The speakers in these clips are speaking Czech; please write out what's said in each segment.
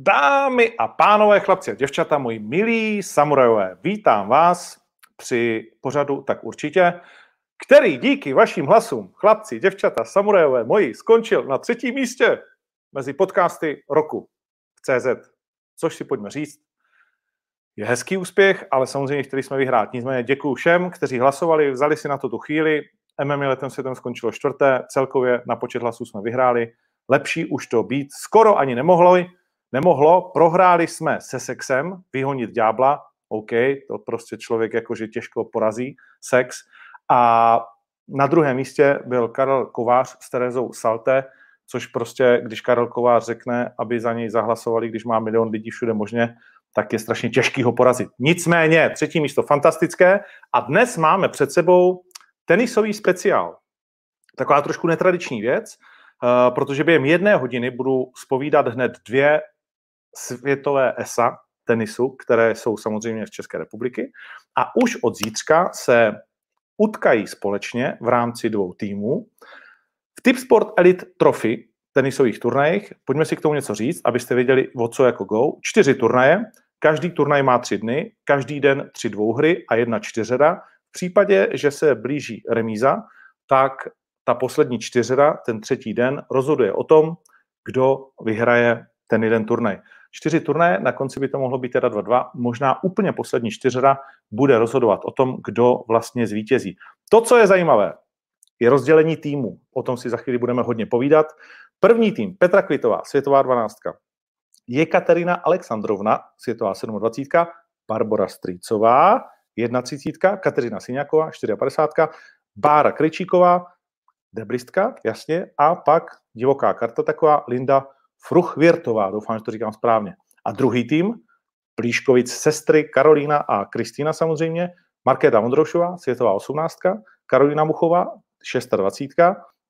Dámy a pánové, chlapci a děvčata, moji milí samurajové, vítám vás při pořadu Tak určitě, který díky vašim hlasům, chlapci, děvčata, samurajové, moji, skončil na třetím místě mezi podcasty roku v CZ. Což si pojďme říct, je hezký úspěch, ale samozřejmě chtěli jsme vyhrát. Nicméně děkuji všem, kteří hlasovali, vzali si na to tu chvíli. MMA letem světem skončilo čtvrté, celkově na počet hlasů jsme vyhráli. Lepší už to být skoro ani nemohlo. Nemohlo, prohráli jsme se sexem, vyhonit ďábla, OK, to prostě člověk jakože těžko porazí, sex. A na druhém místě byl Karel Kovář s Terezou Salte, což prostě, když Karel Kovář řekne, aby za něj zahlasovali, když má milion lidí všude možně, tak je strašně těžký ho porazit. Nicméně, třetí místo fantastické a dnes máme před sebou tenisový speciál. Taková trošku netradiční věc, uh, protože během jedné hodiny budu spovídat hned dvě světové ESA tenisu, které jsou samozřejmě z České republiky a už od zítřka se utkají společně v rámci dvou týmů v Tip Sport Elite Trophy tenisových turnajích. Pojďme si k tomu něco říct, abyste věděli, o co jako go. Čtyři turnaje, každý turnaj má tři dny, každý den tři dvouhry a jedna čtyřera. V případě, že se blíží remíza, tak ta poslední čtyřera, ten třetí den, rozhoduje o tom, kdo vyhraje ten jeden turnaj. Čtyři turnaje, na konci by to mohlo být teda 2-2, možná úplně poslední čtyřera bude rozhodovat o tom, kdo vlastně zvítězí. To, co je zajímavé, je rozdělení týmu. O tom si za chvíli budeme hodně povídat. První tým, Petra Kvitová, světová dvanáctka. Katerina Alexandrovna, světová 27. Barbara Strýcová, 31. Kateřina Syňáková, 54. Bára Krejčíková, debristka, jasně, a pak divoká karta taková, Linda Fruchvěrtová, doufám, že to říkám správně. A druhý tým, Plíškovic sestry Karolína a Kristýna samozřejmě, Markéta Mondroušová, světová 18. Karolina Muchová, 26.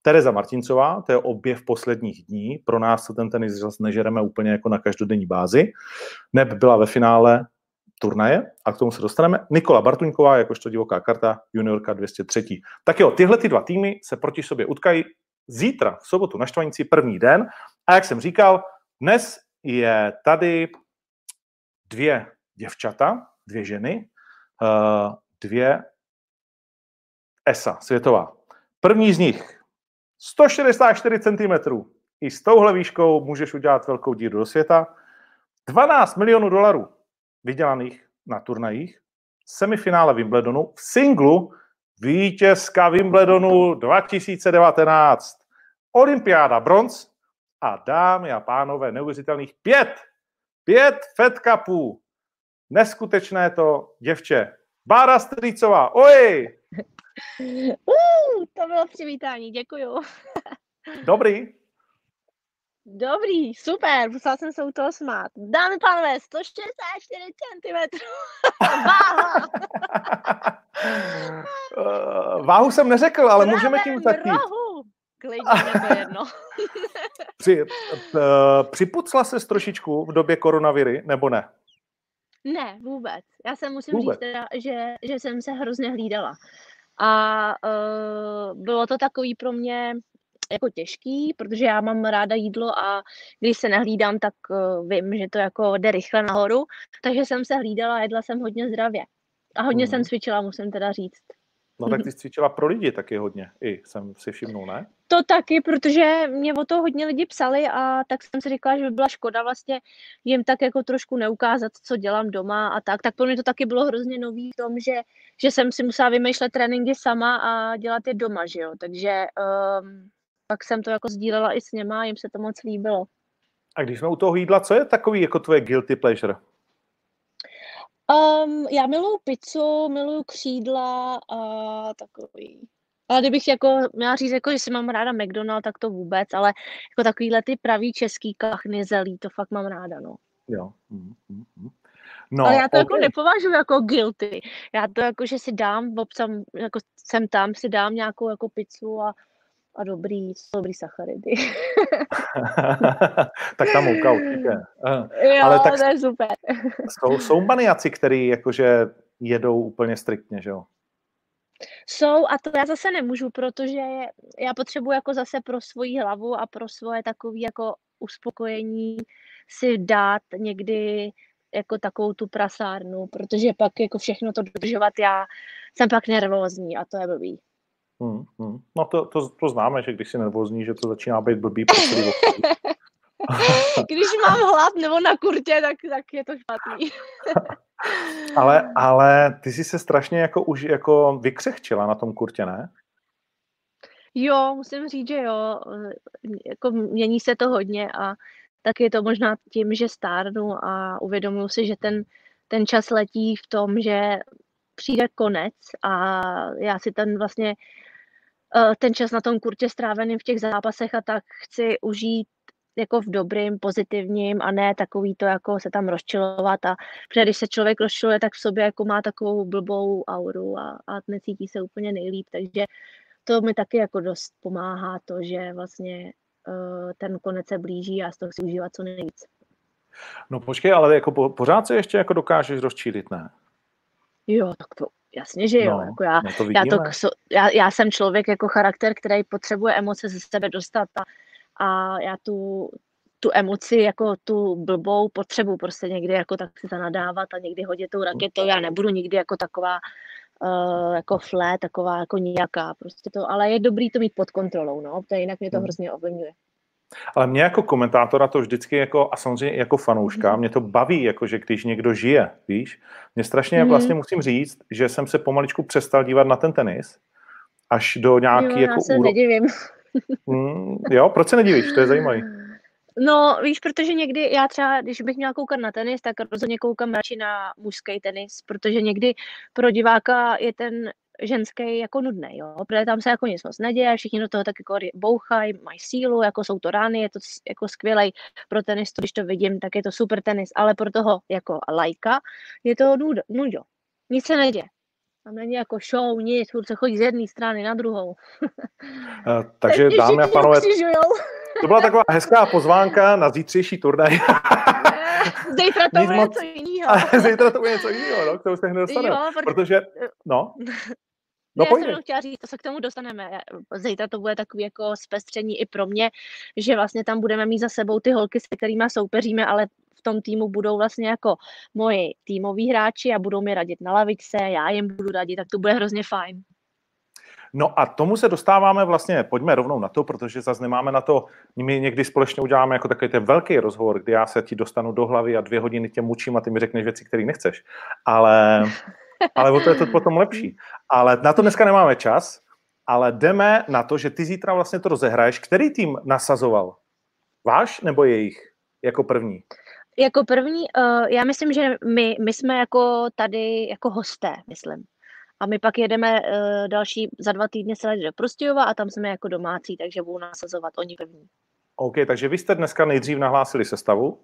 Tereza Martincová, to je objev posledních dní. Pro nás to ten tenis zase nežereme úplně jako na každodenní bázi. Neb byla ve finále turnaje a k tomu se dostaneme. Nikola Bartuňková, jakožto divoká karta, juniorka 203. Tak jo, tyhle ty dva týmy se proti sobě utkají zítra, v sobotu na Štvanici, první den. A jak jsem říkal, dnes je tady dvě děvčata, dvě ženy, eh, dvě ESA, světová. První z nich 164 cm. I s touhle výškou můžeš udělat velkou díru do světa. 12 milionů dolarů vydělaných na turnajích. Semifinále Wimbledonu v singlu vítězka Wimbledonu 2019. Olympiáda bronz a dámy a pánové, neuvěřitelných pět, pět Fed Cupů. Neskutečné to děvče. Bára Strýcová, oj! Uh, to bylo přivítání, děkuju. Dobrý. Dobrý, super, musela jsem se u toho smát. Dámy a pánové, 164 cm. Váha. Váhu jsem neřekl, ale můžeme tím začít. Klidně nebo jedno. Při, uh, připucla se trošičku v době koronaviry, nebo ne? Ne, vůbec. Já se musím vůbec. říct teda, že, že jsem se hrozně hlídala. A uh, bylo to takový pro mě jako těžký, protože já mám ráda jídlo a když se nehlídám, tak uh, vím, že to jako jde rychle nahoru. Takže jsem se hlídala, jedla jsem hodně zdravě. A hodně hmm. jsem cvičila, musím teda říct. No tak ty cvičila pro lidi taky hodně, i jsem si všimnul, ne? To taky, protože mě o to hodně lidi psali a tak jsem si říkala, že by byla škoda vlastně jim tak jako trošku neukázat, co dělám doma a tak. Tak pro mě to taky bylo hrozně nový v tom, že, že jsem si musela vymýšlet tréninky sama a dělat je doma, že jo. Takže um, pak jsem to jako sdílela i s něma a jim se to moc líbilo. A když jsme u toho jídla, co je takový jako tvoje guilty pleasure? Um, já miluju pizzu, miluju křídla a takový. Ale kdybych jako měla říct, jako, že si mám ráda McDonald, tak to vůbec, ale jako takovýhle ty pravý český kachny zelí, to fakt mám ráda, no. Jo. Mm, mm, mm. No, ale já to okay. jako nepovažuji jako guilty. Já to jako, že si dám, obsam, jako jsem tam, si dám nějakou jako pizzu a a dobrý, dobrý sacharidy. tak tam mouka určitě. Jo, Ale tak to je super. jsou, jsou maniaci, který jakože jedou úplně striktně, že jo? Jsou a to já zase nemůžu, protože já potřebuji jako zase pro svoji hlavu a pro svoje takový jako uspokojení si dát někdy jako takovou tu prasárnu, protože pak jako všechno to dodržovat, já jsem pak nervózní a to je blbý. Hmm, hmm. No to, to, to známe, že když si nervózní, že to začíná být blbý pro Když mám hlad nebo na kurtě, tak, tak je to špatný. ale, ale ty jsi se strašně jako už jako vykřehčila na tom kurtě, ne? Jo, musím říct, že jo. Jako mění se to hodně a tak je to možná tím, že stárnu a uvědomuji si, že ten, ten čas letí v tom, že přijde konec a já si ten vlastně eh, ten čas na tom kurtě strávený v těch zápasech a tak chci užít jako v dobrým, pozitivním a ne takový to, jako se tam rozčilovat a protože když se člověk rozčiluje, tak v sobě jako má takovou blbou auru a, a necítí se úplně nejlíp, takže to mi taky jako dost pomáhá to, že vlastně uh, ten konec se blíží a z toho si užívat co nejvíc. No počkej, ale jako po, pořád se ještě jako dokážeš rozčílit, ne? Jo, tak to jasně, že jo. No, jako já, no to já, to, já, já jsem člověk jako charakter, který potřebuje emoce ze sebe dostat a, a já tu, tu emoci, jako tu blbou potřebu prostě někdy jako tak si zanadávat a někdy hodit tou raketou. Já nebudu nikdy jako taková uh, jako fle, taková jako nijaká. Prostě to, ale je dobrý to mít pod kontrolou, no, protože jinak mě to hmm. hrozně ovlivňuje. Ale mě jako komentátora to vždycky jako, a samozřejmě jako fanouška, mm. mě to baví, jako že když někdo žije, víš, mě strašně mm. vlastně musím říct, že jsem se pomaličku přestal dívat na ten tenis, až do nějaký jo, jako já se úro... nedivím. Mm, jo, proč se nedívíš? To je zajímavý. No, víš, protože někdy já třeba, když bych měla koukat na tenis, tak rozhodně koukám radši na mužský tenis, protože někdy pro diváka je ten ženský jako nudný, jo, protože tam se jako nic moc neděje, všichni do toho tak jako bouchají, mají sílu, jako jsou to rány, je to jako skvělý pro tenis, když to vidím, tak je to super tenis, ale pro toho jako lajka je to nudo, nudo. Nic se neděje. Tam není jako show, nic, furt se chodí z jedné strany na druhou. Uh, takže dámy a pánové, to byla taková hezká pozvánka na zítřejší turnaj. Zítra to bude něco jiného. Zítra to bude něco jiného, no, k tomu se hned dostaneme. Jo, protože, no, No, já jsem chtěla říct, to se k tomu dostaneme. Zítra to bude takový jako zpestření i pro mě, že vlastně tam budeme mít za sebou ty holky, se kterými soupeříme, ale v tom týmu budou vlastně jako moji týmoví hráči a budou mi radit na lavičce, já jim budu radit, tak to bude hrozně fajn. No a tomu se dostáváme vlastně, pojďme rovnou na to, protože zase nemáme na to, my někdy společně uděláme jako takový ten velký rozhovor, kdy já se ti dostanu do hlavy a dvě hodiny tě mučím a ty mi řekneš věci, které nechceš. Ale, ale o to je to potom lepší. Ale na to dneska nemáme čas, ale jdeme na to, že ty zítra vlastně to rozehraješ. Který tým nasazoval? Váš nebo jejich jako první? Jako první, uh, já myslím, že my, my jsme jako tady jako hosté, myslím. A my pak jedeme uh, další, za dva týdny se do Prostějova a tam jsme jako domácí, takže budou nasazovat oni první. OK, takže vy jste dneska nejdřív nahlásili sestavu.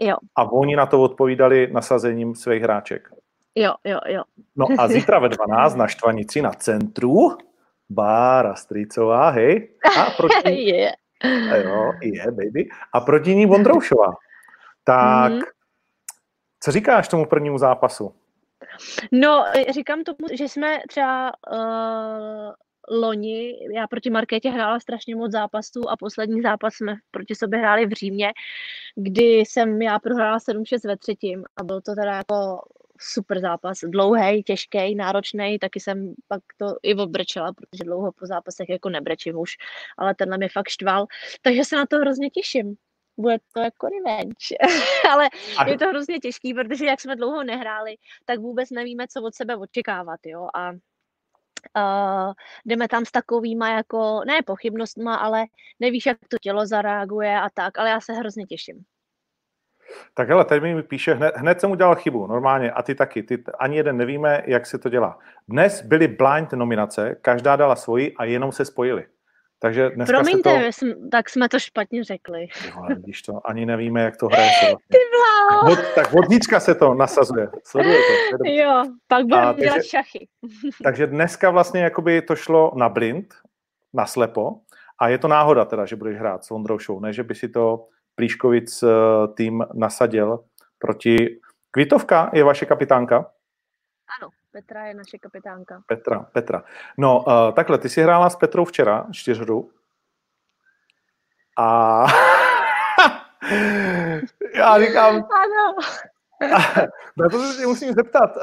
Jo. A oni na to odpovídali nasazením svých hráček. Jo, jo, jo. No a zítra ve 12 na Štvanici na centru Bára Strýcová, hej. A proti... je. Jo, je, baby. A proti ní Vondroušová. Tak, mm-hmm. co říkáš tomu prvnímu zápasu? No, říkám tomu, že jsme třeba uh, loni, já proti Markétě hrála strašně moc zápasů a poslední zápas jsme proti sobě hráli v Římě, kdy jsem já prohrála 7-6 ve třetím a byl to teda jako super zápas, dlouhý, těžký, náročný, taky jsem pak to i obrčela, protože dlouho po zápasech jako nebrečím už, ale tenhle mě fakt štval, takže se na to hrozně těším bude to jako revenge. Ale je to hrozně těžký, protože jak jsme dlouho nehráli, tak vůbec nevíme, co od sebe očekávat, jo. A uh, jdeme tam s takovýma jako, ne pochybnostma, ale nevíš, jak to tělo zareaguje a tak, ale já se hrozně těším. Tak hele, tady mi píše, hned, hned jsem udělal chybu, normálně, a ty taky, ty, ani jeden nevíme, jak se to dělá. Dnes byly blind nominace, každá dala svoji a jenom se spojili. Takže dneska Promiňte, to... Jsem, tak jsme to špatně řekli. Jo, když to ani nevíme, jak to hraje. Vlastně. Ty bláho. Vod, tak vodnička se to nasazuje. Sleduje to. Jo, pak budeme dělat takže, šachy. takže dneska vlastně jakoby to šlo na blind, na slepo, a je to náhoda teda, že budeš hrát s Ondrou Show, ne, že by si to Plíškovic eh, tým nasadil proti... Kvitovka je vaše kapitánka? Ano. Petra je naše kapitánka. Petra, Petra. No, uh, takhle, ty jsi hrála s Petrou včera čtyřhru. A Já říkám... Ano. Na to se musím zeptat, uh,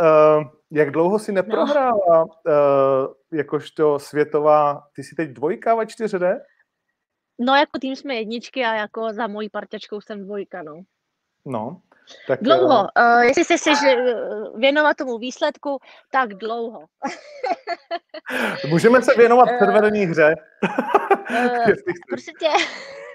jak dlouho si neprohrála no. uh, jakožto světová, ty jsi teď dvojka ve 4D? No jako tým jsme jedničky a jako za mojí parťačkou jsem dvojka, no. No. Tak, dlouho. Uh, jestli se chceš věnovat tomu výsledku, tak dlouho. Můžeme se věnovat předvedený hře. uh, prostě tě,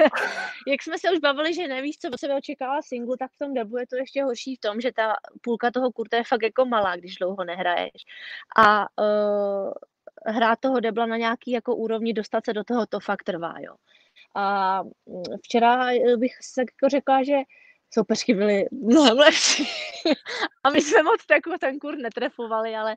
jak jsme se už bavili, že nevíš, co od sebe očekává singlu, tak v tom debu je to ještě horší v tom, že ta půlka toho kurta je fakt jako malá, když dlouho nehraješ. A uh, hrát toho debla na nějaký jako úrovni, dostat se do toho, to fakt trvá, jo. A mm, včera bych se jako řekla, že soupeřky byly mnohem lepší. a my jsme moc jako ten kur netrefovali, ale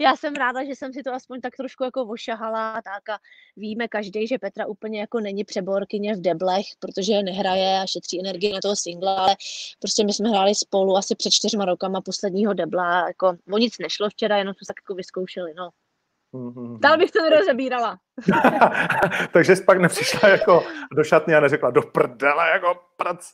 já jsem ráda, že jsem si to aspoň tak trošku jako ošahala tak a víme každý, že Petra úplně jako není přeborkyně v deblech, protože nehraje a šetří energii na toho singla, ale prostě my jsme hráli spolu asi před čtyřma rokama posledního debla, jako o nic nešlo včera, jenom jsme se tak jako vyzkoušeli, no. Mm-hmm. Dál bych to nerozebírala. Takže jsi pak nepřišla jako do šatny a neřekla do prdele, jako prac.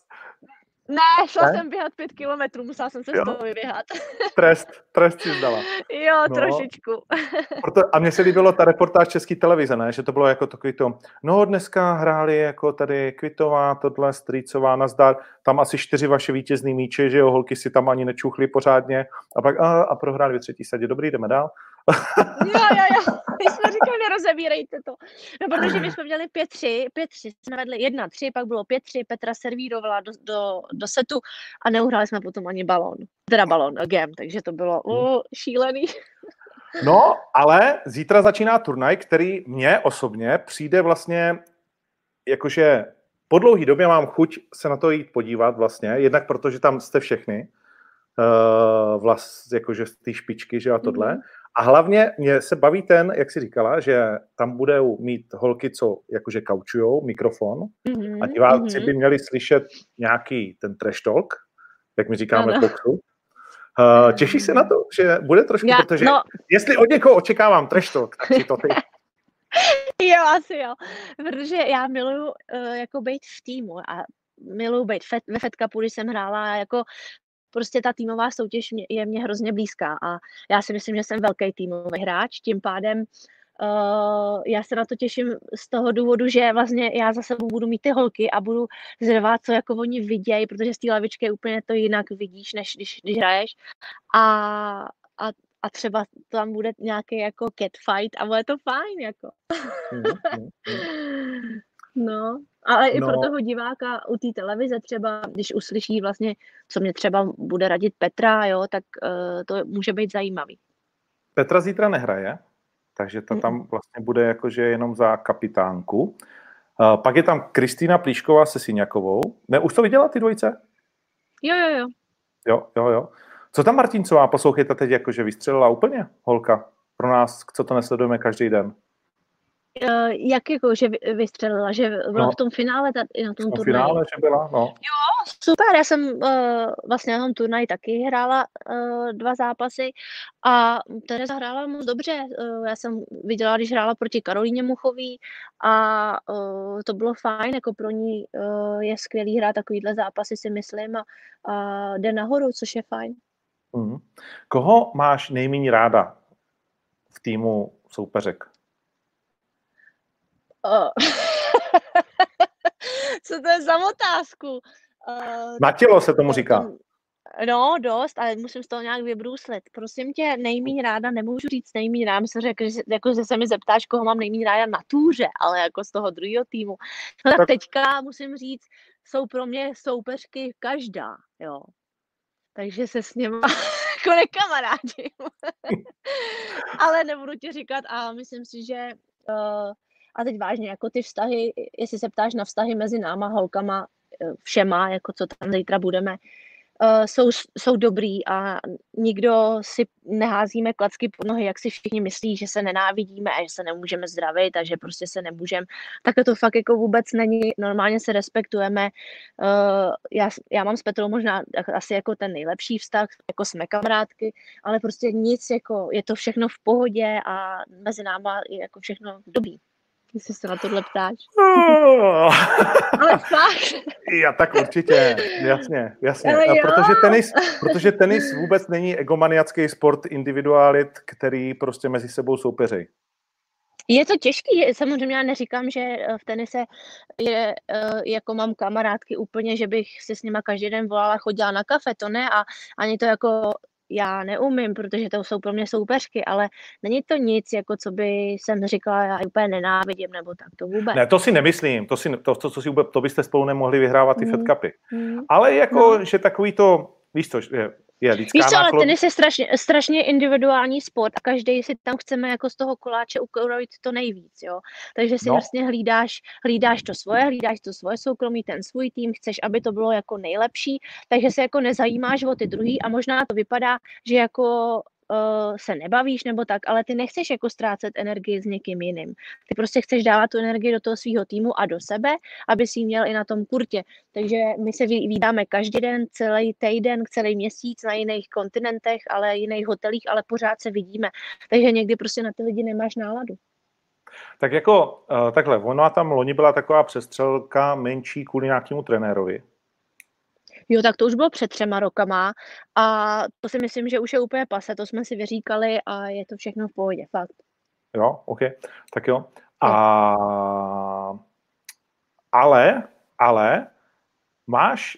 Ne, šla ne? jsem běhat pět kilometrů, musela jsem se jo. z toho vyběhat. Trest, trest si zdala. Jo, no. trošičku. Proto, a mně se líbilo ta reportáž České televize, ne? že to bylo jako takový to, no dneska hráli jako tady Kvitová, tohle, Strýcová, nazdar, tam asi čtyři vaše vítězný míče, že jo, holky si tam ani nečuchly pořádně a pak a, a prohráli ve třetí sadě. Dobrý, jdeme dál. Jo, jo, jo. My jsme říkali, nerozebírejte to. No, protože my jsme měli 5-3, 5-3 jsme vedli 1-3, pak bylo 5-3, Petra servírovala do, do, do setu a neuhráli jsme potom ani balón. Teda balón, game, takže to bylo uh, šílený. No, ale zítra začíná turnaj, který mně osobně přijde vlastně jakože po dlouhý době mám chuť se na to jít podívat vlastně, jednak protože tam jste všechny, uh, vlast, jakože z té špičky, že a tohle. Mm-hmm. A hlavně mě se baví ten, jak jsi říkala, že tam budou mít holky, co jakože kaučujou mikrofon mm-hmm, a diváci mm-hmm. by měli slyšet nějaký ten trash talk, jak my říkáme v boxu. Uh, těší se na to, že bude trošku, Já, protože no. jestli od někoho očekávám trash talk, tak si to ty. jo, asi jo, protože já miluju uh, jako být v týmu a miluju být fet, ve Fed Cupu, když jsem hrála jako prostě ta týmová soutěž je mě hrozně blízká a já si myslím, že jsem velký týmový hráč, tím pádem Uh, já se na to těším z toho důvodu, že vlastně já za sebou budu mít ty holky a budu zrvat, co jako oni vidějí, protože z té lavičky úplně to jinak vidíš, než když, když hraješ. A, a, a třeba tam bude nějaký jako catfight a bude to fajn, jako. No, ale i no. pro toho diváka u té televize třeba, když uslyší vlastně, co mě třeba bude radit Petra, jo, tak uh, to může být zajímavý. Petra zítra nehraje, takže ta tam vlastně bude jakože jenom za kapitánku. Uh, pak je tam Kristýna Plíšková se Syňakovou. Ne, už to viděla ty dvojice? Jo, jo, jo. Jo, jo, jo. Co tam Martincová, poslouchejte teď, jakože vystřelila úplně holka pro nás, co to nesledujeme každý den. Uh, jak jako, že vystřelila, že byla no. v tom finále tady na tom turnaji? finále, že byla, no. Jo, super, já jsem uh, vlastně na tom turnaji taky hrála uh, dva zápasy a Tereza hrála moc dobře. Uh, já jsem viděla, když hrála proti Karolíně Muchový a uh, to bylo fajn, jako pro ní uh, je skvělý hrát takovýhle zápasy, si myslím, a, a jde nahoru, což je fajn. Mm. Koho máš nejméně ráda v týmu soupeřek? Oh. Co to je za otázku? Uh, Na tělo se tomu říká. No, dost, ale musím z toho nějak vybrůslit. Prosím tě, nejmíň ráda, nemůžu říct nejmíň ráda, myslím, řekl, že, jako, že se mi zeptáš, koho mám nejmíň ráda na túře, ale jako z toho druhého týmu. No tak, tak teďka musím říct, jsou pro mě soupeřky každá, jo. Takže se s něma jako nekamarádím. ale nebudu ti říkat a myslím si, že uh, a teď vážně, jako ty vztahy, jestli se ptáš na vztahy mezi náma, holkama, eh, všema, jako co tam zítra budeme, uh, jsou, jsou dobrý a nikdo si neházíme klacky pod nohy, jak si všichni myslí, že se nenávidíme a že se nemůžeme zdravit a že prostě se nemůžeme. Tak to fakt jako vůbec není. Normálně se respektujeme. Uh, já, já mám s Petrou možná asi jako ten nejlepší vztah, jako jsme kamarádky, ale prostě nic, jako je to všechno v pohodě a mezi náma je jako všechno dobrý. Jestli se na tohle ptáš. Ale fakt. Já tak určitě, jasně, jasně. A protože, tenis, protože tenis vůbec není egomaniacký sport individualit, který prostě mezi sebou soupeří. Je to těžký, samozřejmě já neříkám, že eh, v tenise je, eh, jako mám kamarádky úplně, že bych si s nima každý den volala, chodila na kafe, to ne a ani to jako já neumím, protože to jsou pro mě soupeřky, ale není to nic, jako co by jsem říkala, já úplně nenávidím, nebo tak, to vůbec. Ne, to si nemyslím, to, si, to, to, to, si, to byste spolu nemohli vyhrávat ty mm. Fed Cupy. Mm. Ale jako, no. že takový to, víš to, že je lidská Víš co, ale tenis je strašně, strašně individuální sport a každý si tam chceme jako z toho koláče ukrojit to nejvíc, jo. Takže si no. vlastně hlídáš, hlídáš to svoje, hlídáš to svoje soukromí, ten svůj tým, chceš, aby to bylo jako nejlepší, takže se jako nezajímáš o ty druhý a možná to vypadá, že jako uh, se nebavíš nebo tak, ale ty nechceš jako ztrácet energii s někým jiným. Ty prostě chceš dávat tu energii do toho svého týmu a do sebe, aby si ji měl i na tom kurtě. Takže my se vydáme každý den, celý týden, celý měsíc na jiných kontinentech, ale jiných hotelích, ale pořád se vidíme. Takže někdy prostě na ty lidi nemáš náladu. Tak jako uh, takhle, ona tam loni byla taková přestřelka menší kvůli nějakému trenérovi. Jo, tak to už bylo před třema rokama a to si myslím, že už je úplně pase, to jsme si vyříkali a je to všechno v pohodě, fakt. Jo, OK, tak jo. A... Ale, ale máš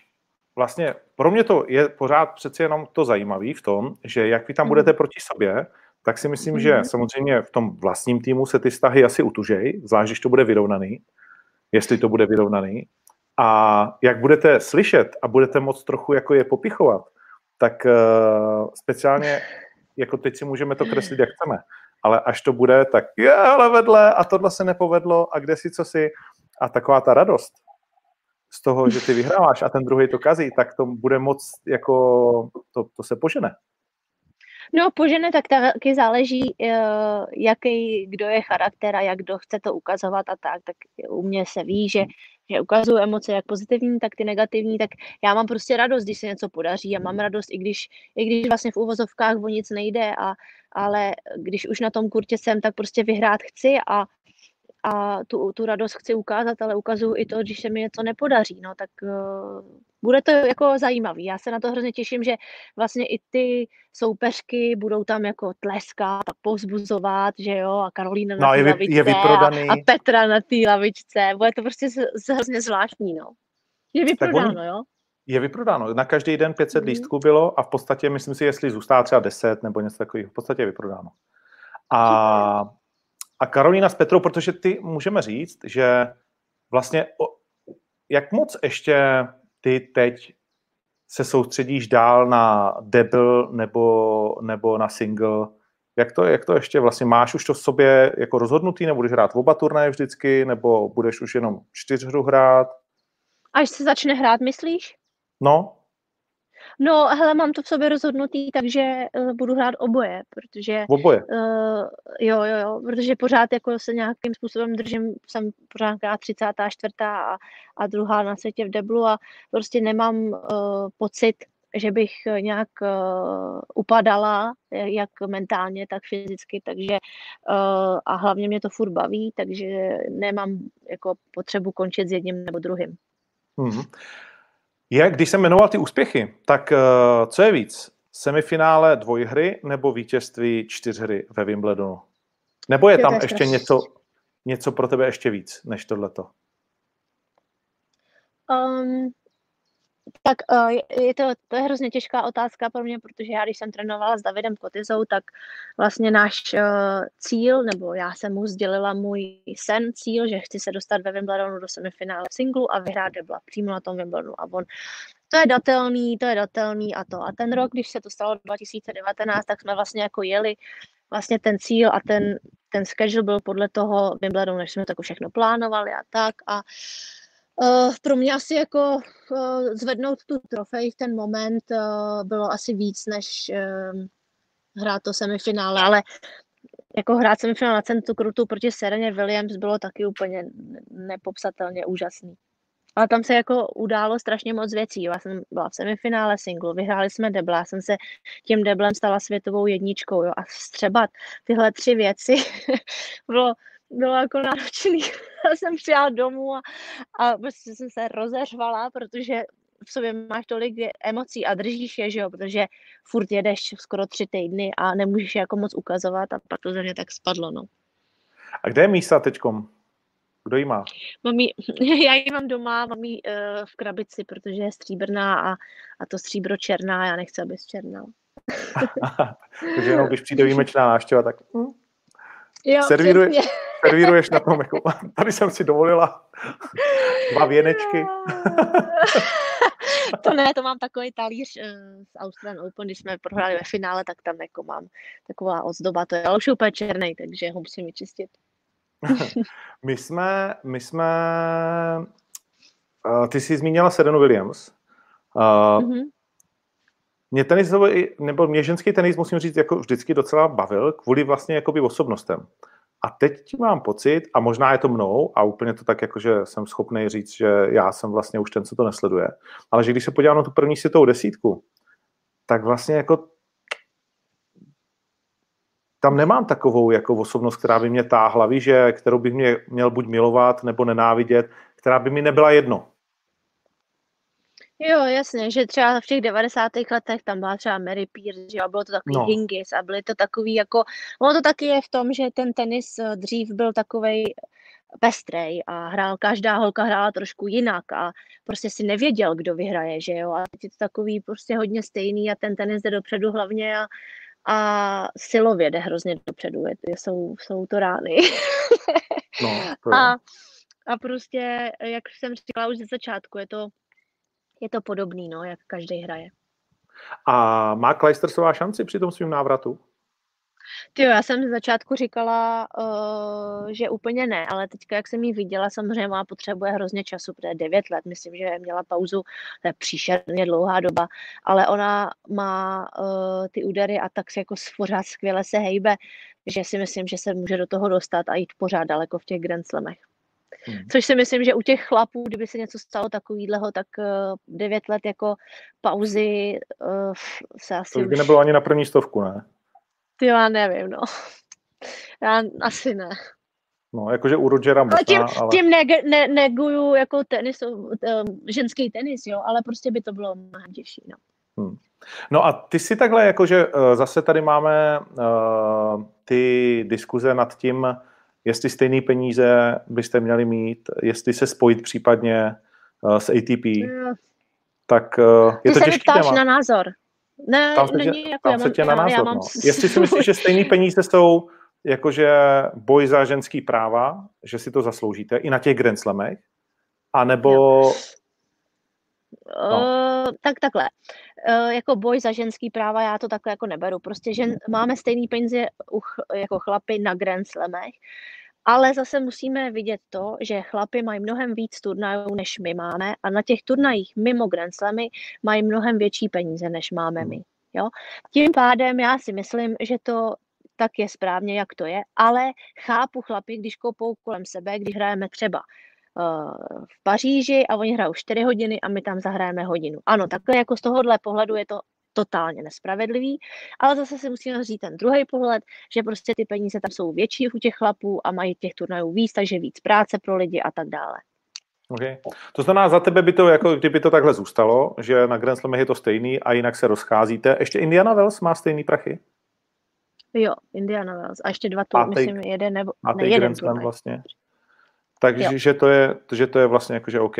vlastně, pro mě to je pořád přeci jenom to zajímavé v tom, že jak vy tam mm. budete proti sobě, tak si myslím, že mhm. samozřejmě v tom vlastním týmu se ty vztahy asi utužej, zvlášť, když to bude vyrovnaný, jestli to bude vyrovnaný. A jak budete slyšet a budete moc trochu jako je popichovat, tak uh, speciálně jako teď si můžeme to kreslit, jak chceme. Ale až to bude, tak je, ale vedle a tohle se nepovedlo a kde si, co si. A taková ta radost z toho, že ty vyhráváš a ten druhý to kazí, tak to bude moc jako, to, to se požene. No, požene tak taky záleží, eh, jaký, kdo je charakter a jak kdo chce to ukazovat a tak. Tak u mě se ví, že že ukazuju emoce jak pozitivní, tak ty negativní, tak já mám prostě radost, když se něco podaří a mám radost, i když, i když vlastně v uvozovkách o nic nejde, a, ale když už na tom kurtě jsem, tak prostě vyhrát chci a a tu, tu radost chci ukázat, ale ukazuju i to, když se mi něco nepodaří, no tak uh, bude to jako zajímavý. Já se na to hrozně těším, že vlastně i ty soupeřky budou tam jako tleskat a povzbuzovat, že jo, a Karolína no, na té lavičce je vyprodaný. a, a Petra na té lavičce. Bude to prostě z, z, hrozně zvláštní, no. Je vyprodáno, on, jo? Je vyprodáno. Na každý den 500 mm. lístků bylo a v podstatě, myslím si, jestli zůstává třeba 10 nebo něco takového, v podstatě je vyprodáno. A a Karolína s Petrou, protože ty můžeme říct, že vlastně jak moc ještě ty teď se soustředíš dál na double nebo, nebo na single, jak to, jak to ještě vlastně máš už to v sobě jako rozhodnutý, nebo budeš hrát oba turnaje vždycky, nebo budeš už jenom čtyřhru hrát? Až se začne hrát, myslíš? No, No, hele, mám to v sobě rozhodnutý, takže uh, budu hrát oboje, protože... Oboje? Uh, jo, jo, jo, protože pořád jako se nějakým způsobem držím, jsem pořád 34. a, a druhá na světě v deblu a prostě nemám uh, pocit, že bych nějak uh, upadala, jak mentálně, tak fyzicky, takže uh, a hlavně mě to furt baví, takže nemám jako potřebu končit s jedním nebo druhým. Mm-hmm je, když jsem jmenoval ty úspěchy, tak uh, co je víc? Semifinále dvojhry nebo vítězství čtyřhry ve Wimbledonu? Nebo je tam ještě něco, něco pro tebe ještě víc než tohleto? Um, tak uh, je to, to je hrozně těžká otázka pro mě, protože já, když jsem trénovala s Davidem Kotizou, tak vlastně náš uh, cíl, nebo já jsem mu sdělila můj sen, cíl, že chci se dostat ve Wimbledonu do semifinále singlu a vyhrát debla přímo na tom Wimbledonu. A on, to je datelný, to je datelný a to. A ten rok, když se to stalo 2019, tak jsme vlastně jako jeli vlastně ten cíl a ten, ten schedule byl podle toho Wimbledonu, než jsme to jako všechno plánovali a tak. A uh, pro mě asi jako uh, zvednout tu trofej v ten moment uh, bylo asi víc, než uh, hrát to semifinále, ale jako hrát semifinále na centru krutu proti Sereně Williams bylo taky úplně nepopsatelně úžasný. Ale tam se jako událo strašně moc věcí. Já jsem byla v semifinále singlu, vyhráli jsme debla, já jsem se tím deblem stala světovou jedničkou jo, a vstřebat tyhle tři věci bylo bylo jako náročný. Já jsem přijela domů a, a prostě jsem se rozeřvala, protože v sobě máš tolik emocí a držíš je, že jo, protože furt jedeš skoro tři týdny a nemůžeš je jako moc ukazovat a pak to ze mě tak spadlo, no. A kde je mísa teďkom? Kdo jí má? Jí, já ji mám doma, mám ji uh, v krabici, protože je stříbrná a, a to stříbro černá, já nechci, aby černá. Takže jenom když přijde výjimečná návštěva, tak hm, jo, servíruje, servíruješ na tom, jako, tady jsem si dovolila dva věnečky. to ne, to mám takový talíř uh, z Australian Open, když jsme prohráli ve finále, tak tam jako mám taková ozdoba, to je ale už úplně černý, takže ho musím vyčistit. my jsme, my jsme, uh, ty jsi zmínila Serenu Williams. Uh, mm-hmm. Mě tenis, nebo mě ženský tenis, musím říct, jako vždycky docela bavil, kvůli vlastně jakoby osobnostem. A teď mám pocit, a možná je to mnou, a úplně to tak, jako, že jsem schopný říct, že já jsem vlastně už ten, co to nesleduje, ale že když se podívám na tu první světovou desítku, tak vlastně jako tam nemám takovou jako osobnost, která by mě táhla, víš, že, kterou bych mě měl buď milovat nebo nenávidět, která by mi nebyla jedno. Jo, jasně, že třeba v těch 90. letech tam byla třeba Mary Pierce, že jo, bylo to takový no. Hingis a byly to takový jako, ono to taky je v tom, že ten tenis eh, dřív byl takovej pestrej a hrál, každá holka hrála trošku jinak a prostě si nevěděl, kdo vyhraje, že jo, a teď je to takový prostě hodně stejný a ten tenis jde dopředu hlavně a, a silově jde hrozně dopředu, je, jsou, jsou to rány. no, to a, a prostě, jak jsem říkala už ze začátku, je to je to podobný, no, jak každý hraje. A má Kleistersová šanci při tom svým návratu? Ty já jsem z začátku říkala, uh, že úplně ne, ale teďka, jak jsem ji viděla, samozřejmě má potřebuje hrozně času, protože 9 let, myslím, že měla pauzu, to je příšerně dlouhá doba, ale ona má uh, ty údery a tak se jako pořád skvěle se hejbe, že si myslím, že se může do toho dostat a jít pořád daleko v těch Grand Slamech. Hmm. Což si myslím, že u těch chlapů, kdyby se něco stalo takového, tak uh, devět let jako pauzy uh, se asi To už by už... nebylo ani na první stovku, ne? Ty já nevím, no. Já asi ne. No, jakože u Rogera možná, ale tím, ale... tím ne, ne, neguju jako tenis, um, ženský tenis, jo, ale prostě by to bylo mnohem těžší, no. Hmm. No a ty si takhle, jakože uh, zase tady máme uh, ty diskuze nad tím, jestli stejné peníze byste měli mít, jestli se spojit případně uh, s ATP, mm. tak uh, je Ty to těžký téma. na názor. Ne, tam se není jako tam se tě na názor, mám... no. Jestli si myslíš, že stejné peníze jsou jakože boj za ženský práva, že si to zasloužíte i na těch Grand Slamech, anebo... No. Uh, tak takhle. Uh, jako boj za ženský práva já to takhle jako neberu. Prostě že máme stejný peníze u ch, jako chlapy na Grand Slamech, ale zase musíme vidět to, že chlapy mají mnohem víc turnajů, než my máme a na těch turnajích mimo Grand Slamy mají mnohem větší peníze, než máme my. Jo? Tím pádem já si myslím, že to tak je správně, jak to je, ale chápu chlapy, když koupou kolem sebe, když hrajeme třeba v Paříži a oni hrajou 4 hodiny a my tam zahrajeme hodinu. Ano, takhle jako z tohohle pohledu je to totálně nespravedlivý, ale zase si musíme říct ten druhý pohled, že prostě ty peníze tam jsou větší u těch chlapů a mají těch turnajů víc, takže víc práce pro lidi a tak dále. Okay. To znamená, za tebe by to, jako kdyby to takhle zůstalo, že na Grand Slamech je to stejný a jinak se rozcházíte. Ještě Indiana Wells má stejný prachy? Jo, Indiana Wells. A ještě dva tu, myslím, jeden nebo ne, jeden Grand Slam vlastně. Takže že to, je, že to je vlastně jakože OK.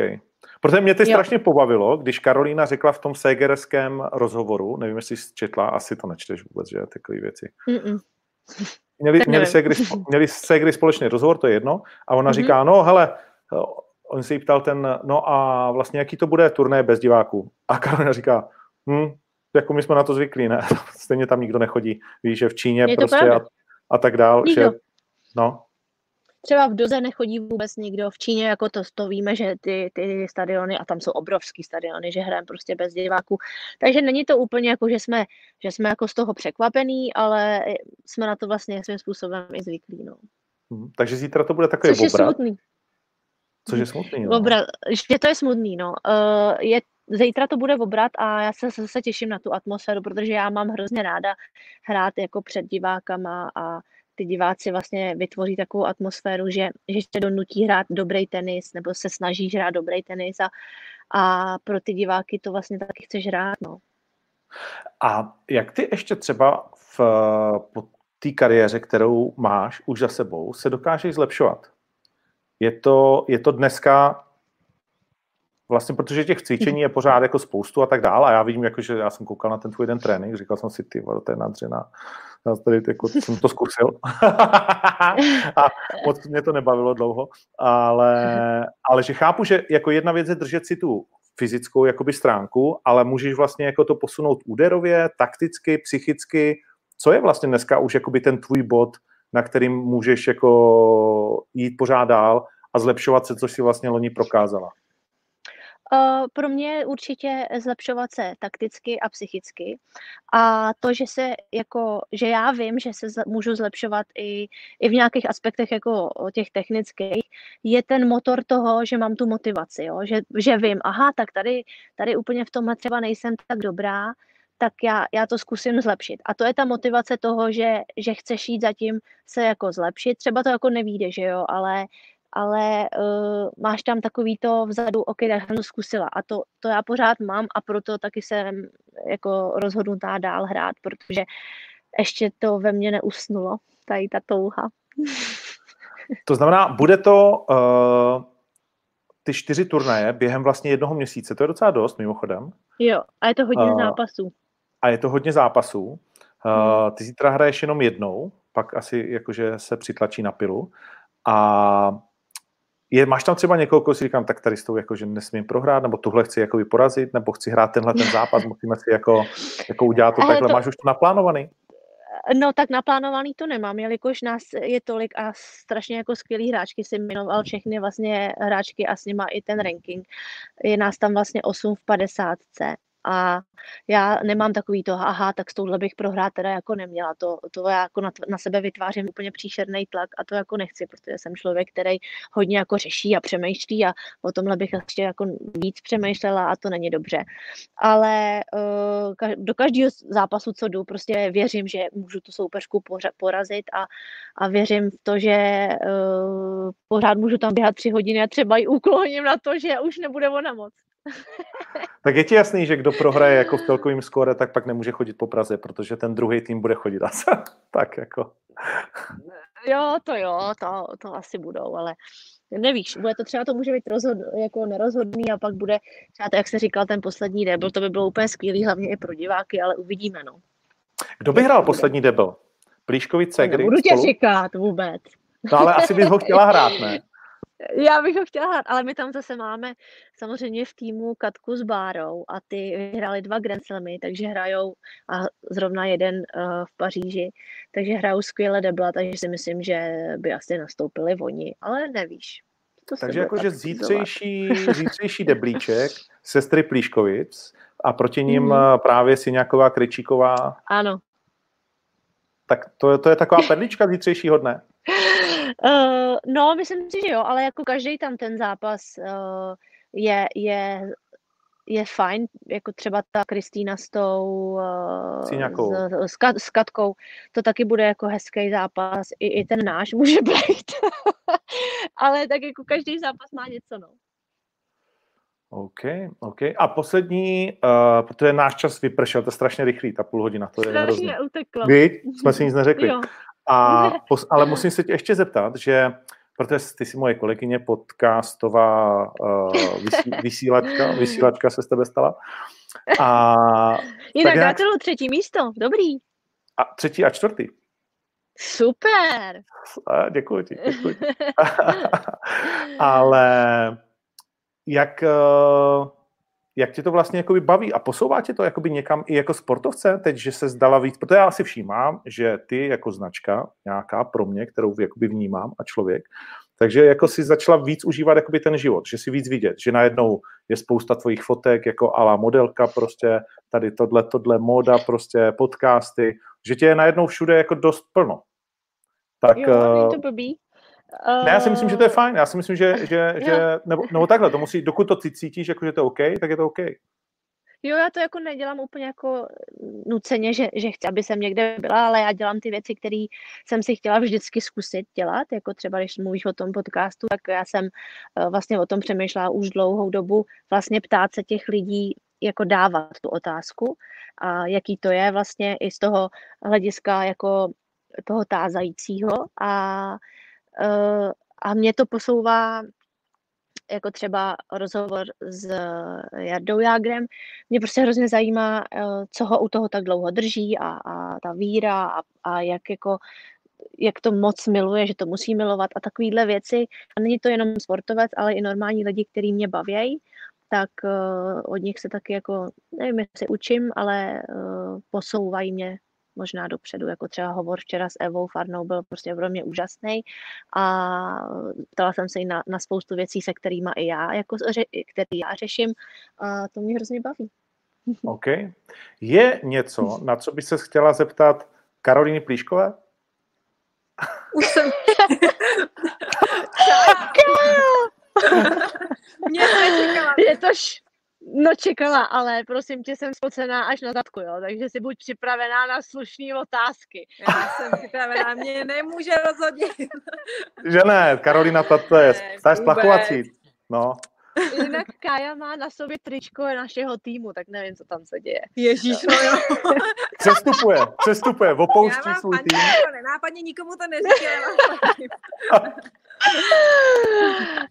Protože mě to strašně pobavilo, když Karolína řekla v tom Segerském rozhovoru, nevím, jestli jsi četla, asi to nečteš vůbec, že takové věci. Mm-mm. Měli, měli, Segry, měli Segry společný rozhovor, to je jedno, a ona mm-hmm. říká, no hele, on se jí ptal ten, no a vlastně jaký to bude turné bez diváků. A Karolina říká, hm, jako my jsme na to zvyklí, ne? Stejně tam nikdo nechodí. Víš, že v Číně prostě a, a tak dál. Že, no, Třeba v Doze nechodí vůbec nikdo, v Číně jako to, to víme, že ty, ty stadiony, a tam jsou obrovský stadiony, že hrajeme prostě bez diváků, takže není to úplně jako, že jsme, že jsme jako z toho překvapení, ale jsme na to vlastně svým způsobem i zvyklí, no. Hmm, takže zítra to bude takový Což obrat. je smutný. Což je smutný, no. Obrat, že to je smutný, no. Uh, je, zítra to bude obrat a já se zase těším na tu atmosféru, protože já mám hrozně ráda hrát jako před divákama a ty diváci vlastně vytvoří takovou atmosféru, že, že tě donutí hrát dobrý tenis, nebo se snažíš hrát dobrý tenis a, a pro ty diváky to vlastně taky chceš hrát, no. A jak ty ještě třeba v, po té kariéře, kterou máš už za sebou, se dokážeš zlepšovat? Je to, je to dneska vlastně, protože těch cvičení je pořád jako spoustu a tak dále a já vidím, jako, že já jsem koukal na ten tvůj jeden trénink, říkal jsem si, ty to je nadřená, já tady jako, jsem to zkusil a moc mě to nebavilo dlouho, ale, ale že chápu, že jako jedna věc je držet si tu fyzickou jakoby stránku, ale můžeš vlastně jako to posunout úderově, takticky, psychicky. Co je vlastně dneska už jakoby ten tvůj bod, na kterým můžeš jako jít pořád dál a zlepšovat se, což si vlastně loni prokázala? Uh, pro mě určitě zlepšovat se takticky a psychicky. A to, že se jako, že já vím, že se můžu zlepšovat i, i v nějakých aspektech jako těch technických, je ten motor toho, že mám tu motivaci, jo? Že, že vím, aha, tak tady, tady úplně v tomhle třeba nejsem tak dobrá, tak já, já to zkusím zlepšit. A to je ta motivace toho, že, že chceš jít zatím se jako zlepšit. Třeba to jako nevíde, že jo, ale ale uh, máš tam takový to vzadu, ok, tak jsem to zkusila a to, to já pořád mám a proto taky jsem jako rozhodnutá dál hrát, protože ještě to ve mně neusnulo, tady ta touha. To znamená, bude to uh, ty čtyři turnaje během vlastně jednoho měsíce, to je docela dost mimochodem. Jo, a je to hodně uh, zápasů. A je to hodně zápasů. Uh, ty zítra hraješ jenom jednou, pak asi jakože se přitlačí na pilu. A je, máš tam třeba někoho, koho si říkám, tak tady s tou jako, že nesmím prohrát, nebo tuhle chci jako porazit, nebo chci hrát tenhle ten zápas, musíme si jako, jako udělat to takhle. To... Máš už to naplánovaný? No tak naplánovaný to nemám, jelikož nás je tolik a strašně jako skvělý hráčky si jmenoval všechny vlastně hráčky a s nima i ten ranking. Je nás tam vlastně 8 v 50 a já nemám takový to, aha, tak s touhle bych prohrát teda jako neměla. To, to já jako na, na sebe vytvářím úplně příšerný tlak a to jako nechci, protože jsem člověk, který hodně jako řeší a přemýšlí a o tomhle bych ještě jako víc přemýšlela a to není dobře. Ale uh, do každého zápasu, co jdu, prostě věřím, že můžu tu soupeřku porazit a, a věřím v to, že uh, pořád můžu tam běhat tři hodiny a třeba i ukloním na to, že už nebude ona moc. Tak je ti jasný, že kdo prohraje jako v celkovým skóre, tak pak nemůže chodit po Praze, protože ten druhý tým bude chodit asi. tak jako. Jo, to jo, to, to asi budou, ale nevíš, bude to třeba to může být rozhod, jako nerozhodný a pak bude třeba to, jak se říkal, ten poslední debl, to by bylo úplně skvělý, hlavně i pro diváky, ale uvidíme, no. Kdo by hrál poslední debl? Plíškovice, kdy? Budu tě říkat vůbec. No ale asi bys ho chtěla hrát, ne? Já bych ho chtěla hrát, ale my tam zase máme samozřejmě v týmu Katku s Bárou a ty vyhráli dva Grand Slamy, takže hrajou a zrovna jeden uh, v Paříži, takže hrajou skvěle debla, takže si myslím, že by asi nastoupili oni, ale nevíš. To takže jakože zítřejší, zítřejší deblíček sestry Plíškovic a proti ním mm. právě Siňáková Kryčíková. Ano. Tak to, to je taková perlička zítřejšího dne. Uh, no, myslím si, že jo, ale jako každý tam ten zápas uh, je, je, je fajn, jako třeba ta Kristýna s tou uh, s, s, s Katkou, to taky bude jako hezký zápas, i, i ten náš může být, ale tak jako každý zápas má něco, no. OK, OK. A poslední, uh, protože náš čas vypršel, to je strašně rychlý, ta půl hodina, to je strašně uteklo. Vy, jsme si nic neřekli. Jo. A, ale musím se tě ještě zeptat, že protože ty jsi moje kolegyně podcastová uh, vysí, vysílačka, vysílačka se z tebe stala. A, Jinak nějak... gratuluju třetí místo, dobrý. A třetí a čtvrtý. Super. A, děkuji ti, děkuji ale jak... Uh, jak tě to vlastně jakoby baví a posouvá tě to jakoby někam i jako sportovce teď, že se zdala víc, protože já si všímám, že ty jako značka nějaká pro mě, kterou jakoby vnímám a člověk, takže jako si začala víc užívat jakoby ten život, že si víc vidět, že najednou je spousta tvojich fotek jako ala modelka prostě, tady tohle, tohle móda prostě, podcasty, že tě je najednou všude jako dost plno. Tak, jo, to blbý. Ne, já si myslím, že to je fajn. Já si myslím, že, že, že nebo, nebo takhle, to musí, dokud to ty cítíš, jako, že to je OK, tak je to OK. Jo, já to jako nedělám úplně jako nuceně, že, že chci, aby jsem někde byla, ale já dělám ty věci, které jsem si chtěla vždycky zkusit dělat, jako třeba když mluvíš o tom podcastu, tak já jsem uh, vlastně o tom přemýšlela už dlouhou dobu, vlastně ptát se těch lidí, jako dávat tu otázku a jaký to je vlastně i z toho hlediska jako toho tázajícího a, uh, a mě to posouvá jako třeba rozhovor s Jardou Jágrem, mě prostě hrozně zajímá, eh, co ho u toho tak dlouho drží a, a ta víra a, a jak jako jak to moc miluje, že to musí milovat a takovéhle věci. A není to jenom sportovec, ale i normální lidi, kteří mě baví, tak od nich se taky jako, nevím, jestli učím, ale posouvají mě možná dopředu, jako třeba hovor včera s Evou Farnou byl prostě pro mě úžasný a ptala jsem se i na, na spoustu věcí, se kterými i já, jako, který já řeším a to mě hrozně baví. OK. Je něco, na co by se chtěla zeptat Karolíny Plíškové? Už jsem... Mě to Je to, š... No čekala, ale prosím tě, jsem spocená až na zadku, jo, takže si buď připravená na slušné otázky. Já jsem připravená, mě nemůže rozhodně. Že ne, Karolina, to je, ta je splachovací. No. Jinak Kája má na sobě tričko našeho týmu, tak nevím, co tam se děje. Ježíš, no jo. Přestupuje, přestupuje, opouští svůj tým. Já nenápadně nikomu to neříkám.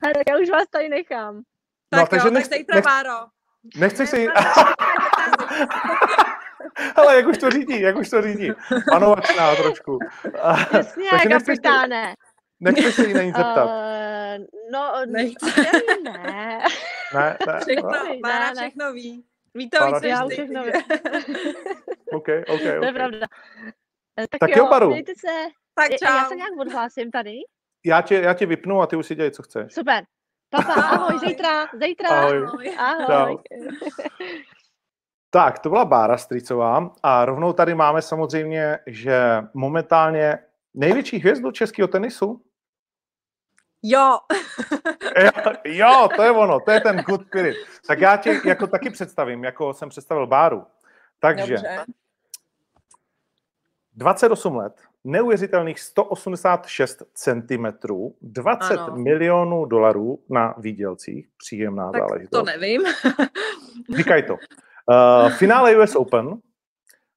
tak já už vás tady nechám. Tak no, takže jo, nech, tak zítra, nech, Váro. Nechceš si... Ale jak už to řídí, jak už to řídí. Panovačná trošku. Jasně, Takže kapitáne. Nechceš se jí na nic zeptat. Uh, no, Nechce. ne. Ne, ne. Všechno, Bára ne, všechno ví. Ví to víc Já všechno ví. OK, OK, OK. To je pravda. Eh, tak, tak jo, jo Baru. Se. Tak čau. Já se nějak odhlásím tady. Já tě, já tě vypnu a ty už si dělej, co chceš. Super. Papa, ahoj, zítra, zítra. Ahoj. Ahoj. ahoj. Tak, to byla Bára Stricová a rovnou tady máme samozřejmě, že momentálně největší hvězdu českého tenisu. Jo. jo, to je ono, to je ten good spirit. Tak já tě jako taky představím, jako jsem představil Báru. Takže Dobře. 28 let, neuvěřitelných 186 cm, 20 ano. milionů dolarů na výdělcích. Příjemná tak záležitost. to nevím. Říkaj to. Uh, finále US Open,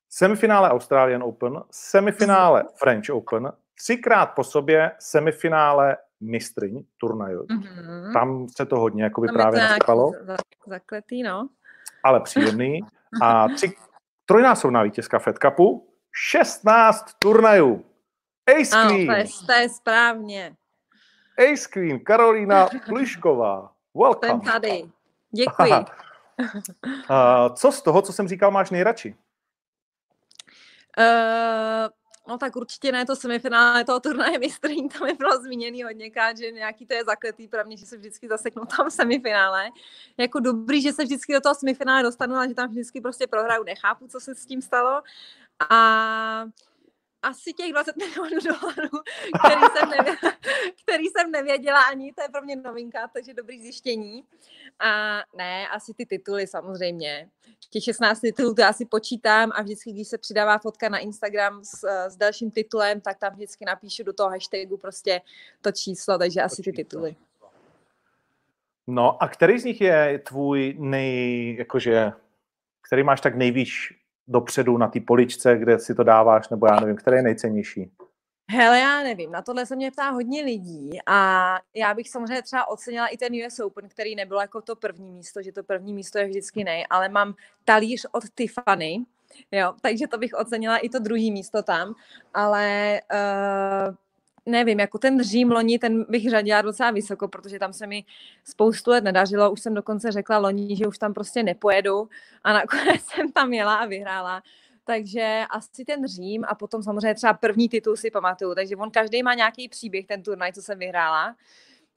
semifinále Australian Open, semifinále French Open, třikrát po sobě semifinále mistryň turnaju. Mm-hmm. Tam se to hodně jakoby Tam právě nasypalo. Zakletý, no. Ale příjemný. A tři, trojnásobná vítězka Fed Cupu, 16 turnajů. Ace ano, Queen. To je, to je správně. Ace Queen, Karolína Plišková. Welcome. Jsem tady. Děkuji. uh, co z toho, co jsem říkal, máš nejradši? Uh, No tak určitě ne to semifinále toho turnaje mistryní, tam je bylo zmíněný hodněkrát, že nějaký to je zakletý pro mě, že se vždycky zaseknu tam semifinále. Jako dobrý, že se vždycky do toho semifinále dostanu a že tam vždycky prostě prohraju. Nechápu, co se s tím stalo. A asi těch 20 milionů dolarů, který jsem, nevěděla, který jsem nevěděla ani, to je pro mě novinka, takže dobrý zjištění. A ne, asi ty tituly samozřejmě. Těch 16 titulů to já si počítám a vždycky, když se přidává fotka na Instagram s, s dalším titulem, tak tam vždycky napíšu do toho hashtagu prostě to číslo, takže asi ty tituly. No a který z nich je tvůj nej, jakože, který máš tak nejvíc dopředu na té poličce, kde si to dáváš, nebo já nevím, který je nejcennější? Hele, já nevím, na tohle se mě ptá hodně lidí a já bych samozřejmě třeba ocenila i ten US Open, který nebylo jako to první místo, že to první místo je vždycky nej, ale mám talíř od Tiffany, jo, takže to bych ocenila i to druhý místo tam, ale uh, nevím, jako ten Řím loni, ten bych řadila docela vysoko, protože tam se mi spoustu let nedařilo, už jsem dokonce řekla loni, že už tam prostě nepojedu a nakonec jsem tam jela a vyhrála. Takže asi ten Řím a potom samozřejmě třeba první titul si pamatuju, takže on každý má nějaký příběh, ten turnaj, co jsem vyhrála.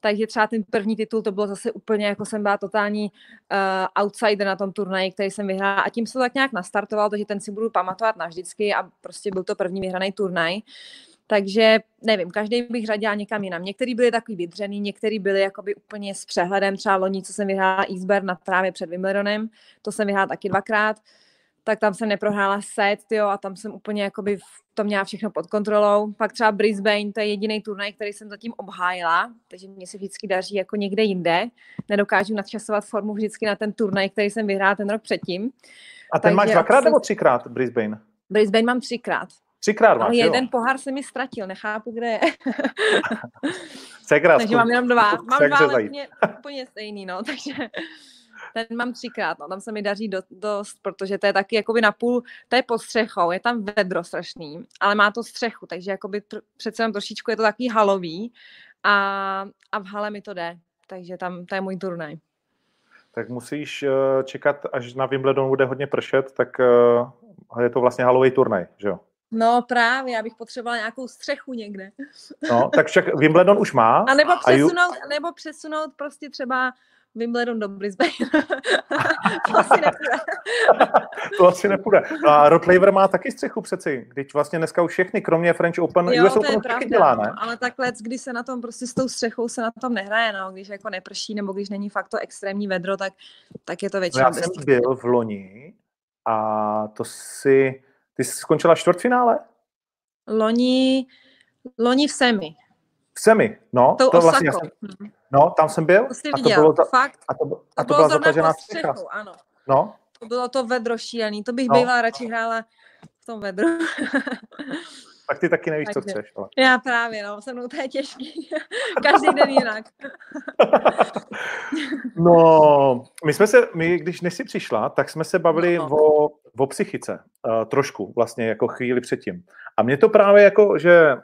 Takže třeba ten první titul to bylo zase úplně, jako jsem byla totální uh, outsider na tom turnaji, který jsem vyhrála a tím se to tak nějak nastartoval, takže ten si budu pamatovat navždycky a prostě byl to první vyhraný turnaj. Takže nevím, každý bych řadila někam jinam. Některý byli takový vydřený, některý byli jakoby úplně s přehledem. Třeba loni, co jsem vyhrála Eastburn na trávě před Wimbledonem, to jsem vyhrála taky dvakrát tak tam jsem neprohrála set, jo, a tam jsem úplně jakoby to měla všechno pod kontrolou. Pak třeba Brisbane, to je jediný turnaj, který jsem zatím obhájila, takže mě se vždycky daří jako někde jinde. Nedokážu nadčasovat formu vždycky na ten turnaj, který jsem vyhrála ten rok předtím. A ten takže máš dvakrát nebo třikrát Brisbane? Brisbane mám třikrát. Třikrát máš, Ale jeden jo? pohár se mi ztratil, nechápu, kde je. Segra, takže mám jenom dva. Mám dva, ale úplně, úplně stejný, no, takže ten mám třikrát, no, tam se mi daří do, dost, protože to je taky jakoby na půl, to je pod střechou, je tam vedro strašný, ale má to střechu, takže jakoby tr- přece jenom trošičku je to takový halový a, a v hale mi to jde, takže tam to je můj turnaj. Tak musíš uh, čekat, až na Wimbledon bude hodně pršet, tak uh, je to vlastně halový turnaj, že jo? No právě, já bych potřebovala nějakou střechu někde. No, tak však Wimbledon už má. A nebo přesunout, a nebo přesunout prostě třeba Wimbledon do Brisbane. to asi nepůjde. to asi nepůjde. No a Rod Laver má taky střechu přeci, když vlastně dneska už všechny, kromě French Open, jo, US Open taky dělá, ne? No, ale takhle, když se na tom prostě s tou střechou se na tom nehraje, no, když jako neprší, nebo když není fakt to extrémní vedro, tak, tak je to většinou. No já jsem byl v loni a to si, ty jsi skončila čtvrtfinále? Loni, loni v semi. V semi, no. Tou to vlastně, No, tam jsem byl. To jsi a to bylo ta, Fakt? A to, a to, to byla zatažená střecha. Ano. No. To bylo to vedro šílený. To bych no. bývala radši hrála v tom vedru. tak ty taky nevíš, Takže. co chceš. Ale. Já právě, no, se mnou to je těžký. Každý den jinak. no, my jsme se, my, když než jsi přišla, tak jsme se bavili no. o, o psychice. Uh, trošku, vlastně, jako chvíli předtím. A mě to právě jako, že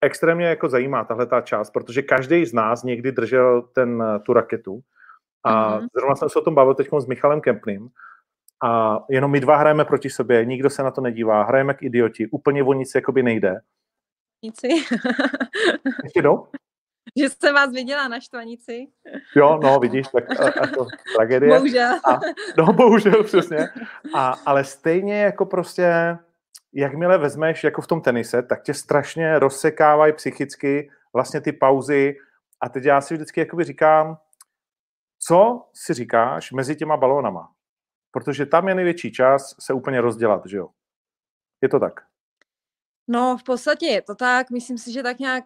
extrémně jako zajímá tahle ta část, protože každý z nás někdy držel ten, tu raketu. A mm-hmm. zrovna jsem se o tom bavil teď s Michalem Kempným. A jenom my dva hrajeme proti sobě, nikdo se na to nedívá, hrajeme jak idioti, úplně o nic jakoby nejde. Nici. Ještě jednou? Že jsem vás viděla na štvanici. Jo, no, vidíš, tak a, a to tragédie. Bohužel. A, no, bohužel, přesně. A, ale stejně jako prostě jakmile vezmeš jako v tom tenise, tak tě strašně rozsekávají psychicky vlastně ty pauzy a teď já si vždycky jakoby říkám, co si říkáš mezi těma balónama? Protože tam je největší čas se úplně rozdělat, že jo? Je to tak? No, v podstatě je to tak. Myslím si, že tak nějak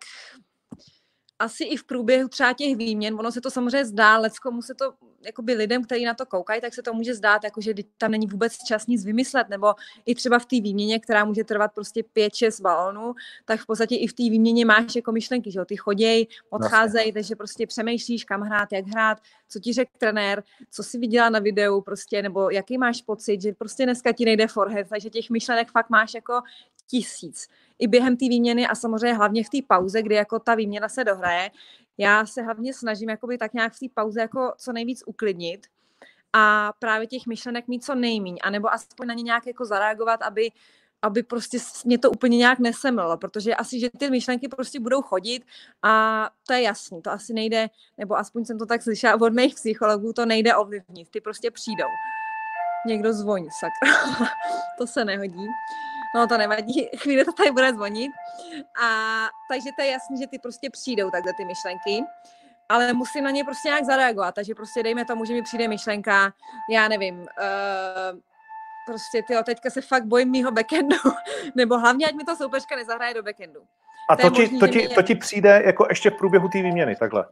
asi i v průběhu třeba těch výměn, ono se to samozřejmě zdá, leckomu se to, jakoby lidem, kteří na to koukají, tak se to může zdát, jako že tam není vůbec čas nic vymyslet, nebo i třeba v té výměně, která může trvat prostě 5-6 balónů, tak v podstatě i v té výměně máš jako myšlenky, že jo, ty choděj, odcházejí, takže prostě přemýšlíš, kam hrát, jak hrát, co ti řekl trenér, co si viděla na videu, prostě, nebo jaký máš pocit, že prostě dneska ti nejde forehand, takže těch myšlenek fakt máš jako tisíc i během té výměny a samozřejmě hlavně v té pauze, kdy jako ta výměna se dohraje. Já se hlavně snažím jakoby tak nějak v té pauze jako co nejvíc uklidnit a právě těch myšlenek mít co nejmíň, anebo aspoň na ně nějak jako zareagovat, aby aby prostě mě to úplně nějak nesemlilo, protože asi, že ty myšlenky prostě budou chodit a to je jasný, to asi nejde, nebo aspoň jsem to tak slyšela od mých psychologů, to nejde ovlivnit, ty prostě přijdou. Někdo zvoní, sakra, to se nehodí. No to nevadí, chvíli to tady bude zvonit. A takže to je jasný, že ty prostě přijdou takhle ty myšlenky ale musím na ně prostě nějak zareagovat, takže prostě dejme tomu, že mi přijde myšlenka, já nevím, uh, prostě ty teďka se fakt bojím mýho backendu, nebo hlavně, ať mi to soupeřka nezahraje do backendu. A to, to, ti, možný, to, ti, mě... to ti přijde jako ještě v průběhu té výměny, takhle?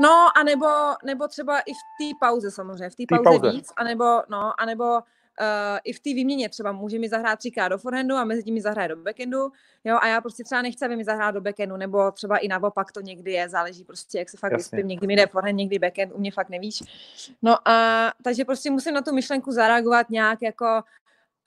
No, anebo, nebo třeba i v té pauze samozřejmě, v té pauze, pauze víc, anebo, no, anebo uh, i v té výměně třeba může mi zahrát třikrát do forehandu a mezi tím mi zahraje do backendu, jo, a já prostě třeba nechci, aby mi zahrál do backendu, nebo třeba i naopak to někdy je, záleží prostě, jak se fakt vyspím, někdy mi jde forehand, někdy backhand, u mě fakt nevíš. No a takže prostě musím na tu myšlenku zareagovat nějak jako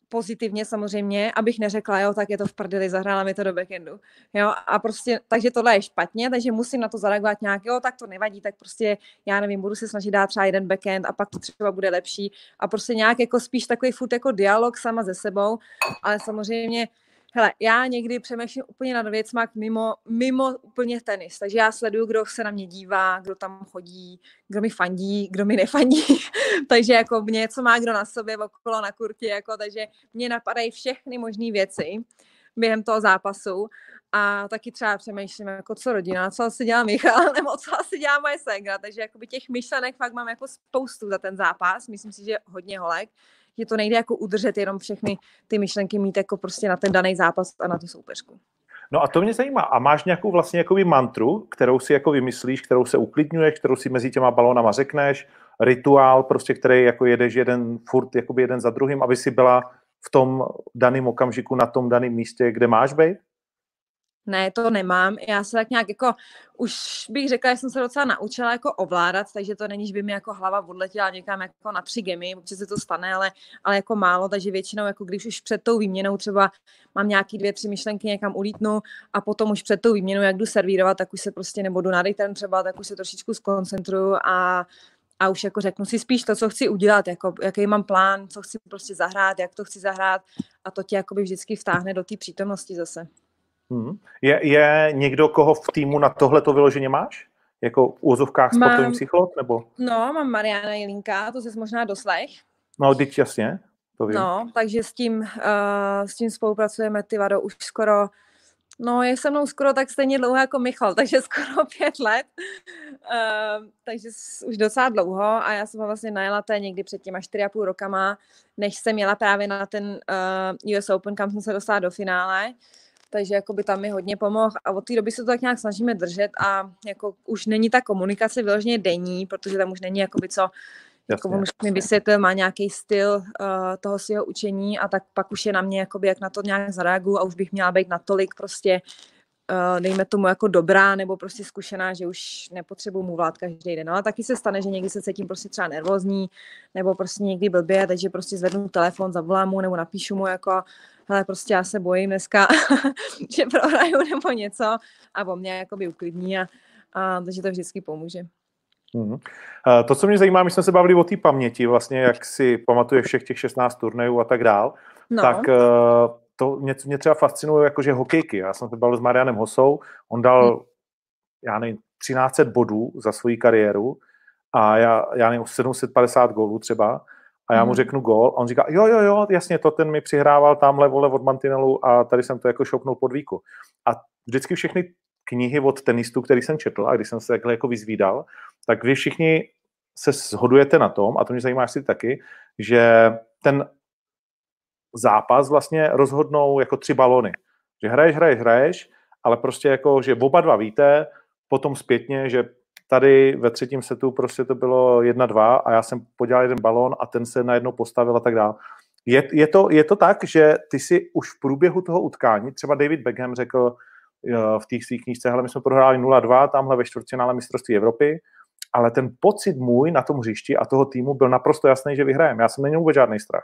pozitivně samozřejmě, abych neřekla, jo, tak je to v prdeli, zahrála mi to do backendu. Jo, a prostě, takže tohle je špatně, takže musím na to zareagovat nějak, jo, tak to nevadí, tak prostě, já nevím, budu se snažit dát třeba jeden backend a pak to třeba bude lepší a prostě nějak jako spíš takový furt jako dialog sama ze sebou, ale samozřejmě Hele, já někdy přemýšlím úplně nad věcma mimo, mimo úplně tenis, takže já sleduju, kdo se na mě dívá, kdo tam chodí, kdo mi fandí, kdo mi nefandí, takže jako mě, co má kdo na sobě okolo na kurti, jako, takže mě napadají všechny možné věci během toho zápasu a taky třeba přemýšlím, jako co rodina, co asi dělá Michal, nebo co asi dělá moje ségra, takže jakoby těch myšlenek fakt mám jako spoustu za ten zápas, myslím si, že hodně holek, že to nejde jako udržet jenom všechny ty myšlenky mít jako prostě na ten daný zápas a na tu soupeřku. No a to mě zajímá. A máš nějakou vlastně jakoby mantru, kterou si jako vymyslíš, kterou se uklidňuješ, kterou si mezi těma balónama řekneš, rituál, prostě, který jako jedeš jeden furt jakoby jeden za druhým, aby si byla v tom daném okamžiku na tom daném místě, kde máš být? Ne, to nemám. Já se tak nějak jako, už bych řekla, že jsem se docela naučila jako ovládat, takže to není, že by mi jako hlava odletěla někam jako na tři gemy, občas se to stane, ale, ale jako málo, takže většinou jako když už před tou výměnou třeba mám nějaký dvě, tři myšlenky někam ulítnu a potom už před tou výměnou, jak jdu servírovat, tak už se prostě nebudu na ten třeba, tak už se trošičku skoncentruju a a už jako řeknu si spíš to, co chci udělat, jako, jaký mám plán, co chci prostě zahrát, jak to chci zahrát a to tě jakoby vždycky vtáhne do té přítomnosti zase. Hmm. Je, je někdo, koho v týmu na tohle to vyloženě máš? Jako v úzovkách sportovní mám, psycholog? Nebo? No, mám Mariana Jilinka, to jsi možná doslech. No, teď jasně, to vím. No, takže s tím, uh, s tím spolupracujeme, ty Vado, už skoro No, je se mnou skoro tak stejně dlouho jako Michal, takže skoro pět let. Uh, takže už docela dlouho a já jsem ho vlastně najela té někdy před těma čtyři a půl rokama, než jsem měla právě na ten uh, US Open, kam jsem se dostala do finále. Takže jako by tam mi hodně pomohl a od té doby se to tak nějak snažíme držet a jako už není ta komunikace vyloženě denní, protože tam už není jakoby co jako on už mi vysvětlil, má nějaký styl uh, toho svého učení a tak pak už je na mě, jakoby, jak na to nějak zareaguju a už bych měla být natolik prostě uh, dejme tomu jako dobrá nebo prostě zkušená, že už nepotřebuji mu vlád každý den. No, ale taky se stane, že někdy se cítím prostě třeba nervózní nebo prostě někdy blbě, takže prostě zvednu telefon, zavolám mu nebo napíšu mu jako hele, prostě já se bojím dneska, že prohraju nebo něco a o mě jakoby uklidní a, a takže to vždycky pomůže. Mm. To, co mě zajímá, my jsme se bavili o té paměti, vlastně jak si pamatuje všech těch 16 turnajů a tak dál, no. tak eh, to mě, mě třeba fascinuje jakože hokejky. Já jsem se bavil s Marianem Hosou, on dal, hmm. já nevím, 1300 bodů za svoji kariéru a já, já nevím, 750 gólů třeba a já mu hmm. řeknu gól a on říká, jo, jo, jo, jasně, to ten mi přihrával tamhle vole od mantinelu a tady jsem to jako šoupnul pod víku. A vždycky všechny knihy od tenistů, který jsem četl a když jsem se takhle jako vyzvídal, tak vy všichni se shodujete na tom, a to mě zajímá asi taky, že ten zápas vlastně rozhodnou jako tři balony. Že hraješ, hraješ, hraješ, ale prostě jako, že oba dva víte, potom zpětně, že tady ve třetím setu prostě to bylo jedna dva a já jsem podělal jeden balón a ten se najednou postavil a tak dále. Je, je, to, je to tak, že ty si už v průběhu toho utkání, třeba David Beckham řekl, Eh, v té své knížce, hele, my jsme prohráli 0-2 tamhle ve čtvrtfinále mistrovství Evropy, ale ten pocit můj na tom hřišti a toho týmu byl naprosto jasný, že vyhrajeme. Já jsem neměl vůbec žádný strach.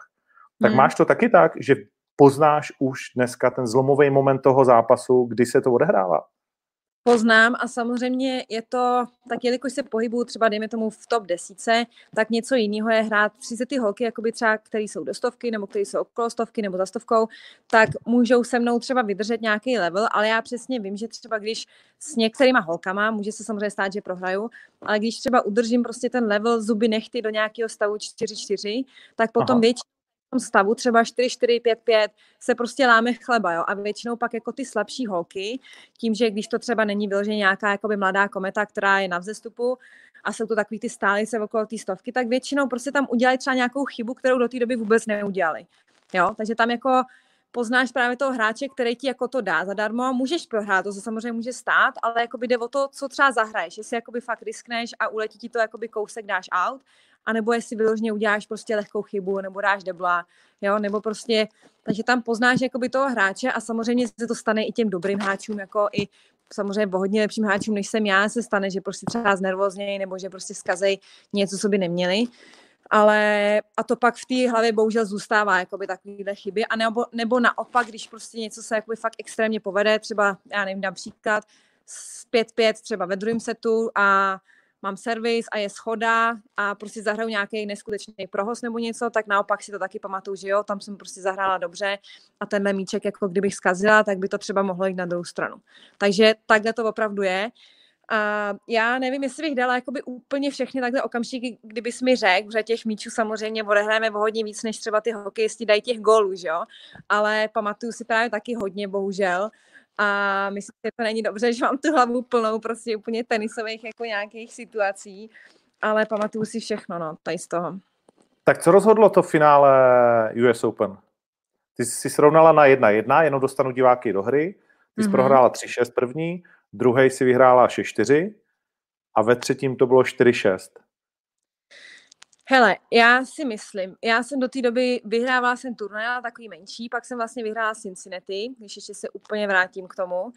Tak hmm. máš to taky tak, že poznáš už dneska ten zlomový moment toho zápasu, kdy se to odehrává? Poznám a samozřejmě je to, tak jelikož se pohybuju třeba, dejme tomu v top desíce, tak něco jiného je hrát si ty holky, jakoby třeba, které jsou do stovky, nebo které jsou okolo stovky, nebo za stovkou, tak můžou se mnou třeba vydržet nějaký level, ale já přesně vím, že třeba když s některýma holkama, může se samozřejmě stát, že prohraju, ale když třeba udržím prostě ten level zuby nechty do nějakého stavu 4-4, tak potom většinou stavu třeba 4, 4, 5, 5 se prostě láme chleba, jo, a většinou pak jako ty slabší holky, tím, že když to třeba není vyloženě nějaká jakoby mladá kometa, která je na vzestupu a jsou to takový ty stálice okolo té stovky, tak většinou prostě tam udělají třeba nějakou chybu, kterou do té doby vůbec neudělali. Jo, takže tam jako poznáš právě toho hráče, který ti jako to dá zadarmo. Můžeš prohrát, to se samozřejmě může stát, ale jako jde o to, co třeba zahraješ. Jestli jakoby fakt riskneš a uletí ti to jakoby kousek dáš out, anebo jestli vyloženě uděláš prostě lehkou chybu, nebo dáš debla, jo, nebo prostě, takže tam poznáš jakoby toho hráče a samozřejmě se to stane i těm dobrým hráčům, jako i samozřejmě o hodně lepším hráčům, než jsem já, se stane, že prostě třeba znervoznějí nebo že prostě zkazej něco, co by neměli. Ale a to pak v té hlavě bohužel zůstává jakoby takovýhle chyby. A nebo, nebo naopak, když prostě něco se jakoby fakt extrémně povede, třeba, já nevím, dám příklad, 5-5 třeba ve druhém setu a mám servis a je schoda a prostě zahraju nějaký neskutečný prohos nebo něco, tak naopak si to taky pamatuju, že jo, tam jsem prostě zahrála dobře a tenhle míček, jako kdybych zkazila, tak by to třeba mohlo jít na druhou stranu. Takže takhle to opravdu je. A já nevím, jestli bych dala jakoby úplně všechny takhle okamžiky, kdybys mi řekl, že těch míčů samozřejmě odehrajeme o hodně víc, než třeba ty hokejisti dají těch gólů, že jo? Ale pamatuju si právě taky hodně, bohužel. a myslím, že to není dobře, že mám tu hlavu plnou prostě úplně tenisových jako nějakých situací, ale pamatuju si všechno, no, tady z toho. Tak co rozhodlo to finále US Open? Ty jsi srovnala na 1-1, jenom dostanu diváky do hry. Ty jsi mm-hmm. prohrála 3-6 první, druhý si vyhrála 6-4 a ve třetím to bylo 4-6. Hele, já si myslím, já jsem do té doby vyhrávala jsem turnaj, takový menší, pak jsem vlastně vyhrála Cincinnati, když ještě se úplně vrátím k tomu.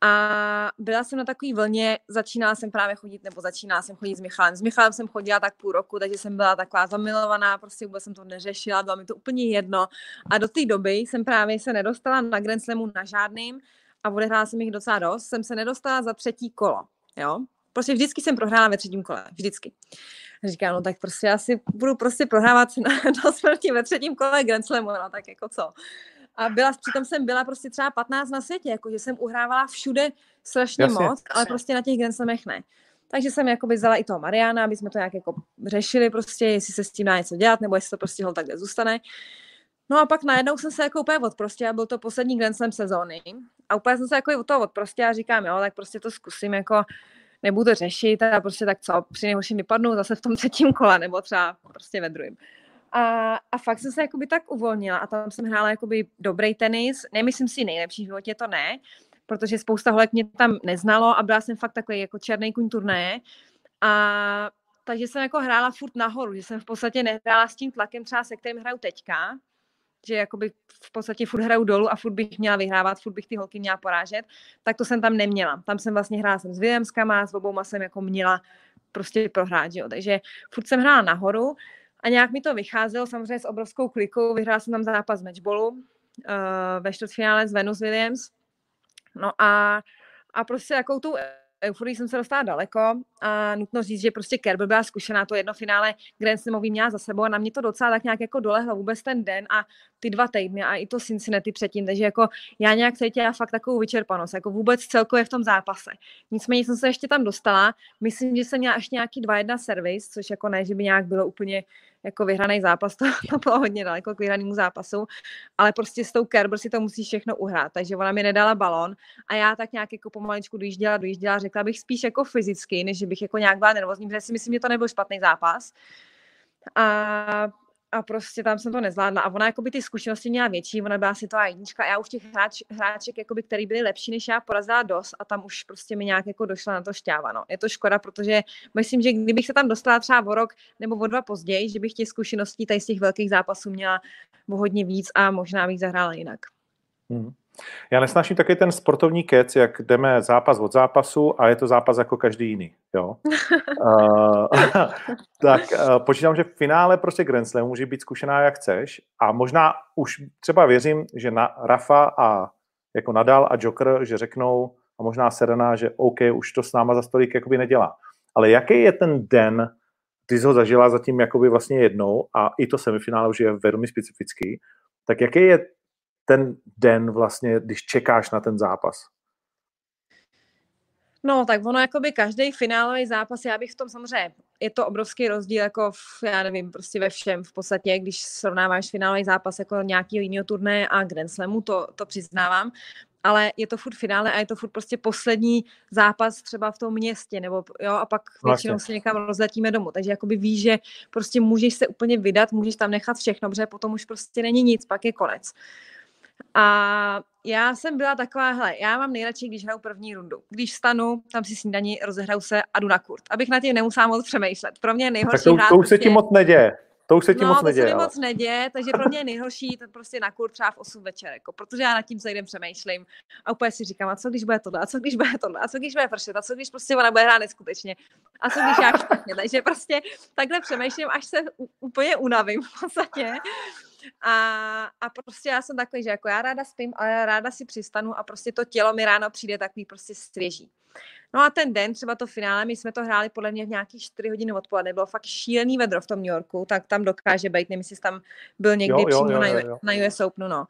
A byla jsem na takový vlně, začínala jsem právě chodit, nebo začínala jsem chodit s Michalem. S Michalem jsem chodila tak půl roku, takže jsem byla taková zamilovaná, prostě vůbec jsem to neřešila, bylo mi to úplně jedno. A do té doby jsem právě se nedostala na Grand Slamu na žádným a odehrála jsem jich docela dost, jsem se nedostala za třetí kolo, jo. Prostě vždycky jsem prohrála ve třetím kole, vždycky. Říkám, no tak prostě já si budu prostě prohrávat na, do smrti ve třetím kole Grand Slamu, no tak jako co. A byla, přitom jsem byla prostě třeba 15 na světě, jako že jsem uhrávala všude strašně Jasně. moc, ale prostě na těch Grand Slamech ne. Takže jsem jakoby vzala i toho Mariana, aby jsme to nějak jako řešili prostě, jestli se s tím dá něco dělat, nebo jestli to prostě hol takhle zůstane. No a pak najednou jsem se jako úplně odprostila, byl to poslední Grand Slam sezóny a úplně jsem se jako od toho odprostila a říkám, jo, tak prostě to zkusím, jako nebudu řešit a prostě tak co, při nejhorším vypadnu zase v tom třetím kole, nebo třeba prostě ve druhém. A, a fakt jsem se jakoby tak uvolnila a tam jsem hrála jakoby dobrý tenis, nemyslím si nejlepší v životě, to ne, protože spousta holek mě tam neznalo a byla jsem fakt takový jako černý kuň turné. A takže jsem jako hrála furt nahoru, že jsem v podstatě nehrála s tím tlakem třeba se kterým hraju teďka, že jakoby v podstatě furt hraju dolů a furt bych měla vyhrávat, furt bych ty holky měla porážet, tak to jsem tam neměla. Tam jsem vlastně hrála jsem s Williamskama, s obouma jsem jako měla prostě prohrát, jo. Takže furt jsem hrála nahoru a nějak mi to vycházelo, samozřejmě s obrovskou klikou, vyhrála jsem tam zápas matchballu uh, ve čtvrtfinále s Venus Williams. No a, a prostě jakou tu euforii jsem se dostala daleko a nutno říct, že prostě Kerber byla zkušená, to jedno finále Grand Slamový měla za sebou a na mě to docela tak nějak jako dolehlo vůbec ten den a ty dva týdny a i to Cincinnati předtím, takže jako já nějak cítila fakt takovou vyčerpanost, jako vůbec celkově v tom zápase. Nicméně jsem se ještě tam dostala, myslím, že jsem měla ještě nějaký 2-1 servis, což jako ne, že by nějak bylo úplně jako vyhraný zápas, to, to bylo hodně daleko k vyhranému zápasu, ale prostě s tou Kerber si to musí všechno uhrát, takže ona mi nedala balon a já tak nějak jako pomaličku dojížděla, dojížděla, řekla bych spíš jako fyzicky, než bych jako nějak byla nervózní, protože si myslím, že to nebyl špatný zápas. A a prostě tam jsem to nezvládla. A ona jako by ty zkušenosti měla větší, ona byla si to a jednička. Já už těch hráč, hráček, jakoby, který byli lepší než já, porazila dost a tam už prostě mi nějak jako došla na to šťáva. No. Je to škoda, protože myslím, že kdybych se tam dostala třeba o rok nebo o dva později, že bych těch zkušeností tady z těch velkých zápasů měla o hodně víc a možná bych zahrála jinak. Hmm. Já nesnáším taky ten sportovní kec, jak jdeme zápas od zápasu a je to zápas jako každý jiný. Jo? uh, tak uh, počítám, že v finále prostě Grand Slam může být zkušená jak chceš a možná už třeba věřím, že na Rafa a jako Nadal a Joker, že řeknou a možná Serena, že OK, už to s náma za stolik jakoby nedělá. Ale jaký je ten den, ty jsi ho zažila zatím jakoby vlastně jednou a i to semifinále už je velmi specifický, tak jaký je ten den vlastně, když čekáš na ten zápas? No, tak ono jakoby každý finálový zápas, já bych v tom samozřejmě, je to obrovský rozdíl jako v, já nevím, prostě ve všem v podstatě, když srovnáváš finálový zápas jako nějaký jiného turné a Grand Slamu, to, to přiznávám, ale je to furt finále a je to furt prostě poslední zápas třeba v tom městě, nebo jo, a pak vlastně. většinou se někam rozletíme domů. Takže jakoby víš, že prostě můžeš se úplně vydat, můžeš tam nechat všechno, protože potom už prostě není nic, pak je konec. A já jsem byla taková, hele, já mám nejradši, když hraju první rundu. Když stanu, tam si snídaní, rozehraju se a jdu na kurt, abych na tím nemusela moc přemýšlet. Pro mě je nejhorší tak to, hrát, to už prostě... se ti moc neděje. To už se ti no, moc neděje. To se mi moc neděje, takže pro mě je nejhorší to prostě na kurt třeba v 8 večer, jako, protože já nad tím celý den přemýšlím a úplně si říkám, a co když bude tohle, a co když bude tohle, a co když bude pršet, a co když prostě ona bude hrát neskutečně, a co když já špatně. Takže prostě takhle přemýšlím, až se úplně unavím v podstatě. A, a prostě já jsem takový, že jako já ráda spím, ale já ráda si přistanu a prostě to tělo mi ráno přijde takový prostě svěží. No a ten den, třeba to finále, my jsme to hráli podle mě v nějakých 4 hodiny odpoledne, bylo fakt šílený vedro v tom New Yorku, tak tam dokáže být, nevím, jestli tam byl někdy jo, jo, přímo jo, jo, jo. Na, na US Openu, no.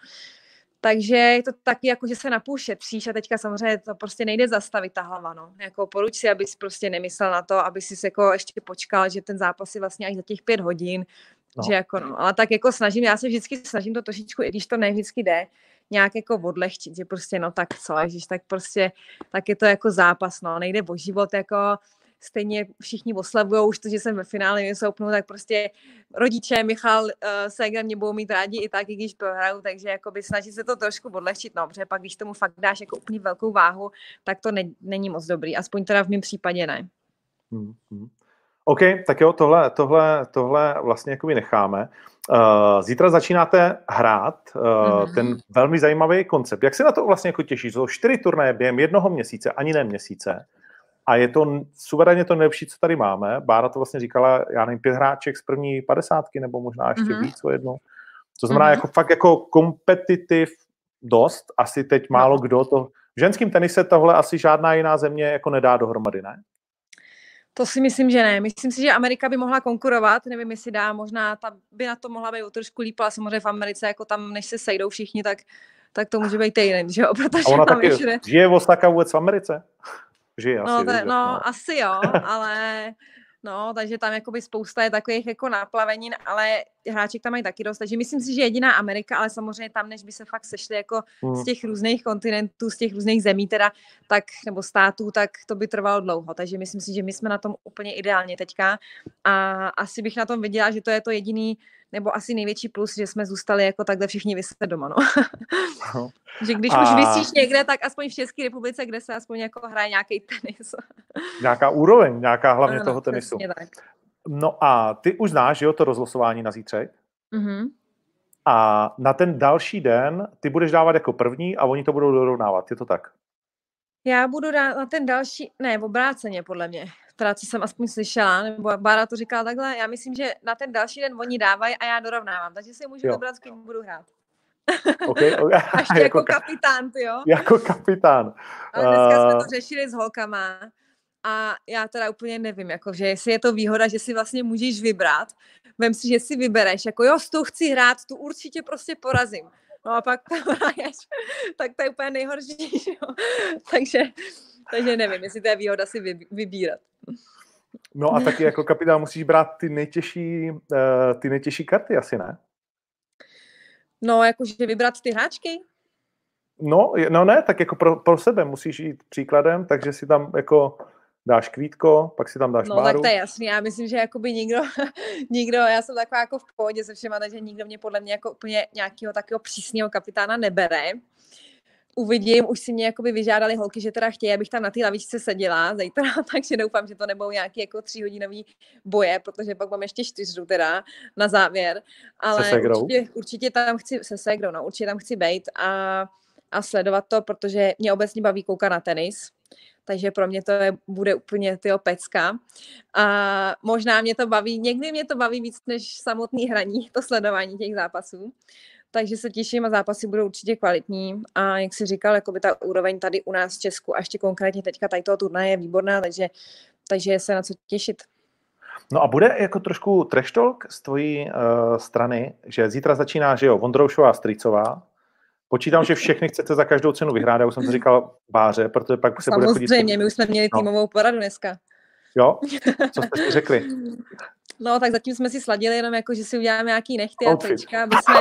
Takže je to taky jako, že se napůl šetříš a teďka samozřejmě to prostě nejde zastavit ta hlava, no. Jako poruč si, abys prostě nemyslel na to, aby si jako ještě počkal, že ten zápas je vlastně až za těch pět hodin, No. Že jako no, ale tak jako snažím, já se vždycky snažím to trošičku, i když to ne vždycky jde, nějak jako odlehčit, že prostě no tak co, ježiš, tak prostě, tak je to jako zápas, no, nejde o život, jako stejně všichni oslavují už to, že jsem ve finále vysoupnu, tak prostě rodiče Michal uh, Seger mě budou mít rádi i tak, i když prohraju, takže jakoby snažit se to trošku odlehčit, no, protože pak když tomu fakt dáš jako úplně velkou váhu, tak to ne, není moc dobrý, aspoň teda v mém případě ne. Hmm, hmm. OK, tak jo, tohle, tohle, tohle vlastně jakoby necháme. Uh, zítra začínáte hrát uh, mm-hmm. ten velmi zajímavý koncept. Jak se na to vlastně jako těší? Jsou čtyři turnaje během jednoho měsíce, ani ne měsíce. A je to suverénně to nejlepší, co tady máme. Bára to vlastně říkala, já nevím, pět hráček z první padesátky, nebo možná ještě mm-hmm. víc o jednu. To znamená mm-hmm. jako fakt jako kompetitiv dost. Asi teď málo no. kdo to... V ženském tenise tohle asi žádná jiná země jako nedá dohromady, ne? To si myslím, že ne. Myslím si, že Amerika by mohla konkurovat, nevím, jestli dá, možná ta by na to mohla být o trošku líp, ale samozřejmě v Americe, jako tam, než se sejdou všichni, tak, tak to může být týden, že jo? Protože A ona taky ještě... žije Osaka vůbec v Americe? Žije no, asi. To, no, no, asi jo, ale No, takže tam jakoby spousta je takových jako naplavenin, ale hráček tam mají taky dost, takže myslím si, že jediná Amerika, ale samozřejmě tam, než by se fakt sešli jako mm. z těch různých kontinentů, z těch různých zemí teda, tak, nebo států, tak to by trvalo dlouho, takže myslím si, že my jsme na tom úplně ideálně teďka a asi bych na tom viděla, že to je to jediný, nebo asi největší plus, že jsme zůstali jako takhle všichni vyset doma, no. no. že když a... už vysíš někde, tak aspoň v České republice, kde se aspoň jako hraje nějaký tenis. nějaká úroveň, nějaká hlavně ano, toho tenisu. Tak. No a ty už znáš, že jo, to rozlosování na zítřek? Mm-hmm. A na ten další den ty budeš dávat jako první a oni to budou dorovnávat, je to tak? Já budu dát na ten další, ne, v obráceně podle mě, teda co jsem aspoň slyšela, nebo Bára to říkala takhle, já myslím, že na ten další den oni dávají a já dorovnávám, takže si můžu jo. vybrat, s kým budu hrát. Okay, okay. Až jako, jako kapitán, ty jo? Jako kapitán. Ale dneska uh... jsme to řešili s holkama a já teda úplně nevím, jako, že jestli je to výhoda, že si vlastně můžeš vybrat, vem si, že si vybereš, jako jo, s tou chci hrát, tu určitě prostě porazím. No a pak tam hraješ, tak to je úplně nejhorší, jo. takže, takže nevím, jestli to je výhoda si vybírat. No a taky jako kapitán musíš brát ty nejtěžší, uh, ty nejtěžší karty asi, ne? No, jakože vybrat ty hráčky? No, no ne, tak jako pro, pro sebe musíš jít příkladem, takže si tam jako dáš kvítko, pak si tam dáš No Báru. tak to je jasný, já myslím, že jakoby nikdo, nikdo, já jsem taková jako v pohodě se všema, takže nikdo mě podle mě jako úplně nějakého takového přísného kapitána nebere. Uvidím, už si mě jakoby vyžádali holky, že teda chtějí, abych tam na té lavičce seděla zítra, takže doufám, že to nebudou nějaký jako tříhodinový boje, protože pak mám ještě čtyřu teda na závěr. Ale se určitě, určitě, tam chci, se segrou, no, určitě tam chci být a, a sledovat to, protože mě obecně baví koukat na tenis takže pro mě to je, bude úplně tyho pecka. A možná mě to baví, někdy mě to baví víc než samotný hraní, to sledování těch zápasů. Takže se těším a zápasy budou určitě kvalitní. A jak si říkal, jako by ta úroveň tady u nás v Česku a ještě konkrétně teďka tady toho turnaje je výborná, takže, takže se na co těšit. No a bude jako trošku trash talk z tvojí uh, strany, že zítra začíná, že jo, Vondroušová Stricová, Počítám, že všechny chcete za každou cenu vyhrát, já už jsem to říkal Báře, protože pak se bude chodit... Samozřejmě, my už jsme měli no. týmovou no. poradu dneska. Jo? Co jste si řekli? No, tak zatím jsme si sladili jenom jako, že si uděláme nějaký nechty a trička, aby jsme,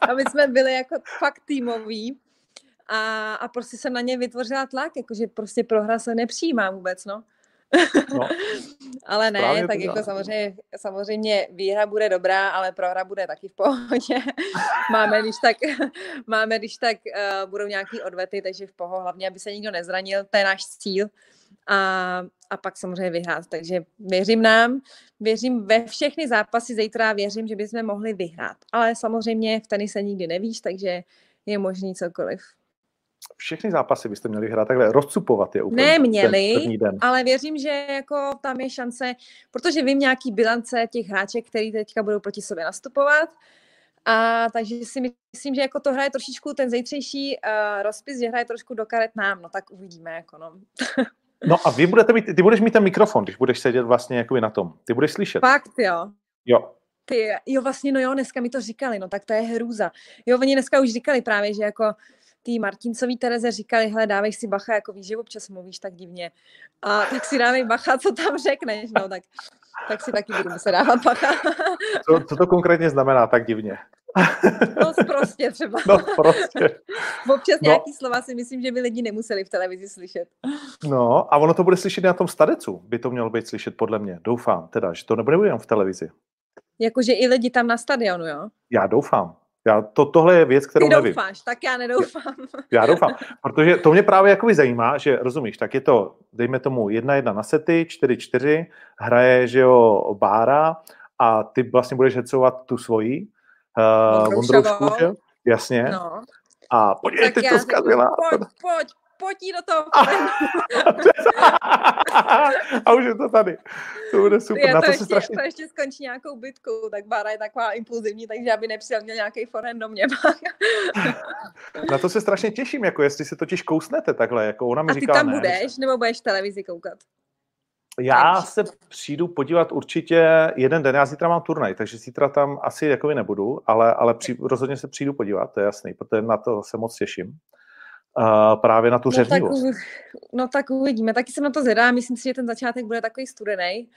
aby jsme byli jako fakt týmoví. A, a prostě jsem na ně vytvořila tlak, jakože prostě prohra se nepřijímá vůbec, no. No. ale ne, Správně tak jako samozřejmě, samozřejmě výhra bude dobrá, ale prohra bude taky v pohodě. máme, když tak, máme, když tak uh, budou nějaký odvety, takže v pohodě, hlavně, aby se nikdo nezranil, to je náš cíl. A, a pak samozřejmě vyhrát. Takže věřím nám, věřím ve všechny zápasy zítra, věřím, že bychom mohli vyhrát. Ale samozřejmě v tenise nikdy nevíš, takže je možný cokoliv všechny zápasy byste měli hrát takhle, rozcupovat je úplně. Neměli, den, ale věřím, že jako tam je šance, protože vím nějaký bilance těch hráček, který teďka budou proti sobě nastupovat, a takže si myslím, že jako to hraje trošičku ten zejtřejší uh, rozpis, že hraje trošku do karet nám, no tak uvidíme, jako no. no a vy budete mít, ty budeš mít ten mikrofon, když budeš sedět vlastně jakoby na tom. Ty budeš slyšet. Fakt, jo. Jo. Ty, jo, vlastně, no jo, dneska mi to říkali, no tak to je hrůza. Jo, oni dneska už říkali právě, že jako té Martincový Tereze říkali, hele, dávej si bacha, jako víš, že občas mluvíš tak divně. A tak si dávej bacha, co tam řekneš, no tak, tak si taky budu muset dávat bacha. co, co to konkrétně znamená tak divně? No prostě třeba. No prostě. Občas no. nějaký slova si myslím, že by lidi nemuseli v televizi slyšet. No a ono to bude slyšet na tom stadecu, by to mělo být slyšet podle mě. Doufám teda, že to nebude jen v televizi. Jakože i lidi tam na stadionu, jo? Já doufám. Já, to, tohle je věc, kterou Ty nevím. doufáš, tak já nedoufám. Já doufám, protože to mě právě jakoby zajímá, že rozumíš, tak je to, dejme tomu, jedna jedna na sety, čtyři čtyři, hraje, že jo, Bára a ty vlastně budeš hecovat tu svoji, uh, Vondroušku, že? Jasně. No. A podívej, ty to zkazila. Pojď, pojď, pojď do toho. a už je to tady. To bude super. Já to, Na to, ještě, strašně... to ještě skončí nějakou bitku, tak Bára je taková impulzivní, takže aby nepřijel měl nějaký forehand do mě. Na to se strašně těším, jako jestli se totiž kousnete takhle, jako ona mi A ty říká, tam ne, budeš, nebo budeš televizi koukat? Já se přijdu podívat určitě jeden den, já zítra mám turnaj, takže zítra tam asi jako nebudu, ale, ale při, rozhodně se přijdu podívat, to je jasný, protože na to se moc těším. Uh, právě na tu no tak, no tak uvidíme, taky jsem na to zvědá, myslím si, že ten začátek bude takový studený,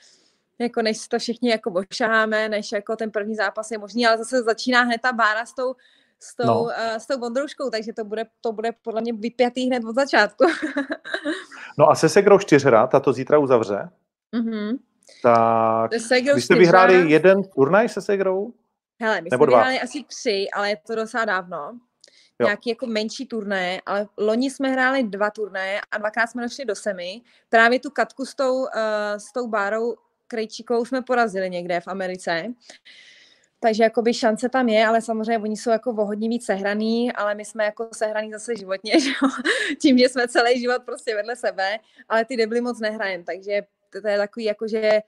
jako než to všichni jako ošaháme, než jako ten první zápas je možný, ale zase začíná hned ta bára s tou, s tou, no. uh, s tou Vondrouškou, takže to bude, to bude podle mě vypjatý hned od začátku. no a se Segrou čtyřhra, ta to zítra uzavře. Mm-hmm. Tak vy jste vyhráli jeden turnaj se Segrou? Hele, my Nebo jsme dva? vyhráli asi tři, ale je to docela dávno. Jo. Nějaký jako menší turné, ale loni jsme hráli dva turné a dvakrát jsme došli do semi. Právě tu Katku s tou, uh, s tou Bárou Krejčíkou jsme porazili někde v Americe. Takže jakoby šance tam je, ale samozřejmě oni jsou jako o hodně víc sehraný, ale my jsme jako sehraný zase životně, že jo? tím, že jsme celý život prostě vedle sebe, ale ty debly moc nehrajem, takže to, to je takový jako, že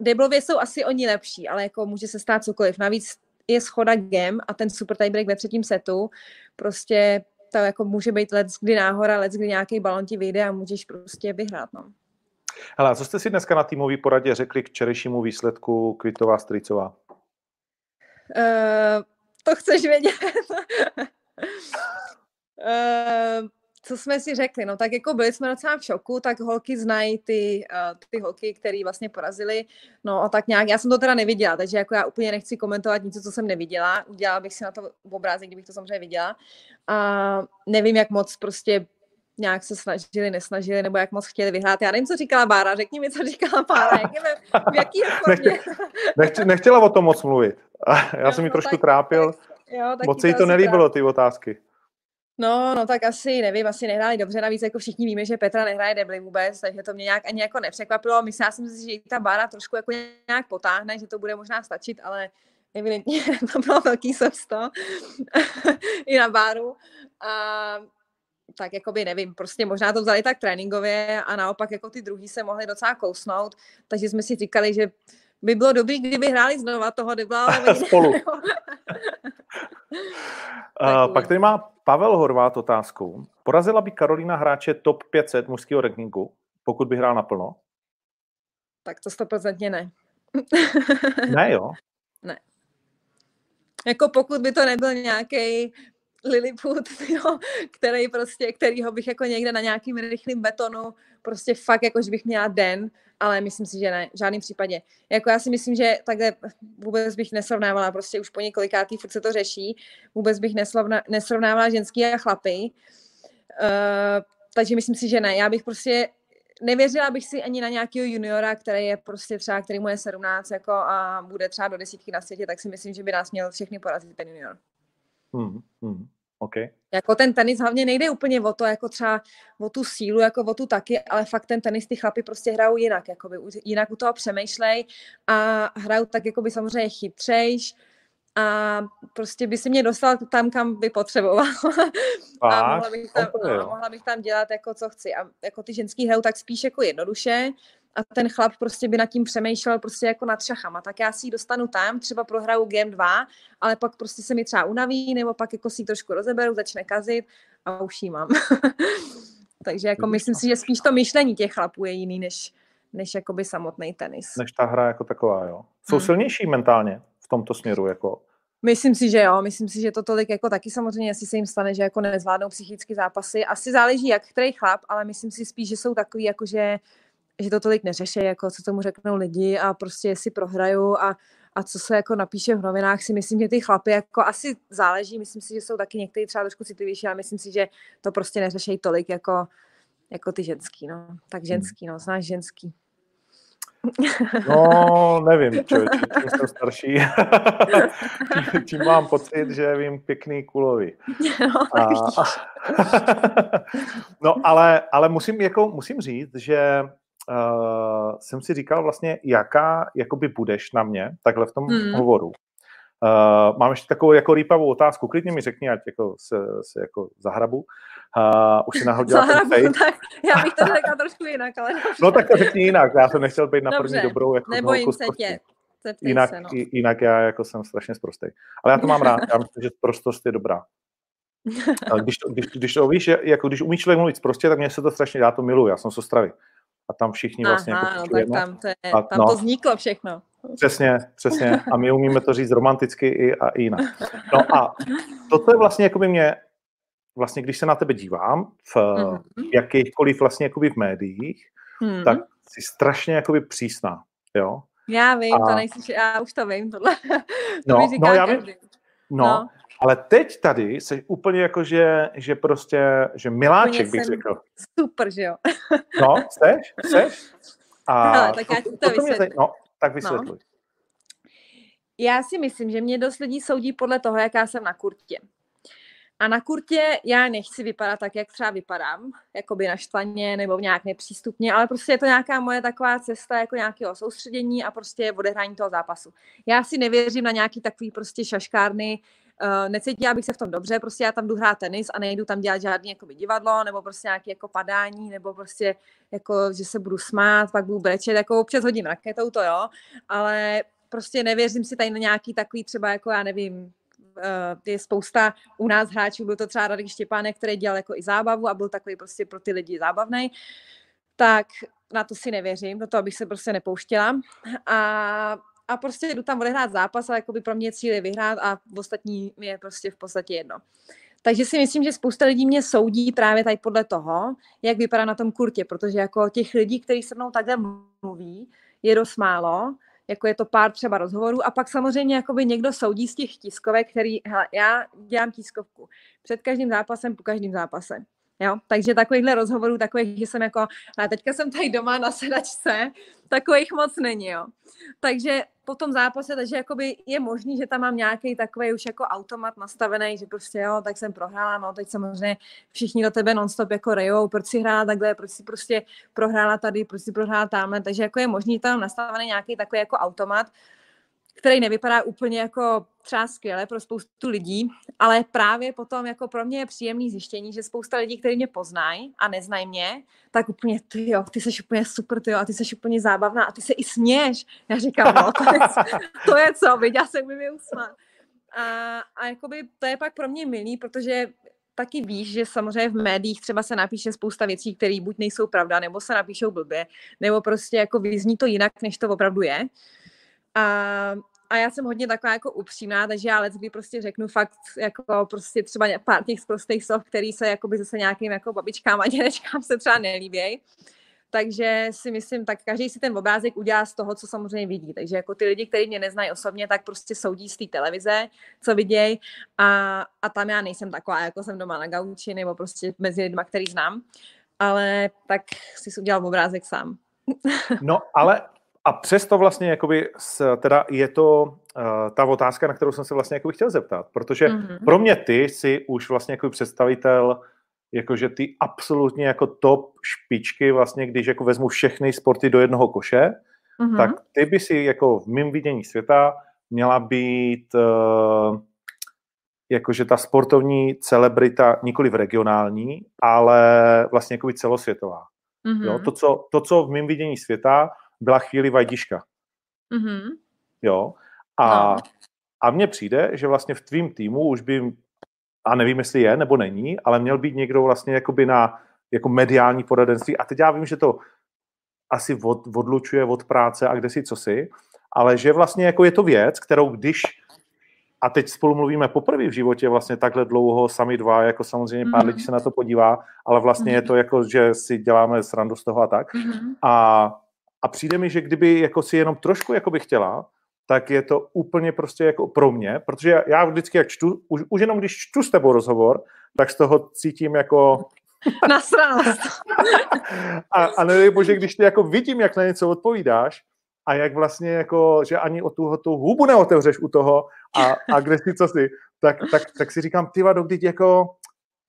deblově jsou asi oni lepší, ale jako může se stát cokoliv. Navíc je schoda game a ten super tiebreak ve třetím setu, prostě to jako může být let kdy náhora, let kdy nějaký balon ti vyjde a můžeš prostě vyhrát, no. Hele, co jste si dneska na týmové poradě řekli k včerejšímu výsledku Kvitová Stricová? Uh, to chceš vědět. uh, co jsme si řekli, no tak jako byli jsme docela v šoku, tak holky znají ty, uh, ty holky, které vlastně porazili, no a tak nějak, já jsem to teda neviděla, takže jako já úplně nechci komentovat nic, co jsem neviděla, udělala bych si na to obrázek, kdybych to samozřejmě viděla a nevím, jak moc prostě nějak se snažili, nesnažili, nebo jak moc chtěli vyhrát. Já nevím, co říkala Bára, řekni mi, co říkala Bára, jak je, v jaký formě. Nechtěla, nechtěla o tom moc mluvit. Já jo, jsem mi no, trošku tak, trápil. Tak, jo, moc se jí to nelíbilo, ty otázky. No, no tak asi, nevím, asi nehráli dobře, navíc jako všichni víme, že Petra nehraje debly vůbec, takže to mě nějak ani jako nepřekvapilo. Myslela jsem si, že ta Bára trošku jako nějak potáhne, že to bude možná stačit, ale evidentně to bylo velký srsto i na Báru. A tak jakoby nevím, prostě možná to vzali tak tréninkově a naopak jako ty druhý se mohli docela kousnout, takže jsme si říkali, že by bylo dobrý, kdyby hráli znova toho debla, ale Spolu. Uh, pak tady má Pavel Horvát otázku. Porazila by Karolina hráče top 500 mužského rankingu, pokud by hrál naplno? Tak to stoprocentně ne. ne, jo? Ne. Jako pokud by to nebyl nějaký Lilliput, jo, který prostě, kterýho bych jako někde na nějakým rychlým betonu, prostě fakt jako, že bych měla den, ale myslím si, že ne, v žádném případě. Jako já si myslím, že takhle vůbec bych nesrovnávala, prostě už po několikátý furt se to řeší, vůbec bych nesrovna, nesrovnávala ženský a chlapy, uh, takže myslím si, že ne. Já bych prostě nevěřila bych si ani na nějakého juniora, který je prostě třeba, který mu je 17 jako a bude třeba do desítky na světě, tak si myslím, že by nás měl všechny porazit ten junior. Hmm, hmm. Okay. Jako ten tenis hlavně nejde úplně o to, jako třeba o tu sílu, jako o tu taky, ale fakt ten tenis ty chlapy prostě hrajou jinak, jakoby, jinak u toho přemýšlej a hrajou tak jakoby samozřejmě chytřejš a prostě by si mě dostal tam, kam by potřeboval. a mohla bych, tam, no, mohla bych tam dělat jako co chci. A jako ty ženský hrajou tak spíš jako jednoduše a ten chlap prostě by nad tím přemýšlel prostě jako nad šachama, tak já si ji dostanu tam, třeba prohraju game 2, ale pak prostě se mi třeba unaví, nebo pak jako si ji trošku rozeberu, začne kazit a už jí mám. Takže jako myslím si, že spíš to myšlení těch chlapů je jiný, než, než jakoby samotný tenis. Než ta hra jako taková, jo. Jsou hmm. silnější mentálně v tomto směru, jako Myslím si, že jo, myslím si, že to tolik jako taky samozřejmě asi se jim stane, že jako nezvládnou psychické zápasy. Asi záleží, jak který chlap, ale myslím si spíš, že jsou takový, jako že že to tolik neřeší, jako co tomu řeknou lidi a prostě si prohraju a, a co se jako napíše v novinách, si myslím, že ty chlapy jako asi záleží, myslím si, že jsou taky někteří třeba trošku citlivější, ale myslím si, že to prostě neřešejí tolik jako, jako ty ženský, no. Tak hmm. ženský, no, znáš ženský. No, nevím, člověče, čím jsem starší, tím mám pocit, že vím pěkný kulový. No, a, no ale, ale musím, jako, musím říct, že uh, jsem si říkal vlastně, jaká jakoby budeš na mě, takhle v tom hmm. hovoru. Uh, mám ještě takovou jako rýpavou otázku, klidně mi řekni, ať jako se, se jako zahrabu. Uh, už si nahodila Zahrabu, ten tak já bych to řekla trošku jinak, ale dobře. No tak to řekni jinak, já jsem nechtěl být na první dobře. dobrou. Jako Nebojím se tě. Jinak, se, no. jinak já jako jsem strašně zprostý. Ale já to mám rád, já myslím, že prostost je dobrá. Když, to, když, když to víš, jako když umí člověk mluvit prostě, tak mě se to strašně, já to miluji, já jsem z Ostravy. A tam všichni vlastně Aha, jako no, tak tam, to, je, a, tam no, to vzniklo všechno. Přesně, přesně. A my umíme to říct romanticky i, a i jinak. No a toto je vlastně jako by mě, vlastně když se na tebe dívám v mm-hmm. jakýchkoliv vlastně jakoby v médiích, mm-hmm. tak jsi strašně jakoby přísná, jo? Já vím, a... to nejsi, já už to vím, tohle. to no, no, já vím. No, no, ale teď tady jsi úplně jako, že, že prostě, že miláček bych řekl. Super, že jo? no, chceš? Chceš? A Hele, tak já ti to, to vysvětlím. No, tak vysvětluj. No. Já si myslím, že mě dost lidí soudí podle toho, jaká jsem na kurtě. A na kurtě já nechci vypadat tak, jak třeba vypadám, jako by naštvaně nebo nějak nepřístupně, ale prostě je to nějaká moje taková cesta jako nějakého soustředění a prostě odehrání toho zápasu. Já si nevěřím na nějaký takový prostě šaškárny, uh, necítila bych se v tom dobře, prostě já tam jdu hrát tenis a nejdu tam dělat žádný jakoby, divadlo nebo prostě nějaké jako padání nebo prostě jako, že se budu smát, pak budu brečet, jako občas hodím raketou, to jo, ale prostě nevěřím si tady na nějaký takový třeba jako já nevím, Uh, je spousta u nás hráčů, byl to třeba Radek Štěpánek, který dělal jako i zábavu a byl takový prostě pro ty lidi zábavný, tak na to si nevěřím, do toho bych se prostě nepouštěla. A a prostě jdu tam odehrát zápas a jakoby pro mě cíl je vyhrát a ostatní je prostě v podstatě jedno. Takže si myslím, že spousta lidí mě soudí právě tady podle toho, jak vypadá na tom kurtě, protože jako těch lidí, kteří se mnou takhle mluví, je dost málo, jako je to pár třeba rozhovorů a pak samozřejmě jakoby někdo soudí z těch tiskovek, který, hele, já dělám tiskovku před každým zápasem, po každém zápase. Jo? Takže takovýchhle rozhovorů, takových, že jsem jako, a teďka jsem tady doma na sedačce, takových moc není, jo. Takže po tom zápase, takže jakoby je možný, že tam mám nějaký takový už jako automat nastavený, že prostě jo, tak jsem prohrála, no teď samozřejmě všichni do tebe nonstop jako rejou, proč si hrála takhle, proč si prostě prohrála tady, proč si prohrála tamhle, takže jako je možný tam nastavený nějaký takový jako automat, který nevypadá úplně jako třeba skvěle pro spoustu lidí, ale právě potom jako pro mě je příjemný zjištění, že spousta lidí, kteří mě poznají a neznají mě, tak úplně ty jo, ty jsi úplně super, ty jo, a ty jsi úplně zábavná a ty se i směš. Já říkám, no, to je, to je co, já se mi usmát. A, a jakoby to je pak pro mě milý, protože taky víš, že samozřejmě v médiích třeba se napíše spousta věcí, které buď nejsou pravda, nebo se napíšou blbě, nebo prostě jako vyzní to jinak, než to opravdu je. A, a já jsem hodně taková jako upřímná, takže já let, kdy prostě řeknu fakt jako prostě třeba pár těch prostých slov, který se jako by zase nějakým jako babičkám a dědečkám se třeba nelíbějí. Takže si myslím, tak každý si ten obrázek udělá z toho, co samozřejmě vidí. Takže jako ty lidi, kteří mě neznají osobně, tak prostě soudí z té televize, co vidějí. A, a tam já nejsem taková, jako jsem doma na gauči nebo prostě mezi lidmi, který znám. Ale tak si udělal obrázek sám. No, ale a přesto vlastně jakoby, teda je to uh, ta otázka, na kterou jsem se vlastně jakoby chtěl zeptat, protože mm-hmm. pro mě ty jsi už vlastně jako představitel jakože ty absolutně jako top špičky vlastně, když jako vezmu všechny sporty do jednoho koše, mm-hmm. tak ty by si jako v mém vidění světa měla být uh, jakože ta sportovní celebrita nikoli v regionální, ale vlastně jako celosvětová. Mm-hmm. Jo, to, co, to, co v mém vidění světa byla chvíli vajdiška. Mm-hmm. Jo. A, no. a mně přijde, že vlastně v tvým týmu už by, a nevím, jestli je nebo není, ale měl být někdo vlastně jakoby na jako mediální poradenství. A teď já vím, že to asi od, odlučuje od práce a kde si co si, ale že vlastně jako je to věc, kterou když a teď spolu mluvíme poprvé v životě vlastně takhle dlouho, sami dva, jako samozřejmě pár mm-hmm. lidí se na to podívá, ale vlastně mm-hmm. je to jako, že si děláme srandu z toho a tak. Mm-hmm. A a přijde mi, že kdyby jako si jenom trošku jako by chtěla, tak je to úplně prostě jako pro mě, protože já vždycky, jak čtu, už, už jenom když čtu s tebou rozhovor, tak z toho cítím jako... Nasranost. a, a nedej bože, když ty jako vidím, jak na něco odpovídáš, a jak vlastně jako, že ani o tu, tu hubu neotevřeš u toho a, a kde si co si, tak, tak, tak si říkám, ty vado, jako,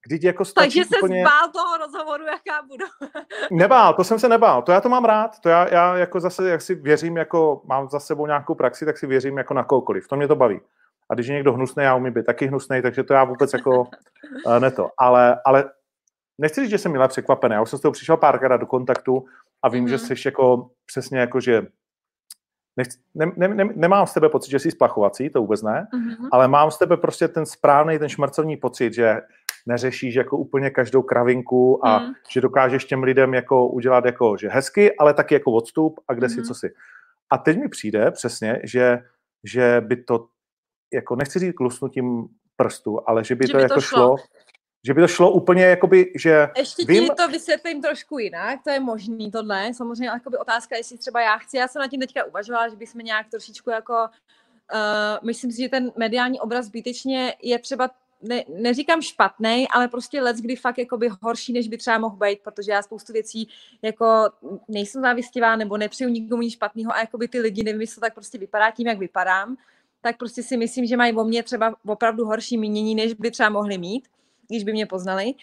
když jako stačí Takže se úplně... zbál toho rozhovoru, jaká budu. nebál, to jsem se nebál, to já to mám rád, to já, já jako zase, jak si věřím, jako mám za sebou nějakou praxi, tak si věřím jako na koukoliv, to mě to baví. A když je někdo hnusný, já umím být taky hnusný, takže to já vůbec jako uh, ne to. Ale, ale nechci říct, že jsem milé překvapený. Já už jsem s tou přišel párkrát do kontaktu a vím, mm-hmm. že mhm. jsi jako přesně jako, že nechci, ne, ne, ne, nemám z tebe pocit, že jsi splachovací, to vůbec ne, mm-hmm. ale mám z tebe prostě ten správný, ten šmarcovní pocit, že neřešíš jako úplně každou kravinku a mm. že dokážeš těm lidem jako udělat jako, že hezky, ale taky jako odstup a kde mm. si, mhm. co si. A teď mi přijde přesně, že, že by to, jako nechci říct lusnutím prstu, ale že by že to by jako to šlo. šlo že by to šlo úplně, jakoby, že... Ještě vím... ti to vysvětlím trošku jinak, to je možný tohle. Samozřejmě jakoby otázka, jestli třeba já chci, já jsem na tím teďka uvažovala, že bychom nějak trošičku jako, uh, myslím si, že ten mediální obraz zbytečně je třeba ne, neříkám špatný, ale prostě let, kdy fakt jakoby horší, než by třeba mohl být, protože já spoustu věcí jako nejsem závistivá nebo nepřeju nikomu nic špatného a jakoby ty lidi, nevím, jestli to tak prostě vypadá tím, jak vypadám, tak prostě si myslím, že mají o mě třeba opravdu horší mínění, než by třeba mohli mít když by mě poznali.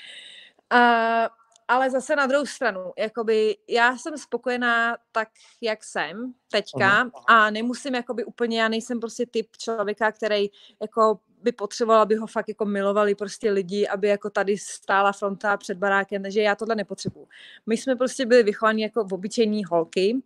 A, ale zase na druhou stranu, jakoby já jsem spokojená tak, jak jsem teďka uh-huh. a nemusím jakoby úplně, já nejsem prostě typ člověka, který jako by potřeboval, aby ho fakt jako milovali prostě lidi, aby jako tady stála fronta před barákem, takže já tohle nepotřebuju. My jsme prostě byli vychovaní jako v obyčejní holky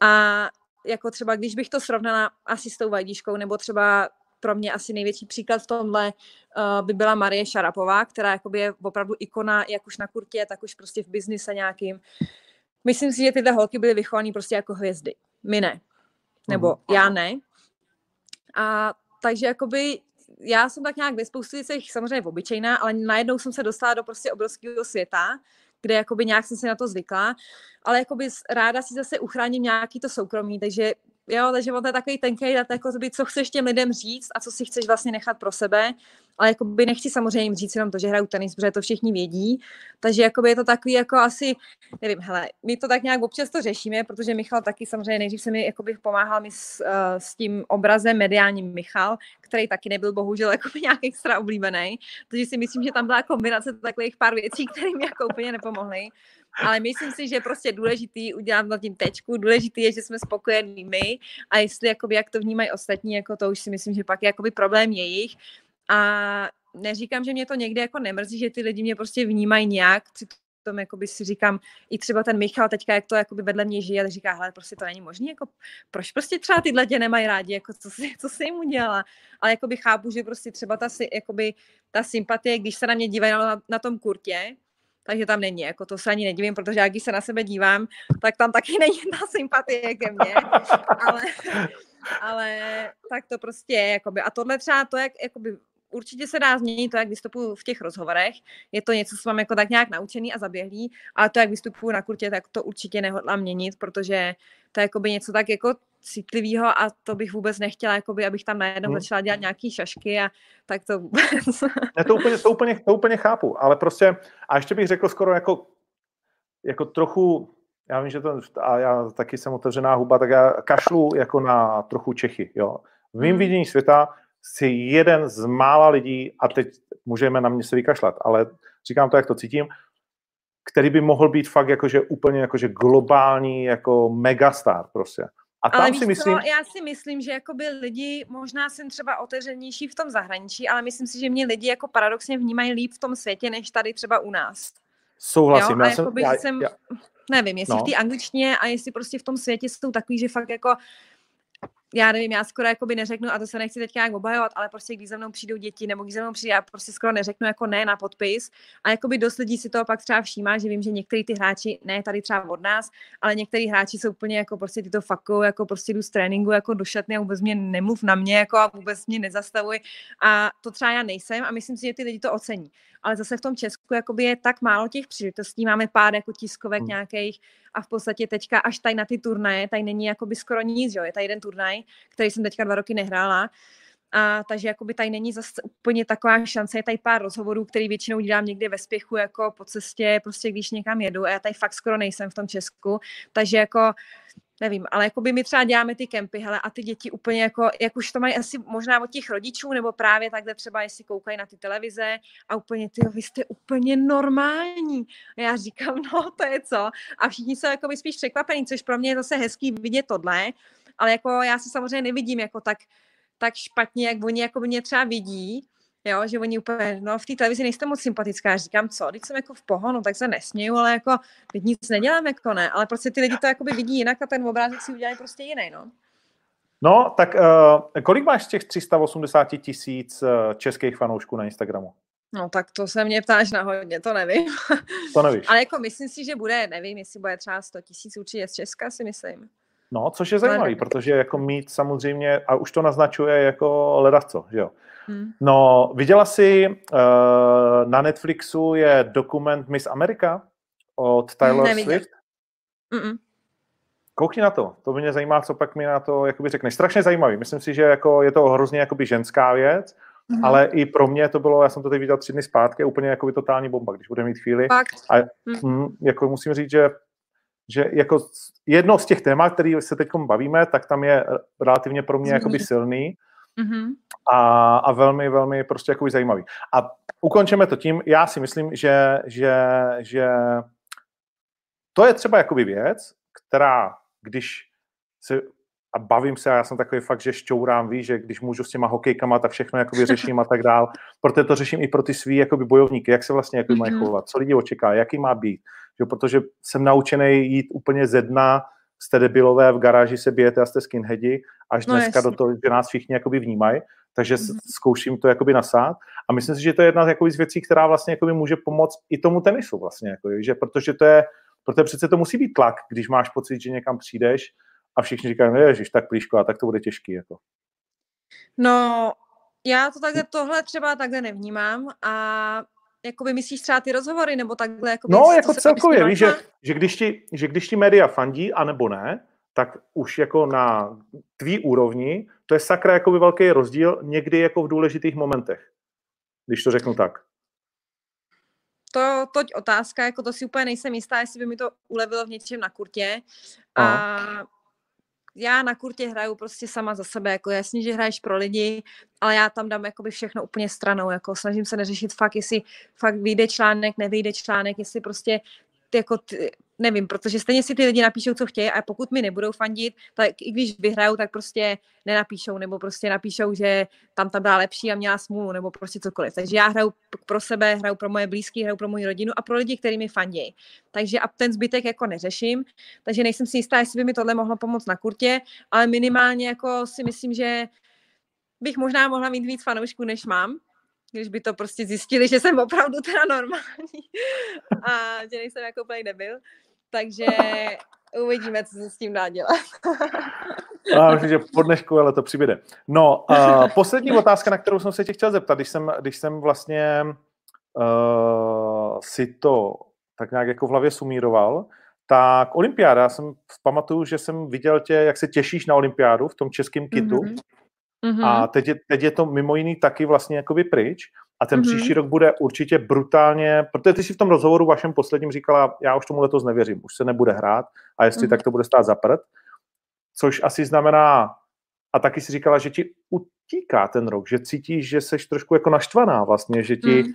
a jako třeba, když bych to srovnala asi s tou vajdíškou, nebo třeba pro mě asi největší příklad v tomhle uh, by byla Marie Šarapová, která jakoby je opravdu ikona, jak už na kurtě, tak už prostě v biznise nějakým. Myslím si, že tyhle holky byly vychované prostě jako hvězdy. My ne. Nebo uh-huh. já ne. A takže jakoby já jsem tak nějak ve spoustu věcech samozřejmě obyčejná, ale najednou jsem se dostala do prostě obrovského světa, kde jakoby nějak jsem si na to zvykla, ale jakoby ráda si zase uchráním nějaký to soukromí, takže Jo, takže on je takový tenký dat, jako co chceš těm lidem říct a co si chceš vlastně nechat pro sebe, ale jako by nechci samozřejmě jim říct jenom to, že hraju tenis, protože to všichni vědí, takže jako by je to takový jako asi, nevím, hele, my to tak nějak občas to řešíme, protože Michal taky samozřejmě nejdřív se mi jako by pomáhal mi s, uh, s tím obrazem mediálním Michal, který taky nebyl bohužel jako nějak extra oblíbený, takže si myslím, že tam byla kombinace takových pár věcí, které mi jako úplně nepomohly ale myslím si, že je prostě důležitý udělat na tím tečku, důležitý je, že jsme spokojení my a jestli jakoby, jak to vnímají ostatní, jako to už si myslím, že pak je jakoby problém jejich. A neříkám, že mě to někde jako nemrzí, že ty lidi mě prostě vnímají nějak, tom jakoby si říkám, i třeba ten Michal teďka, jak to jakoby vedle mě žije, tak říká, hele, prostě to není možné, jako proč prostě třeba tyhle tě nemají rádi, jako co si, co si jim udělala, ale jakoby chápu, že prostě třeba ta, jakoby, ta sympatie, když se na mě dívají na, na tom kurtě, takže tam není, jako to se ani nedivím, protože jak když se na sebe dívám, tak tam taky není ta sympatie ke mně, ale, ale tak to prostě je, jakoby, a tohle třeba to, jak jakoby určitě se dá změnit to, jak vystupuji v těch rozhovorech. Je to něco, co mám jako tak nějak naučený a zaběhlý, ale to, jak vystupuji na kurtě, tak to určitě nehodlám měnit, protože to je jakoby něco tak jako citlivého a to bych vůbec nechtěla, jakoby, abych tam najednou hmm. začala dělat nějaký šašky a tak to vůbec. Ne, to úplně, to, úplně, to úplně chápu, ale prostě, a ještě bych řekl skoro jako, jako trochu, já vím, že to, a já taky jsem otevřená huba, tak já kašlu jako na trochu Čechy, jo. V mým hmm. vidění světa si jeden z mála lidí, a teď můžeme na mě se vykašlat, ale říkám to, jak to cítím, který by mohl být fakt jakože úplně jakože globální jako megastar prostě. A tam ale si myslím... Co, já si myslím, že jakoby lidi, možná jsem třeba otevřenější v tom zahraničí, ale myslím si, že mě lidi jako paradoxně vnímají líp v tom světě, než tady třeba u nás. Souhlasím. Jo? A já jsem, já, jsem já, nevím, jestli no. v té angličtině a jestli prostě v tom světě jsou takový, že fakt jako já nevím, já skoro jakoby neřeknu, a to se nechci teď nějak obhajovat, ale prostě když za mnou přijdou děti, nebo když za mnou přijde, já prostě skoro neřeknu jako ne na podpis. A jakoby dost lidí si to pak třeba všímá, že vím, že některý ty hráči, ne tady třeba od nás, ale některý hráči jsou úplně jako prostě tyto fakou, jako prostě jdu z tréninku jako do šatny a vůbec mě nemluv na mě, jako a vůbec mě nezastavuj. A to třeba já nejsem a myslím si, že ty lidi to ocení. Ale zase v tom Česku jakoby je tak málo těch příležitostí, máme pár jako tiskovek hmm. nějakých a v podstatě teďka až tady na ty turnaje, tady není jakoby skoro nic, jo, je tady jeden turnaj, který jsem teďka dva roky nehrála, a takže jakoby tady není zase úplně taková šance, je tady pár rozhovorů, který většinou dělám někde ve spěchu, jako po cestě, prostě když někam jedu. A já tady fakt skoro nejsem v tom Česku, takže jako nevím, ale jako by my třeba děláme ty kempy, hele, a ty děti úplně jako, jak už to mají asi možná od těch rodičů, nebo právě takhle třeba, jestli koukají na ty televize a úplně, ty vy jste úplně normální. A já říkám, no, to je co? A všichni jsou jako by spíš překvapení, což pro mě je zase hezký vidět tohle, ale jako já se samozřejmě nevidím jako tak, tak špatně, jak oni jako mě třeba vidí, jo, že oni úplně, no v té televizi nejste moc sympatická, já říkám, co, teď jsem jako v pohonu, tak se nesměju, ale jako, teď nic nedělám, jako ne, ale prostě ty lidi to jakoby vidí jinak a ten obrázek si udělají prostě jiný, no. No, tak uh, kolik máš z těch 380 tisíc uh, českých fanoušků na Instagramu? No, tak to se mě ptáš na hodně, to nevím. To nevíš. Ale jako myslím si, že bude, nevím, jestli bude třeba 100 tisíc určitě z Česka, si myslím. No, což je zajímavé, protože jako mít samozřejmě, a už to naznačuje jako ledavco, že jo. Hmm. No, viděla jsi, uh, na Netflixu je dokument Miss America od Taylor Neviděl. Swift? Mm-mm. Koukni na to, to mě zajímá, co pak mi na to jakoby řekneš. Strašně zajímavý, myslím si, že jako je to hrozně jakoby ženská věc, mm-hmm. ale i pro mě to bylo, já jsem to teď viděl tři dny zpátky, úplně jakoby totální bomba, když bude mít chvíli. Fakt? A mm. jako musím říct, že že jako jedno z těch témat, který se teď bavíme, tak tam je relativně pro mě jakoby silný mm-hmm. A, a velmi, velmi prostě jakoby zajímavý. A ukončíme to tím, já si myslím, že, že, že to je třeba jakoby věc, která, když se a bavím se a já jsem takový fakt, že šťourám, víš, že když můžu s těma hokejkama, tak všechno jakoby řeším a tak dál. Proto to řeším i pro ty svý jakoby bojovníky, jak se vlastně jakoby mají mhm. chovat, co lidi očeká, jaký má být. Že, protože jsem naučený jít úplně ze dna, jste debilové, v garáži se bijete a jste skinheadi, až no dneska jasně. do toho, že nás všichni jakoby vnímají, takže mm-hmm. zkouším to jakoby nasát. A myslím si, že to je jedna z věcí, která vlastně jakoby může pomoct i tomu tenisu vlastně, jako, že protože to je, protože přece to musí být tlak, když máš pocit, že někam přijdeš a všichni říkají, no ježiš, tak plíško, a tak to bude těžký. Jako. No, já to takhle, tohle třeba takhle nevnímám a jakoby myslíš třeba ty rozhovory, nebo takhle? Jakoby, no, jako celkově, víš, že, že, když ti, že když ti média fandí, anebo ne, tak už jako na tvý úrovni, to je sakra jakoby velký rozdíl někdy jako v důležitých momentech, když to řeknu tak. To, toť otázka, jako to si úplně nejsem jistá, jestli by mi to ulevilo v něčem na kurtě. A já na kurtě hraju prostě sama za sebe, jako jasně, že hraješ pro lidi, ale já tam dám jakoby všechno úplně stranou, jako snažím se neřešit fakt, jestli fakt vyjde článek, nevyjde článek, jestli prostě jako ty, nevím, protože stejně si ty lidi napíšou, co chtějí a pokud mi nebudou fandit, tak i když vyhrajou, tak prostě nenapíšou, nebo prostě napíšou, že tam tam byla lepší a měla smůlu, nebo prostě cokoliv. Takže já hraju pro sebe, hraju pro moje blízké, hraju pro moji rodinu a pro lidi, kteří mi fandí. Takže a ten zbytek jako neřeším, takže nejsem si jistá, jestli by mi tohle mohlo pomoct na kurtě, ale minimálně jako si myslím, že bych možná mohla mít víc fanoušků, než mám, když by to prostě zjistili, že jsem opravdu teda normální a že nejsem jako úplně debil. Takže uvidíme, co se s tím dá dělat. Já myslím, že po dnešku ale to přibude. No, uh, poslední otázka, na kterou jsem se tě chtěl zeptat, když jsem, když jsem vlastně uh, si to tak nějak jako v hlavě sumíroval, tak olympiáda, já jsem pamatuju, že jsem viděl tě, jak se těšíš na olympiádu v tom českém kitu. Mm-hmm. Mm-hmm. A teď je, teď je to mimo jiný taky vlastně jakoby pryč. A ten mm-hmm. příští rok bude určitě brutálně, protože ty si v tom rozhovoru vašem posledním říkala, já už tomu letos nevěřím, už se nebude hrát a jestli mm-hmm. tak to bude stát za prd. Což asi znamená, a taky si říkala, že ti utíká ten rok, že cítíš, že seš trošku jako naštvaná vlastně, že ti mm.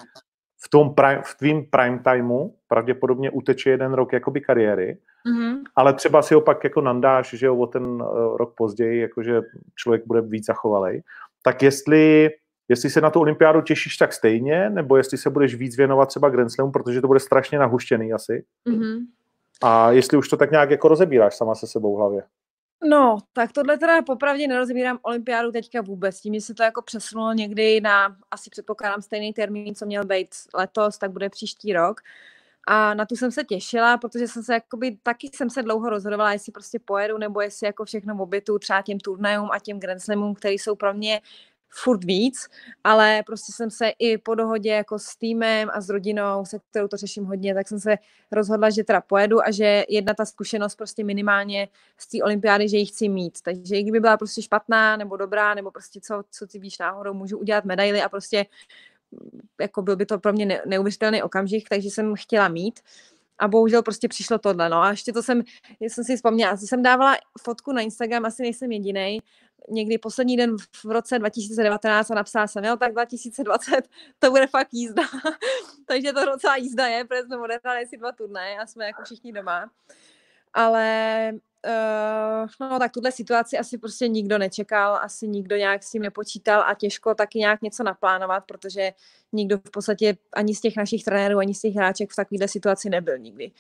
v tom prime, v tvým prime timeu pravděpodobně uteče jeden rok jakoby kariéry, mm-hmm. ale třeba si ho pak jako nandáš, že jo, o ten uh, rok později, jakože člověk bude víc zachovalej. Tak jestli jestli se na tu olympiádu těšíš tak stejně, nebo jestli se budeš víc věnovat třeba Grand Slamu, protože to bude strašně nahuštěný asi. Mm-hmm. A jestli už to tak nějak jako rozebíráš sama se sebou v hlavě. No, tak tohle teda popravdě nerozebírám olympiádu teďka vůbec. Tím, že se to jako přesunulo někdy na, asi předpokládám, stejný termín, co měl být letos, tak bude příští rok. A na tu jsem se těšila, protože jsem se jakoby, taky jsem se dlouho rozhodovala, jestli prostě pojedu, nebo jestli jako všechno obětu třeba těm turnajům a těm Grand Slamům, které jsou pro mě furt víc, ale prostě jsem se i po dohodě jako s týmem a s rodinou, se kterou to řeším hodně, tak jsem se rozhodla, že teda pojedu a že jedna ta zkušenost prostě minimálně z té olympiády, že ji chci mít. Takže i kdyby byla prostě špatná nebo dobrá, nebo prostě co, co ty víš náhodou, můžu udělat medaily a prostě jako byl by to pro mě neuvěřitelný okamžik, takže jsem chtěla mít. A bohužel prostě přišlo tohle, no. A ještě to jsem, jsem si vzpomněla, jsem dávala fotku na Instagram, asi nejsem jediný, někdy poslední den v roce 2019 a napsala jsem, jo, tak 2020 to bude fakt jízda. Takže to docela jízda je, protože jsme odehrali si dva turnaje a jsme jako všichni doma. Ale Uh, no tak tuhle situaci asi prostě nikdo nečekal, asi nikdo nějak s tím nepočítal a těžko taky nějak něco naplánovat, protože nikdo v podstatě ani z těch našich trenérů, ani z těch hráček v takovéhle situaci nebyl nikdy.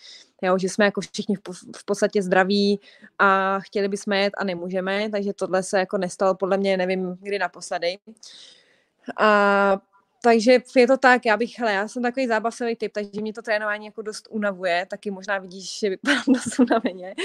Jo, že jsme jako všichni v, podstatě zdraví a chtěli bychom jet a nemůžeme, takže tohle se jako nestalo podle mě, nevím, kdy naposledy. A takže je to tak, já bych, hele, já jsem takový zábavsový typ, takže mě to trénování jako dost unavuje, taky možná vidíš, že vypadám dost unaveně.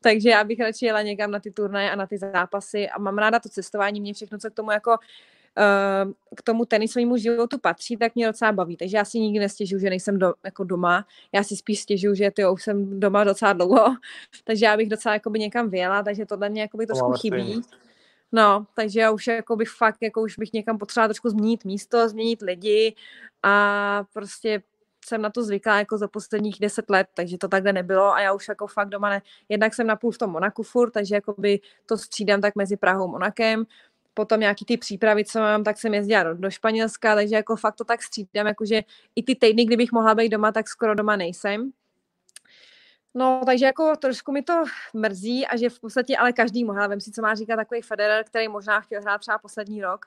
takže já bych radši jela někam na ty turnaje a na ty zápasy a mám ráda to cestování, mě všechno, co k tomu jako uh, k tomu tenisovému životu patří, tak mě docela baví. Takže já si nikdy nestěžuju, že nejsem do, jako doma. Já si spíš stěžuju, že ty už jsem doma docela dlouho, takže já bych docela jakoby někam vyjela, takže tohle mě jakoby trošku chybí. Stejně. No, takže já už jako bych fakt, jako už bych někam potřebovala trošku změnit místo, změnit lidi a prostě jsem na to zvyklá jako za posledních deset let, takže to takhle nebylo a já už jako fakt doma ne. Jednak jsem napůl v tom Monaku furt, takže jako by to střídám tak mezi Prahou a Monakem. Potom nějaký ty přípravy, co mám, tak jsem jezdila do, do Španělska, takže jako fakt to tak střídám, jakože i ty týdny, kdybych mohla být doma, tak skoro doma nejsem. No, takže jako trošku mi to mrzí a že v podstatě ale každý mohla, vem si, co má říkat takový Federer, který možná chtěl hrát třeba poslední rok,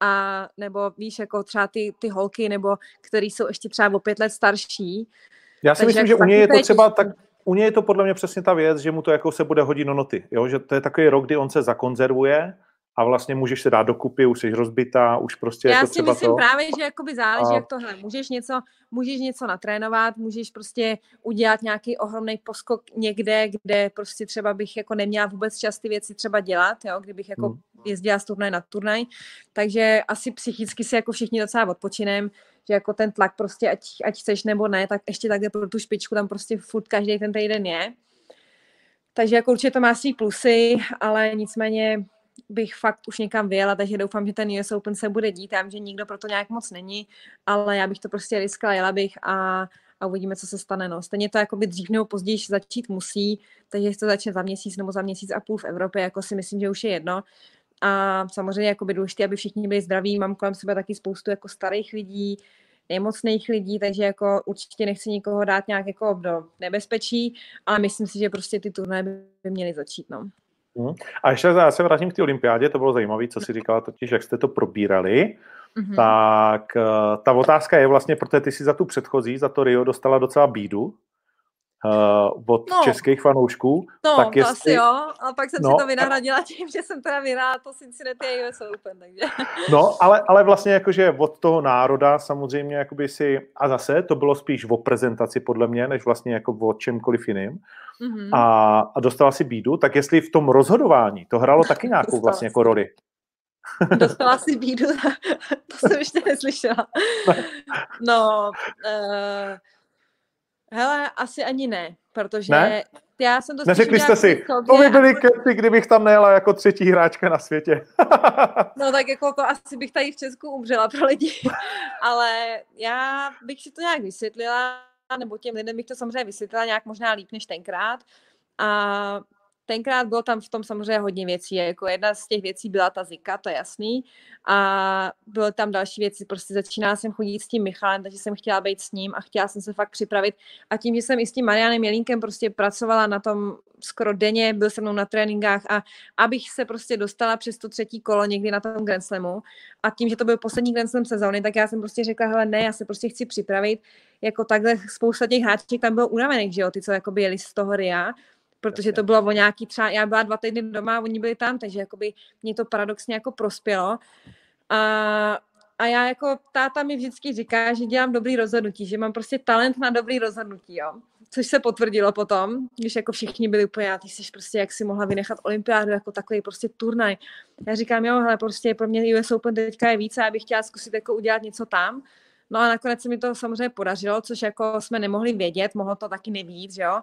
a nebo víš, jako třeba ty, ty holky, nebo který jsou ještě třeba o pět let starší. Já si myslím, že u něj je to třeba tak, u něj je to podle mě přesně ta věc, že mu to jako se bude hodit do noty, jo? že to je takový rok, kdy on se zakonzervuje a vlastně můžeš se dát dokupy, už jsi rozbitá, už prostě Já jako si třeba myslím to. právě, že jakoby záleží, a... jak tohle. Můžeš něco, můžeš něco natrénovat, můžeš prostě udělat nějaký ohromný poskok někde, kde prostě třeba bych jako neměla vůbec čas ty věci třeba dělat, jo, kdybych jako hmm. jezdila z turnaj na turnaj. Takže asi psychicky si jako všichni docela odpočinem, že jako ten tlak prostě, ať, ať chceš nebo ne, tak ještě takhle pro tu špičku tam prostě furt každý ten týden je. Takže jako určitě to má svý plusy, ale nicméně bych fakt už někam vyjela, takže doufám, že ten US Open se bude dít. Já vím, že nikdo pro to nějak moc není, ale já bych to prostě riskla, jela bych a, a uvidíme, co se stane. No. Stejně to jakoby dřív nebo později začít musí, takže to začne za měsíc nebo za měsíc a půl v Evropě, jako si myslím, že už je jedno. A samozřejmě jako by důležité, aby všichni byli zdraví. Mám kolem sebe taky spoustu jako starých lidí, nemocných lidí, takže jako určitě nechci nikoho dát nějak jako do nebezpečí, ale myslím si, že prostě ty turnaje by měly začít. No. Hmm. A ještě já se vrátím k té olympiádě, to bylo zajímavé, co si říkala totiž, jak jste to probírali. Mm-hmm. Tak uh, ta otázka je vlastně, protože ty si za tu předchozí, za to Rio dostala docela bídu uh, od no, českých fanoušků. No, tak jestli... to asi jo, a pak jsem no, si to vynahradila tím, že jsem teda vyhrála to Cincinnati a US Open, takže... No, ale, ale vlastně jakože od toho národa samozřejmě jakoby si, a zase to bylo spíš o prezentaci podle mě, než vlastně jako o čemkoliv jiným mm-hmm. a, a dostala si bídu, tak jestli v tom rozhodování to hrálo taky nějakou vlastně jako roli. Dostala si bídu, to jsem ještě neslyšela. No, uh, hele, asi ani ne, protože ne? já jsem to Neřekli jste si, to by byly keci, kdybych tam nejela jako třetí hráčka na světě. no tak jako to asi bych tady v Česku umřela pro lidi, ale já bych si to nějak vysvětlila, nebo těm lidem bych to samozřejmě vysvětlila nějak možná líp než tenkrát. A tenkrát bylo tam v tom samozřejmě hodně věcí. Jako jedna z těch věcí byla ta Zika, to je jasný. A bylo tam další věci. Prostě začínala jsem chodit s tím Michalem, takže jsem chtěla být s ním a chtěla jsem se fakt připravit. A tím, že jsem i s tím Marianem Jelínkem prostě pracovala na tom skoro denně, byl se mnou na tréninkách a abych se prostě dostala přes to třetí kolo někdy na tom Grand Slamu a tím, že to byl poslední Grand Slam sezóny, tak já jsem prostě řekla, hele ne, já se prostě chci připravit, jako takhle spousta těch hráčů tam bylo unavených, že jo, ty, co jakoby jeli z toho RIA, protože to bylo o nějaký třeba, já byla dva týdny doma a oni byli tam, takže jakoby mě to paradoxně jako prospělo. A a já jako táta mi vždycky říká, že dělám dobrý rozhodnutí, že mám prostě talent na dobrý rozhodnutí, jo. Což se potvrdilo potom, když jako všichni byli úplně, ty jsi prostě, jak si mohla vynechat olympiádu jako takový prostě turnaj. Já říkám, jo, hele, prostě pro mě US Open teďka je více, já bych chtěla zkusit jako udělat něco tam. No a nakonec se mi to samozřejmě podařilo, což jako jsme nemohli vědět, mohlo to taky nevíc, jo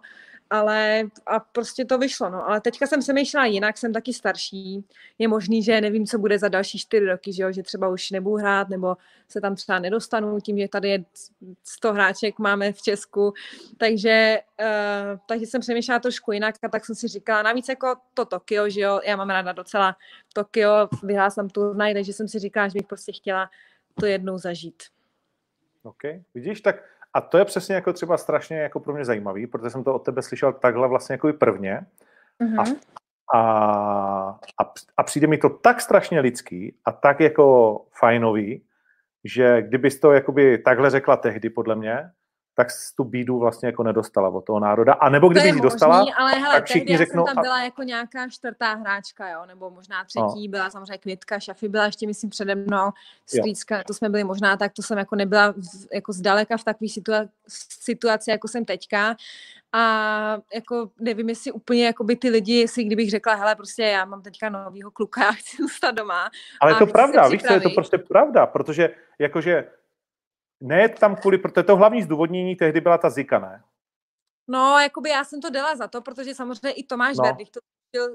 ale a prostě to vyšlo, no. Ale teďka jsem myšlela jinak, jsem taky starší. Je možný, že nevím, co bude za další čtyři roky, že, jo? že třeba už nebudu hrát, nebo se tam třeba nedostanu tím, že tady je 100 hráček máme v Česku. Takže, uh, takže jsem přemýšlela trošku jinak a tak jsem si říkala, navíc jako to Tokio, že jo, já mám ráda docela Tokio, vyhrál jsem turnaj, takže jsem si říkala, že bych prostě chtěla to jednou zažít. OK, vidíš, tak a to je přesně jako třeba strašně jako pro mě zajímavý, protože jsem to od tebe slyšel takhle vlastně jako i prvně. Mm-hmm. A, a, a, a přijde mi to tak strašně lidský a tak jako fajnový, že kdybys to jakoby takhle řekla tehdy, podle mě, tak tu bídu vlastně jako nedostala od toho národa. A nebo kdyby ji dostala, ale hele, tak všichni řeknou... jsem tam byla jako nějaká čtvrtá hráčka, jo, nebo možná třetí, no. byla samozřejmě Květka, Šafy byla ještě, myslím, přede mnou, Strýcka, to jsme byli možná, tak to jsem jako nebyla jako zdaleka v takové situa- situaci, jako jsem teďka. A jako nevím, jestli úplně jako by ty lidi, jestli kdybych řekla, hele, prostě já mám teďka novýho kluka, já chci zůstat doma. Ale je to pravda, víš co, je to prostě pravda, protože jakože ne tam kvůli, protože to hlavní zdůvodnění tehdy byla ta Zika, ne? No, jakoby já jsem to dala za to, protože samozřejmě i Tomáš no. Verdich to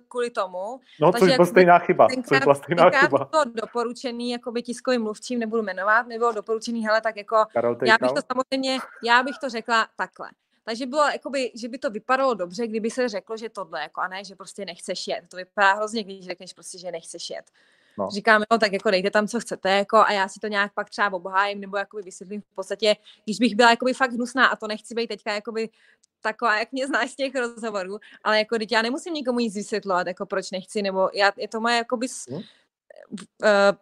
kvůli tomu. No, což byla stejná chyba. Tenkrát, což byla stejná chyba. bylo doporučený jakoby tiskovým mluvčím, nebudu jmenovat, nebylo doporučený, hele, tak jako, já bych to samozřejmě, já bych to řekla takhle. Takže bylo, jakoby, že by to vypadalo dobře, kdyby se řeklo, že tohle, jako, a ne, že prostě nechceš jet. To vypadá hrozně, když řekneš prostě, že nechceš jet. No. Říkám, jo, tak jako dejte tam, co chcete, jako, a já si to nějak pak třeba obhájím, nebo jakoby vysvětlím v podstatě, když bych byla jakoby fakt hnusná, a to nechci být teďka jakoby taková, jak mě znáš z těch rozhovorů, ale jako teď já nemusím nikomu nic vysvětlovat, jako proč nechci, nebo já, je to moje jakoby hmm. uh,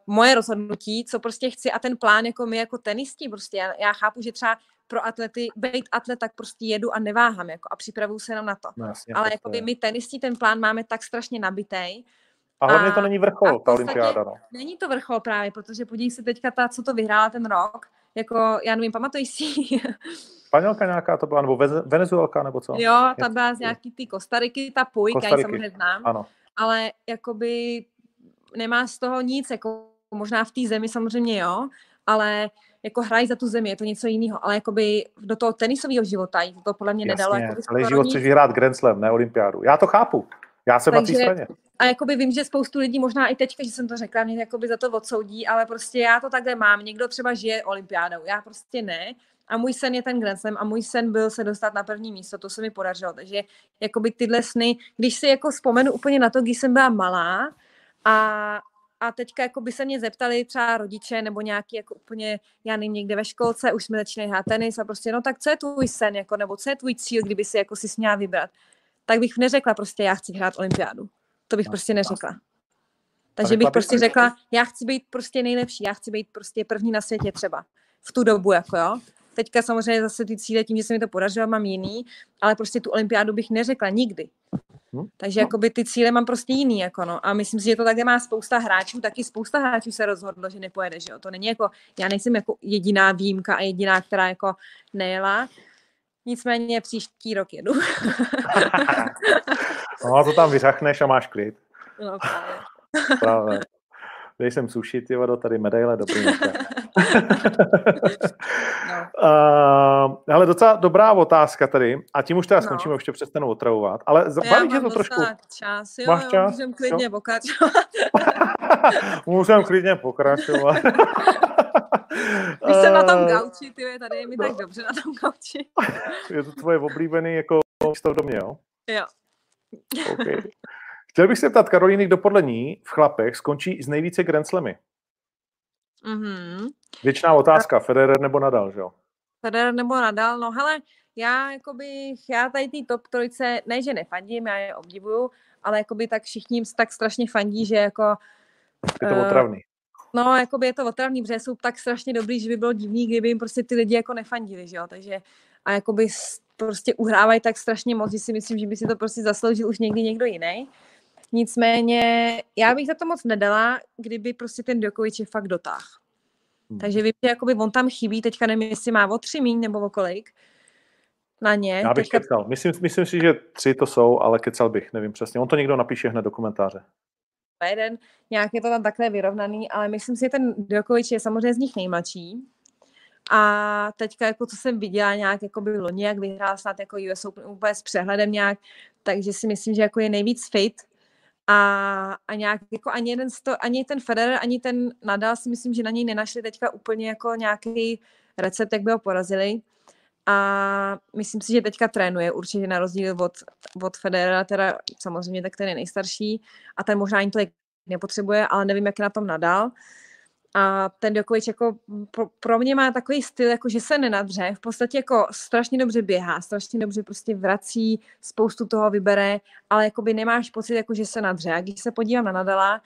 moje rozhodnutí, co prostě chci a ten plán jako my jako tenisti, prostě já, já chápu, že třeba pro atlety, být atlet, tak prostě jedu a neváhám jako a připravuju se jenom na to. No, jasně, Ale jako my tenisti ten plán máme tak strašně nabitej, a hlavně a, to není vrchol, ta olympiáda. No. Není to vrchol právě, protože podívej se teďka ta, co to vyhrála ten rok, jako, já nevím, pamatuj si. Španělka nějaká to byla, nebo Venezuelka, nebo co? Jo, ta byla z nějaký ty Kostariky, ta Puig, já ji samozřejmě znám. Ano. Ale jakoby nemá z toho nic, jako možná v té zemi samozřejmě jo, ale jako hrají za tu zemi, je to něco jiného, ale jakoby do toho tenisového života jí to podle mě Jasně, nedalo. Jako ale život chceš vyhrát Grand Slam, ne olympiádu. Já to chápu. Já jsem Takže, na té straně. A jakoby vím, že spoustu lidí, možná i teďka, že jsem to řekla, mě jakoby za to odsoudí, ale prostě já to takhle mám. Někdo třeba žije olympiádou, já prostě ne. A můj sen je ten Grand Slam a můj sen byl se dostat na první místo, to se mi podařilo. Takže jakoby tyhle sny, když si jako vzpomenu úplně na to, když jsem byla malá a, a teďka jako by se mě zeptali třeba rodiče nebo nějaký jako úplně, já nevím, někde ve školce, už jsme začínali hrát tenis a prostě, no tak co je tvůj sen, jako, nebo co je tvůj cíl, kdyby si jako si směla vybrat tak bych neřekla prostě, já chci hrát olympiádu. To bych no, prostě neřekla. Takže bych prostě řekla, já chci být prostě nejlepší, já chci být prostě první na světě třeba. V tu dobu, jako jo. Teďka samozřejmě zase ty cíle, tím, že se mi to podařilo, mám jiný, ale prostě tu olympiádu bych neřekla nikdy. Hmm? Takže no. jakoby ty cíle mám prostě jiný, jako no. A myslím si, že to také má spousta hráčů, taky spousta hráčů se rozhodlo, že nepojede, že jo. To není jako, já nejsem jako jediná výjimka a jediná, která jako nejela. Nicméně příští rok jedu. no a to tam vyřachneš a máš klid. No právě. právě. Dej sem suši, ty vado, tady medaile, dobrý no. uh, ale docela dobrá otázka tady. A tím už teda no. skončíme, už tě přestanu otravovat. Ale baví tě to trošku. Čas, jo, Máš čas? Můžeme klidně jo? pokračovat. Můžeme klidně pokračovat. Když jsem na tom eh, gauči, ty tady je mi no. tak dobře na tom gauči. je to tvoje oblíbený jako místo v domě, jo? Jo. Okay. Chtěl bych se ptat Karolíny, kdo podle ní v chlapech skončí z nejvíce Grand Slamy? Mm-hmm. Věčná otázka, Federer nebo Nadal, že jo? Federer nebo Nadal, no hele, já jakoby, já tady ty top trojce, ne, že nefandím, já je obdivuju, ale jakoby tak všichni tak strašně fandí, že jako... Je to uh, otravný. No, jakoby je to otravný, protože jsou tak strašně dobrý, že by bylo divný, kdyby jim prostě ty lidi jako nefandili, že jo, takže a jakoby prostě uhrávají tak strašně moc, že si myslím, že by si to prostě zasloužil už někdy někdo jiný. Nicméně já bych za to moc nedala, kdyby prostě ten Djokovic je fakt dotáh. Hmm. Takže vím, že jakoby on tam chybí, teďka nevím, jestli má o tři míň nebo o kolik na ně. Já bych teďka... kecal. Myslím, myslím si, že tři to jsou, ale kecal bych, nevím přesně. On to někdo napíše hned do komentáře. Jeden, nějak je to tam takhle vyrovnaný, ale myslím si, že ten Djokovic je samozřejmě z nich nejmladší. A teďka, jako co jsem viděla nějak, jako by loni, jak vyhrál snad jako US Open úplně s přehledem nějak, takže si myslím, že jako je nejvíc fit. A, a nějak, jako ani jeden sto, ani ten Federer, ani ten Nadal si myslím, že na něj nenašli teďka úplně jako nějaký recept, jak by ho porazili. A myslím si, že teďka trénuje určitě na rozdíl od, od Federera, teda samozřejmě tak ten je nejstarší a ten možná ani to nepotřebuje, ale nevím, jak je na tom nadal. A ten Djokovic jako pro, pro mě má takový styl, jako že se nenadře, v podstatě jako strašně dobře běhá, strašně dobře prostě vrací, spoustu toho vybere, ale jako by nemáš pocit, jako že se nadře. A když se podívám na Nadala,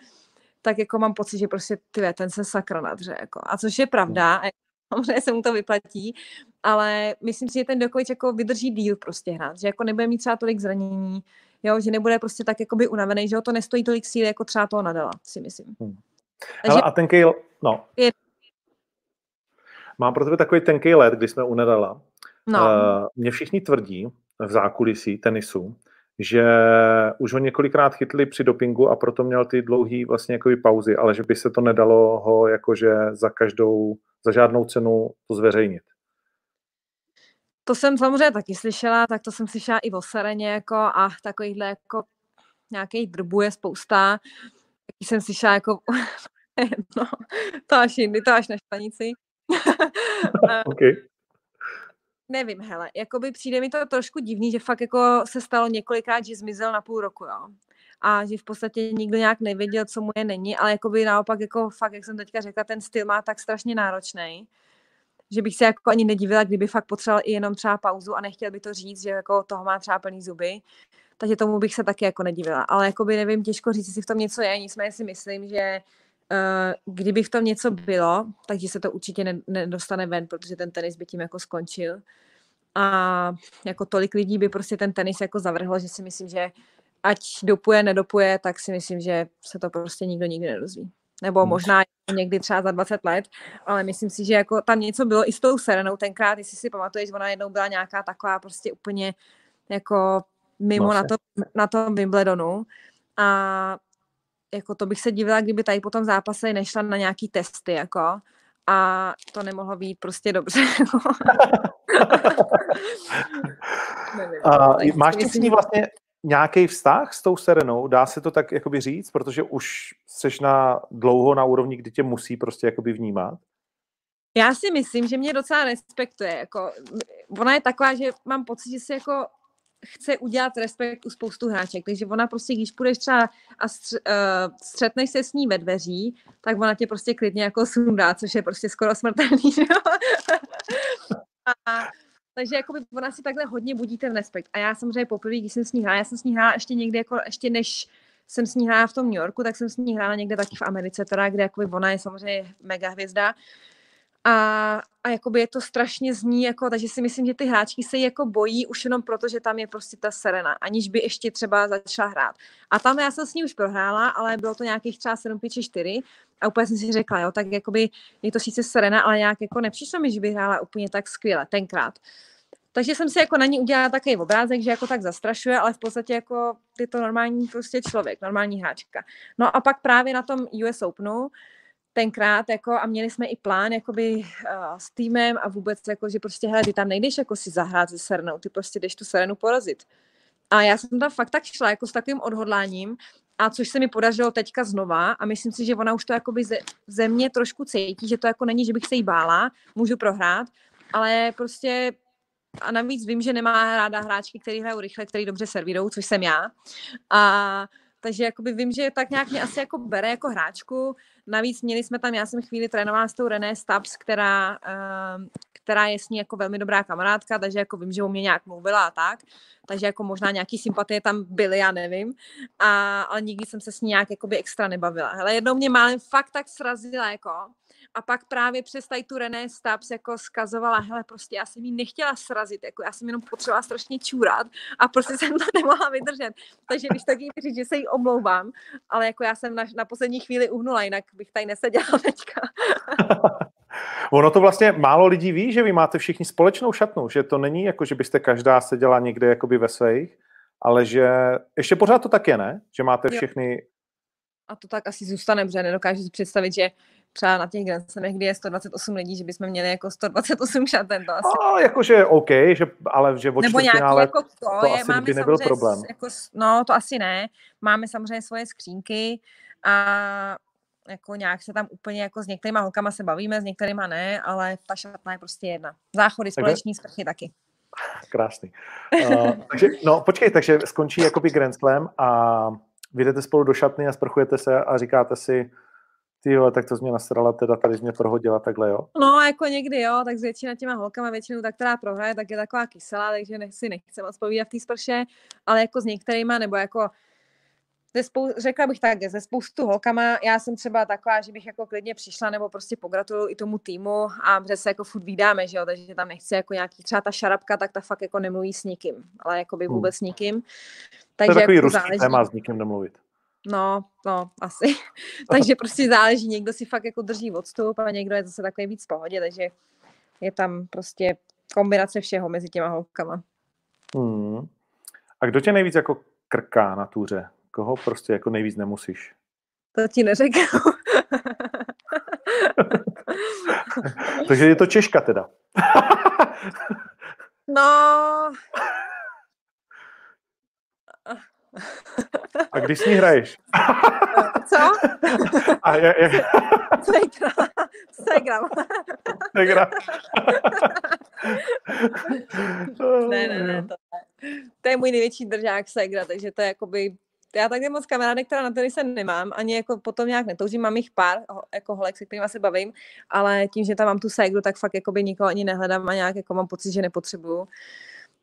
tak jako mám pocit, že prostě ty, ten se sakra nadře. Jako. A což je pravda, a samozřejmě se mu to vyplatí, ale myslím si, že ten Djokovic jako vydrží díl prostě hrát, že jako nebude mít třeba tolik zranění, jo, že nebude prostě tak jakoby unavený, že ho to nestojí tolik síly jako třeba toho Nadala, si myslím. Hmm. Takže... Hele, a ten Kejl, no. Je... Mám pro tebe takový tenký let, kdy jsme u Nadala. No. Uh, mě všichni tvrdí v zákulisí tenisu, že už ho několikrát chytli při dopingu a proto měl ty dlouhý vlastně jakoby pauzy, ale že by se to nedalo ho jakože za každou, za žádnou cenu to zveřejnit. To jsem samozřejmě taky slyšela, tak to jsem slyšela i o Sereně jako a takovýhle jako nějaký drbu je spousta. Taky jsem slyšela jako no, to až jindy, to až na španici. okay. Nevím, hele, jakoby přijde mi to trošku divný, že fakt jako se stalo několikrát, že zmizel na půl roku, jo. A že v podstatě nikdo nějak nevěděl, co mu je není, ale jakoby naopak, jako fakt, jak jsem teďka řekla, ten styl má tak strašně náročný, že bych se jako ani nedivila, kdyby fakt potřeboval i jenom třeba pauzu a nechtěl by to říct, že jako toho má třeba plný zuby. Takže tomu bych se taky jako nedivila. Ale jakoby nevím, těžko říct, jestli v tom něco je, nicméně si myslím, že uh, kdyby v tom něco bylo, takže se to určitě nedostane ven, protože ten tenis by tím jako skončil. A jako tolik lidí by prostě ten tenis jako zavrhlo, že si myslím, že ať dopuje, nedopuje, tak si myslím, že se to prostě nikdo nikdy nedozví nebo možná někdy třeba za 20 let, ale myslím si, že jako tam něco bylo i s tou Serenou tenkrát, jestli si pamatuješ, ona jednou byla nějaká taková prostě úplně jako mimo na, to, na tom Wimbledonu. A jako to bych se divila, kdyby tady potom zápase nešla na nějaký testy, jako a to nemohlo být prostě dobře. Nevím, a, máš ty s ní vlastně nějaký vztah s tou Serenou? Dá se to tak jakoby říct? Protože už seš na dlouho na úrovni, kdy tě musí prostě jakoby vnímat? Já si myslím, že mě docela respektuje. Jako, ona je taková, že mám pocit, že se jako chce udělat respekt u spoustu hráček. Takže ona prostě, když půjdeš třeba a stř, uh, střetneš se s ní ve dveří, tak ona tě prostě klidně jako sundá, což je prostě skoro smrtelný. a takže jako ona si takhle hodně budí ten respekt. A já samozřejmě poprvé, když jsem s ní hrála, já jsem s ní hrála ještě někdy, jako, ještě než jsem s ní hrála v tom New Yorku, tak jsem s ní hrála někde taky v Americe, teda, kde jako ona je samozřejmě mega hvězda. A, a jakoby je to strašně zní, jako, takže si myslím, že ty hráčky se jako bojí už jenom proto, že tam je prostě ta Serena, aniž by ještě třeba začala hrát. A tam já jsem s ní už prohrála, ale bylo to nějakých třeba 7, 5, 4 a úplně jsem si řekla, jo, tak jakoby je to sice Serena, ale nějak jako nepřišlo mi, že by hrála úplně tak skvěle tenkrát. Takže jsem si jako na ní udělala takový obrázek, že jako tak zastrašuje, ale v podstatě jako je to normální prostě člověk, normální hráčka. No a pak právě na tom US Openu tenkrát jako a měli jsme i plán jakoby uh, s týmem a vůbec jako, že prostě hele, ty tam nejdeš jako si zahrát se Serenou, ty prostě jdeš tu Serenu porazit. A já jsem tam fakt tak šla jako s takovým odhodláním, a což se mi podařilo teďka znova a myslím si, že ona už to jakoby ze, ze mě trošku cítí, že to jako není, že bych se jí bála, můžu prohrát, ale prostě a navíc vím, že nemá ráda hráčky, které hrajou rychle, které dobře servírují, což jsem já. A takže jakoby vím, že tak nějak mě asi jako bere jako hráčku. Navíc měli jsme tam, já jsem chvíli trénovala s tou René Stabs, která, uh, která je s ní jako velmi dobrá kamarádka, takže jako vím, že o mě nějak mluvila a tak. Takže jako možná nějaký sympatie tam byly, já nevím. A, ale nikdy jsem se s ní nějak jakoby extra nebavila. Hele, jednou mě málem fakt tak srazila, jako, a pak právě přes tady tu René Stabs jako skazovala, hele, prostě já jsem jí nechtěla srazit, jako já jsem jenom potřebovala strašně čůrat a prostě jsem to nemohla vydržet. Takže když taky říct, že se jí omlouvám, ale jako já jsem na, na poslední chvíli uhnula, jinak bych tady neseděla teďka. Ono to vlastně málo lidí ví, že vy máte všichni společnou šatnu, že to není jako, že byste každá seděla někde jakoby ve svých, ale že ještě pořád to tak je, ne? Že máte všechny... A to tak asi zůstane, protože nedokážu si představit, že třeba na těch Grand kdy je 128 lidí, že bychom měli jako 128 šaten, to asi. No, jakože OK, že, ale že Nebo nějaký finále, jako to, to je, asi máme by nebyl problém. Jako, no, to asi ne. Máme samozřejmě svoje skřínky a jako nějak se tam úplně jako s některýma holkama se bavíme, s některýma ne, ale ta šatna je prostě jedna. Záchody, společní sprchy taky. Krásný. Uh, takže, no počkej, takže skončí jakoby Grand Slam a vyjdete spolu do šatny a sprchujete se a říkáte si, ty jo, tak to jsi mě nasrala, teda tady jsi mě prohodila takhle, jo? No, jako někdy jo, tak s většina těma holkama většinou ta, která prohraje, tak je taková kyselá, takže nechci, nechce moc povídat v té sprše, ale jako s některýma, nebo jako ze spou- řekla bych tak, ze spoustu holkama, já jsem třeba taková, že bych jako klidně přišla nebo prostě pogratuluju i tomu týmu a že se jako furt vydáme, že jo, takže tam nechci jako nějaký, třeba ta šarapka, tak ta fakt jako nemluví s nikým, ale jako by hmm. vůbec s nikým. Takže to je takový jako ruský záleží. téma s nikým nemluvit. No, no, asi. takže prostě záleží, někdo si fakt jako drží odstup a někdo je zase takový víc v pohodě, takže je tam prostě kombinace všeho mezi těma holkama. Hmm. A kdo tě nejvíc jako krká na túře? Koho prostě jako nejvíc nemusíš? To ti neřeknu. Takže je to Češka teda. no. A když s ní hraješ? Co? A je, je... Segra. Segra. Segra. ne, ne, ne, to, to je můj největší držák Segra, takže to je jakoby já tak moc kamarádek, která na tenise nemám, ani jako potom nějak netoužím, mám jich pár, jako holek, se kterými se bavím, ale tím, že tam mám tu ségru, tak fakt jako by nikoho ani nehledám a nějak jako mám pocit, že nepotřebuju.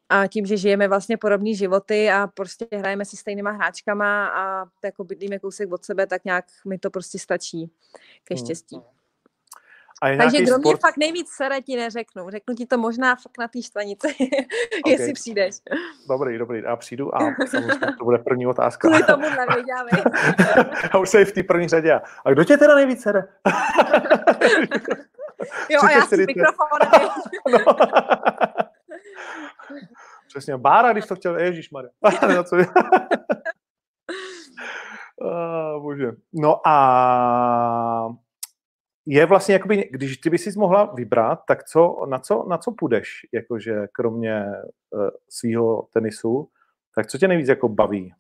A tím, že žijeme vlastně podobné životy a prostě hrajeme si stejnýma hráčkama a jako bydlíme kousek od sebe, tak nějak mi to prostě stačí ke hmm. štěstí. Hmm. A je Takže kdo sport... mě fakt nejvíc sere, ti neřeknu. Řeknu ti to možná fakt na té štvanici, okay. jestli přijdeš. Dobrý, dobrý. Já přijdu a samozřejmě to bude první otázka. Kvůli tomu nevěděli. a už se v té první řadě. A kdo tě teda nejvíc sere? jo, a já si mikrofon no. Přesně, Bára, když to chtěl, Ježíš Maria. oh, bože. No a je vlastně, jakoby, když ty bys si mohla vybrat, tak co, na, co, na co půjdeš, jakože kromě uh, svého tenisu, tak co tě nejvíc jako baví?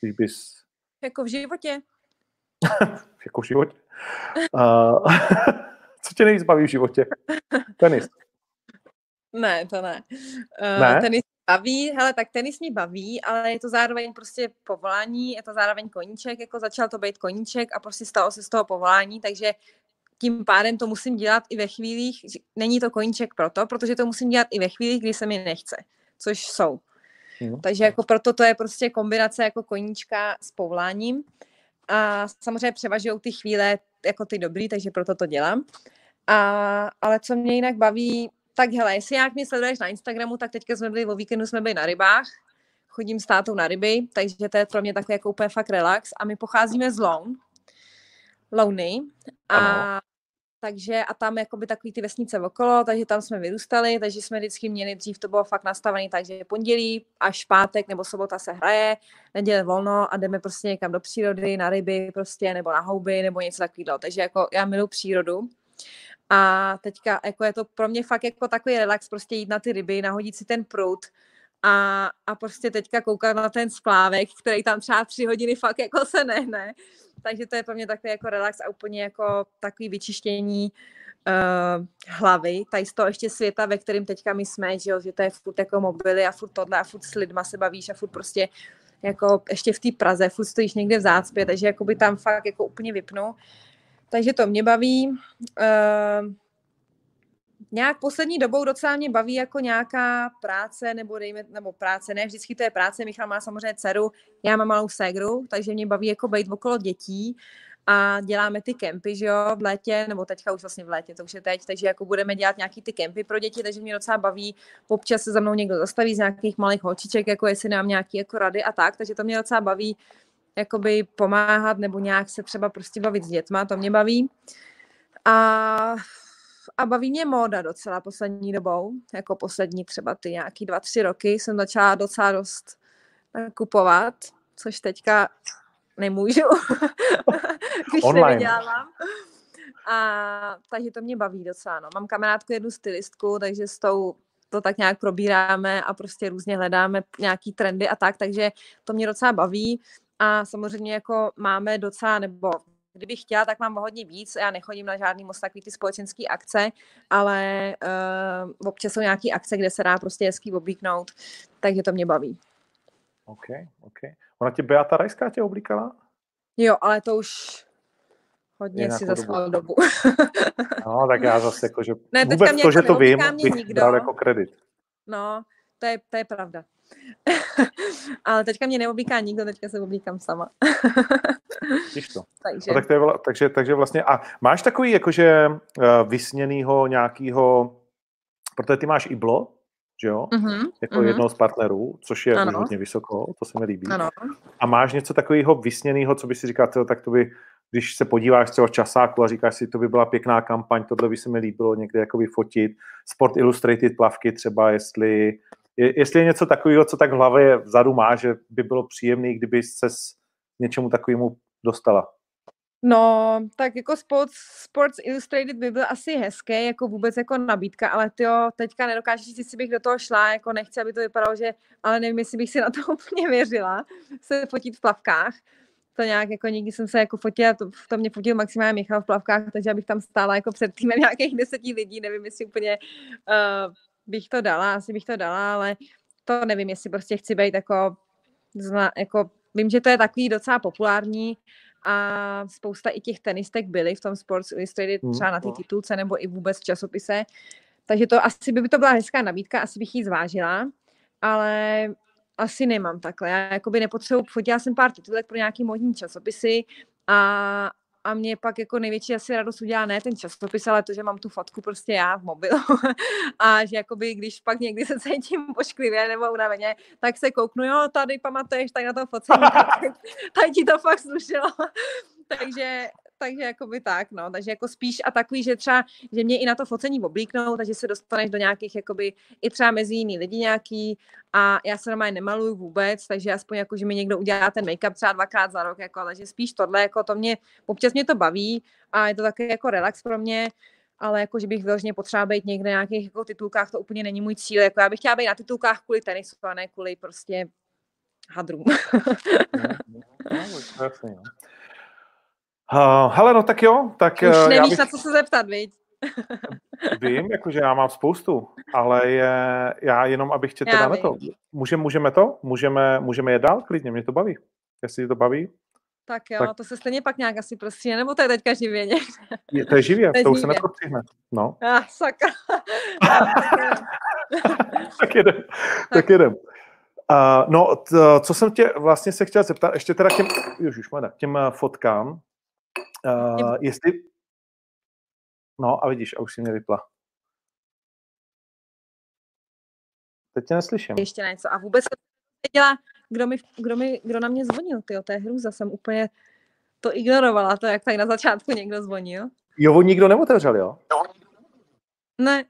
Když bys... Jako v životě? jako v životě? Uh, co tě nejvíc baví v životě? Tenis. Ne, to ne. Uh, ne? Tenis baví, hele, tak tenis mě baví, ale je to zároveň prostě povolání, je to zároveň koníček, jako začal to být koníček a prostě stalo se z toho povolání, takže tím pádem to musím dělat i ve chvílích, není to koníček proto, protože to musím dělat i ve chvílích, kdy se mi nechce, což jsou. Takže jako proto to je prostě kombinace jako koníčka s povoláním a samozřejmě převažují ty chvíle jako ty dobrý, takže proto to dělám. A, ale co mě jinak baví, tak hele, jestli nějak mě sleduješ na Instagramu, tak teďka jsme byli o víkendu, jsme byli na rybách, chodím s tátou na ryby, takže to je pro mě takový jako úplně fakt relax. A my pocházíme z Loun, Louny, a ano. takže a tam jakoby takový ty vesnice okolo, takže tam jsme vyrůstali, takže jsme vždycky měli, dřív to bylo fakt nastavené, takže pondělí až pátek nebo sobota se hraje, neděle volno a jdeme prostě někam do přírody, na ryby prostě, nebo na houby, nebo něco takového. Takže jako já miluji přírodu a teďka jako je to pro mě fakt jako takový relax, prostě jít na ty ryby, nahodit si ten prout a, a prostě teďka koukat na ten splávek, který tam třeba tři hodiny fakt jako se nehne. Takže to je pro mě takový jako relax a úplně jako takový vyčištění uh, hlavy, tady z toho ještě světa, ve kterém teďka my jsme, že, jo, že to je furt jako mobily a furt tohle a furt s lidma se bavíš a furt prostě jako ještě v té Praze, furt stojíš někde v zácpě, takže jako by tam fakt jako úplně vypnu. Takže to mě baví. Uh, nějak poslední dobou docela mě baví jako nějaká práce, nebo dejme, nebo práce, ne vždycky to je práce, Michal má samozřejmě dceru, já mám malou ségru, takže mě baví jako být okolo dětí a děláme ty kempy, že jo, v létě, nebo teďka už vlastně v létě, to už je teď, takže jako budeme dělat nějaký ty kempy pro děti, takže mě docela baví, občas se za mnou někdo zastaví z nějakých malých holčiček, jako jestli nám nějaký jako rady a tak, takže to mě docela baví jakoby pomáhat nebo nějak se třeba prostě bavit s dětma, to mě baví. A, a baví mě móda docela poslední dobou, jako poslední třeba ty nějaký dva, tři roky jsem začala docela dost kupovat, což teďka nemůžu, když Online. nevydělávám. A takže to mě baví docela. No. Mám kamarádku jednu stylistku, takže s tou to tak nějak probíráme a prostě různě hledáme nějaký trendy a tak, takže to mě docela baví a samozřejmě jako máme docela, nebo kdybych chtěla, tak mám hodně víc. Já nechodím na žádný moc takový ty společenské akce, ale uh, občas jsou nějaké akce, kde se dá prostě hezký oblíknout, takže to mě baví. OK, OK. Ona tě Beata Rajská tě oblíkala? Jo, ale to už hodně si za svou dobu. no, tak já zase jako, že ne, vůbec to, že to vím, bych nikdo. bral jako kredit. No, to je, to je pravda. Ale teďka mě neoblíká nikdo, teďka se oblíkám sama. To. Takže. No, tak to je, takže, takže vlastně, a máš takový jakože uh, vysněnýho nějakýho, protože ty máš Iblo, že jo? Uh-huh, jako uh-huh. jednoho z partnerů, což je už hodně vysoko, to se mi líbí. Ano. A máš něco takového vysněného, co by si říkal, tak to by, když se podíváš třeba v časáku a říkáš si, to by byla pěkná kampaň, tohle by se mi líbilo někde jako vyfotit, Sport Illustrated plavky třeba, jestli je, jestli je něco takového, co tak v hlavě vzadu má, že by bylo příjemné, kdyby se s něčemu takovému dostala. No, tak jako Sports, Sports Illustrated by byl asi hezké, jako vůbec jako nabídka, ale ty jo, teďka nedokážeš říct, jestli bych do toho šla, jako nechci, aby to vypadalo, že, ale nevím, jestli bych si na to úplně věřila, se fotit v plavkách. To nějak, jako nikdy jsem se jako fotila, to, to mě fotil maximálně Michal v plavkách, takže abych tam stála jako před týmem nějakých deseti lidí, nevím, jestli úplně uh, bych to dala, asi bych to dala, ale to nevím, jestli prostě chci být jako, zna, jako vím, že to je takový docela populární a spousta i těch tenistek byly v tom Sports Illustrated hmm. třeba na té titulce nebo i vůbec v časopise, takže to asi by to byla hezká nabídka, asi bych ji zvážila, ale asi nemám takhle. Já jakoby nepotřebuji, fotila jsem pár titulek pro nějaký modní časopisy a, a mě pak jako největší asi radost udělá ne ten časopis, ale to, že mám tu fotku prostě já v mobilu a že jakoby, když pak někdy se cítím pošklivě nebo unaveně, tak se kouknu, jo, tady pamatuješ, tady na tom focení, tady ti to fakt slušelo. takže, takže jako by tak, no, takže jako spíš a takový, že třeba, že mě i na to focení oblíknou, takže se dostaneš do nějakých, jakoby, i třeba mezi jiný lidi nějaký a já se normálně nemaluju vůbec, takže aspoň jako, že mi někdo udělá ten make-up třeba dvakrát za rok, jako, takže spíš tohle, jako to mě, občas mě to baví a je to taky jako relax pro mě, ale jako, že bych vyloženě potřeba být někde na nějakých jako titulkách, to úplně není můj cíl. Jako já bych chtěla být na titulkách kvůli tenisu, a ne kvůli prostě hadrům. no, no, no, Uh, hele, no tak jo. Tak, Už uh, nevíš, bych... na co se zeptat, viď? Vím, jakože já mám spoustu, ale je, já jenom, abych tě teda to. Můžeme, můžeme to? Můžeme, můžeme je dál klidně, mě to baví. Jestli to baví. Tak jo, tak... to se stejně pak nějak asi prostě, nebo to je teďka živě někde? Je, to je živě, to, je to už se nepropřihne. No. Ah, sakra. tak jedem, tak, tak jedem. Uh, no, t, co jsem tě vlastně se chtěl zeptat, ještě teda k těm, ježišmane, k těm fotkám, Uh, jestli... No a vidíš, a už si mě vypla. Teď tě neslyším. Ještě něco. A vůbec věděla, kdo, mi, kdo, mi, kdo na mě zvonil, ty to je hrůza, jsem úplně to ignorovala, to jak tady na začátku někdo zvonil. Jo, on nikdo neotevřel, jo? Ne,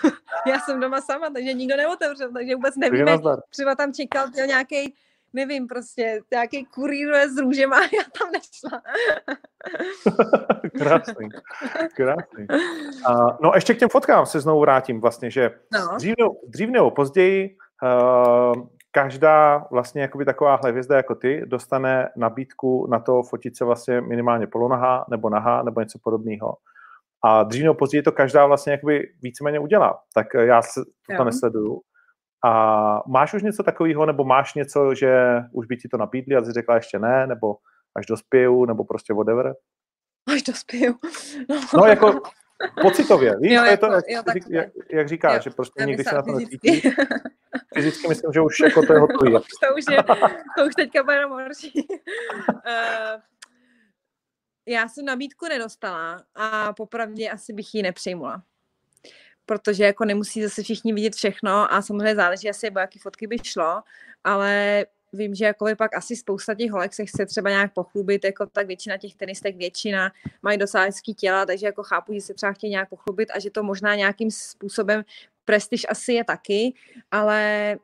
já jsem doma sama, takže nikdo neotevřel, takže vůbec nevíme, třeba tam čekal nějaký nevím, prostě nějaký kurýr s růžem a já tam nešla. krásný, krásný. Uh, no ještě k těm fotkám se znovu vrátím vlastně, že no. dřív, dřív nebo později uh, každá vlastně jakoby takováhle hvězda jako ty dostane nabídku na to fotit se vlastně minimálně polonaha nebo naha nebo něco podobného. A dřív nebo později to každá vlastně jakoby víceméně udělá. Tak já se to nesleduju. A máš už něco takového, nebo máš něco, že už by ti to nabídli a jsi řekla ještě ne, nebo až dospěju, nebo prostě whatever? Až dospěju. No, no jako pocitově, víš, jo, je to, jako, jak, jo, jak, jak říkáš, jo, že prostě nikdy se na to necítí. Fyzicky myslím, že už jako to je hotový. to už je, to už teďka bude jenom horší. uh, já jsem nabídku nedostala a popravdě asi bych ji nepřijmula protože jako nemusí zase všichni vidět všechno a samozřejmě záleží asi, o jaký fotky by šlo, ale vím, že jako pak asi spousta těch holek se chce třeba nějak pochlubit, jako tak většina těch tenistek, většina mají docela hezký těla, takže jako chápu, že se třeba chtějí nějak pochlubit a že to možná nějakým způsobem prestiž asi je taky, ale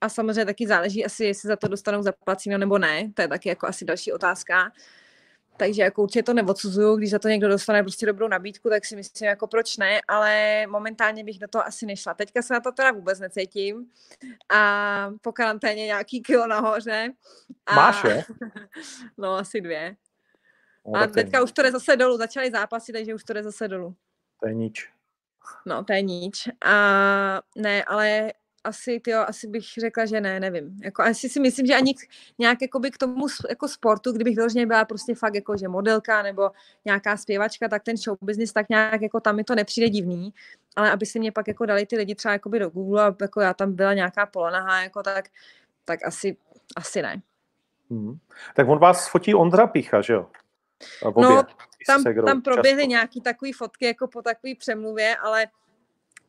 a samozřejmě taky záleží asi, jestli za to dostanou zaplaceno nebo ne, to je taky jako asi další otázka. Takže jako určitě to neodsuzuju, když za to někdo dostane prostě dobrou nabídku, tak si myslím, jako proč ne, ale momentálně bych do toho asi nešla. Teďka se na to teda vůbec necítím a po karanténě nějaký kilo nahoře. A... Máš je? no asi dvě. No, a teďka už to jde zase dolů, začaly zápasy, takže už to jde zase dolů. To je nič. No, to je nič. A ne, ale asi, tyjo, asi bych řekla, že ne, nevím. Jako, asi si myslím, že ani nějak jakoby k tomu jako sportu, kdybych vyloženě byla prostě fakt jako, že modelka nebo nějaká zpěvačka, tak ten show business tak nějak jako tam mi to nepřijde divný, ale aby si mě pak jako dali ty lidi třeba jakoby do Google a jako já tam byla nějaká polonahá, jako tak, tak asi, asi ne. Hmm. Tak on vás fotí Ondra Pícha, že jo? no, tam, tam proběhly často. nějaký takový fotky jako po takové přemluvě, ale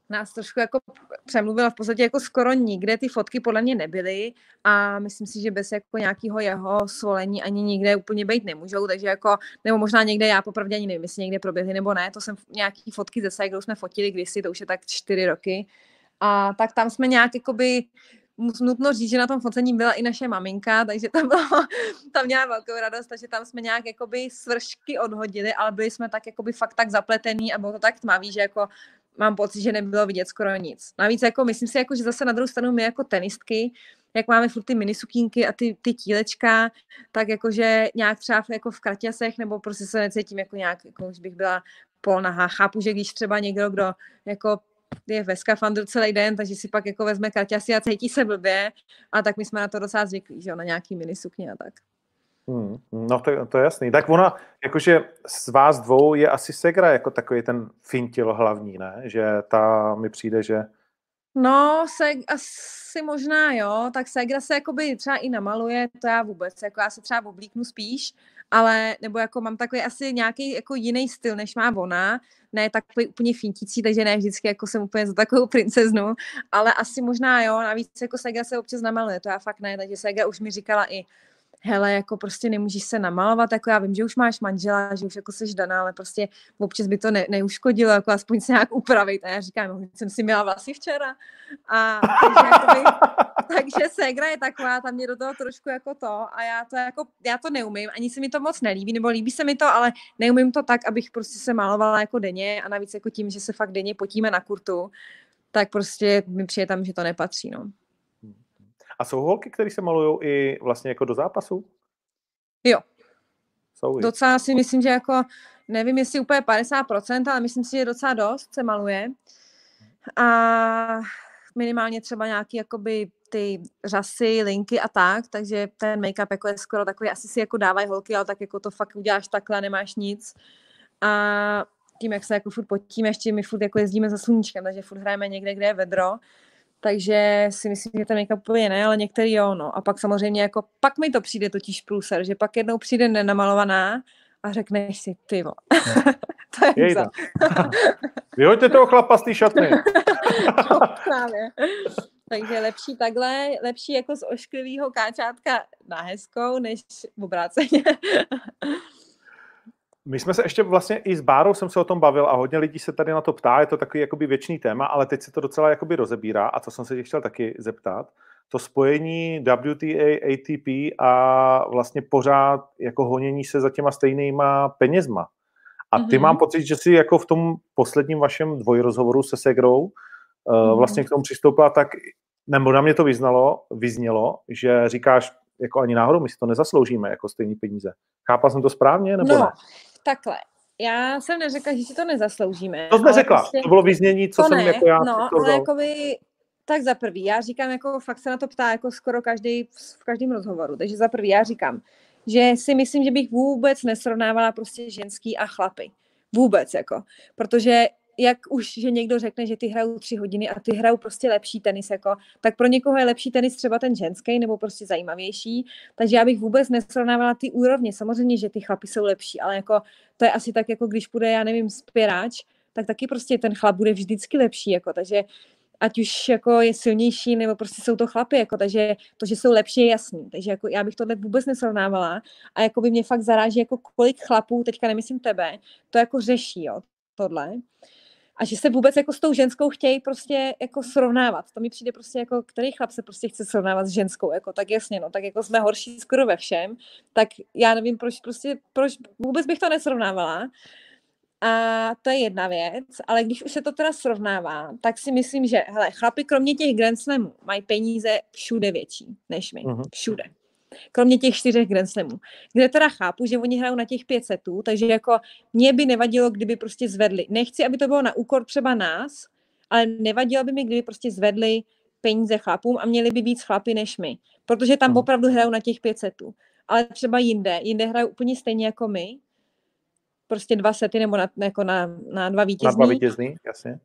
nás trošku jako přemluvila v podstatě jako skoro nikde, ty fotky podle mě nebyly a myslím si, že bez jako nějakého jeho svolení ani nikde úplně být nemůžou, takže jako, nebo možná někde, já popravdě ani nevím, jestli někde proběhly nebo ne, to jsem nějaký fotky ze Segrou jsme fotili kdysi, to už je tak čtyři roky. A tak tam jsme nějak jakoby nutno říct, že na tom focení byla i naše maminka, takže tam, bylo, tam měla velkou radost, takže tam jsme nějak jakoby svršky odhodili, ale byli jsme tak jakoby fakt tak zapletený a bylo to tak tmavý, že jako mám pocit, že nebylo vidět skoro nic. Navíc jako myslím si, jako, že zase na druhou stranu my jako tenistky, jak máme furt ty minisukínky a ty, ty tílečka, tak jakože nějak třeba jako v kratěsech, nebo prostě se necítím jako nějak, jako už bych byla polnahá. Chápu, že když třeba někdo, kdo jako je ve skafandru celý den, takže si pak jako vezme kraťasy a cítí se blbě, a tak my jsme na to docela zvyklí, že jo, na nějaký minisukně a tak. Hmm, no to, to je jasný. Tak ona, jakože z vás dvou je asi Segra jako takový ten fintil hlavní, ne? Že ta mi přijde, že... No, se, asi možná jo, tak Segra se jakoby třeba i namaluje, to já vůbec, jako já se třeba oblíknu spíš, ale, nebo jako mám takový asi nějaký jako jiný styl, než má ona, ne takový úplně fintící, takže ne vždycky jako jsem úplně za takovou princeznu, ale asi možná jo, navíc jako Segra se občas namaluje, to já fakt ne, takže Segra už mi říkala i, hele, jako prostě nemůžeš se namalovat, jako já vím, že už máš manžela, že už jako seš daná, ale prostě občas by to ne, neuškodilo, jako aspoň se nějak upravit. A já říkám, no, jsem si měla vlasy včera. A takže, jakoby, takže Segra je taková, tam mě do toho trošku jako to a já to jako, já to neumím, ani se mi to moc nelíbí, nebo líbí se mi to, ale neumím to tak, abych prostě se malovala jako denně a navíc jako tím, že se fakt denně potíme na kurtu, tak prostě mi přijde tam, že to nepatří, no. A jsou holky, které se malují i vlastně jako do zápasu? Jo. Jsou docela si myslím, že jako, nevím, jestli úplně 50%, ale myslím si, že docela dost se maluje. A minimálně třeba nějaký jakoby ty řasy, linky a tak, takže ten make-up jako je skoro takový, asi si jako dávají holky, ale tak jako to fakt uděláš takhle, nemáš nic. A tím, jak se jako furt potíme, ještě my furt jako jezdíme za sluníčkem, takže furt hrajeme někde, kde je vedro, takže si myslím, že ten make-up je ne, ale některý jo, no. A pak samozřejmě jako, pak mi to přijde totiž průser, že pak jednou přijde nenamalovaná a řekneš si, ty vo. to je Jejda. Vyhoďte toho chlapa z té šatny. no. Takže lepší takhle, lepší jako z ošklivého káčátka na hezkou, než obráceně. My jsme se ještě vlastně i s Bárou jsem se o tom bavil a hodně lidí se tady na to ptá, je to takový jakoby věčný téma, ale teď se to docela jakoby rozebírá a to jsem se tě chtěl taky zeptat. To spojení WTA, ATP a vlastně pořád jako honění se za těma stejnýma penězma. A ty mm-hmm. mám pocit, že si jako v tom posledním vašem dvojrozhovoru se Segrou mm-hmm. vlastně k tomu přistoupila tak, nebo na mě to vyznalo, vyznělo, že říkáš, jako ani náhodou my si to nezasloužíme jako stejný peníze. Chápal jsem to správně, nebo no, ne? Takhle. Já jsem neřekla, že si to nezasloužíme. To jsme řekla, prostě... to bylo vyznění, co to jsem ne, jako já... No, ale jakoby, tak za prvý, já říkám, jako fakt se na to ptá jako skoro každý, v každém rozhovoru, takže za prvý já říkám, že si myslím, že bych vůbec nesrovnávala prostě ženský a chlapy. Vůbec, jako. Protože jak už, že někdo řekne, že ty hrajou tři hodiny a ty hrajou prostě lepší tenis, jako, tak pro někoho je lepší tenis třeba ten ženský nebo prostě zajímavější. Takže já bych vůbec nesrovnávala ty úrovně. Samozřejmě, že ty chlapy jsou lepší, ale jako to je asi tak, jako když půjde, já nevím, spěráč, tak taky prostě ten chlap bude vždycky lepší. Jako, takže ať už jako je silnější, nebo prostě jsou to chlapy, jako, takže to, že jsou lepší, je jasný. Takže jako já bych tohle vůbec nesrovnávala a jako by mě fakt zaráží, jako kolik chlapů, teďka nemyslím tebe, to jako řeší, jo, tohle. A že se vůbec jako s tou ženskou chtějí prostě jako srovnávat. To mi přijde prostě jako, který chlap se prostě chce srovnávat s ženskou, jako tak jasně, no, tak jako jsme horší skoro ve všem, tak já nevím, proč prostě, proč vůbec bych to nesrovnávala. A to je jedna věc, ale když už se to teda srovnává, tak si myslím, že hele, chlapi kromě těch Grand Slamů mají peníze všude větší než my. Uh-huh. Všude. Kromě těch čtyřech Grand Slamů. Kde teda chápu, že oni hrajou na těch pět setů, takže jako mě by nevadilo, kdyby prostě zvedli. Nechci, aby to bylo na úkor třeba nás, ale nevadilo by mi, kdyby prostě zvedli peníze chlapům a měli by víc chlapy než my. Protože tam uh-huh. opravdu hrajou na těch pět setů. Ale třeba jinde, jinde hrajou úplně stejně jako my, prostě dva sety nebo na, jako na, na dva vítězný. Na dva vítězný, jasně.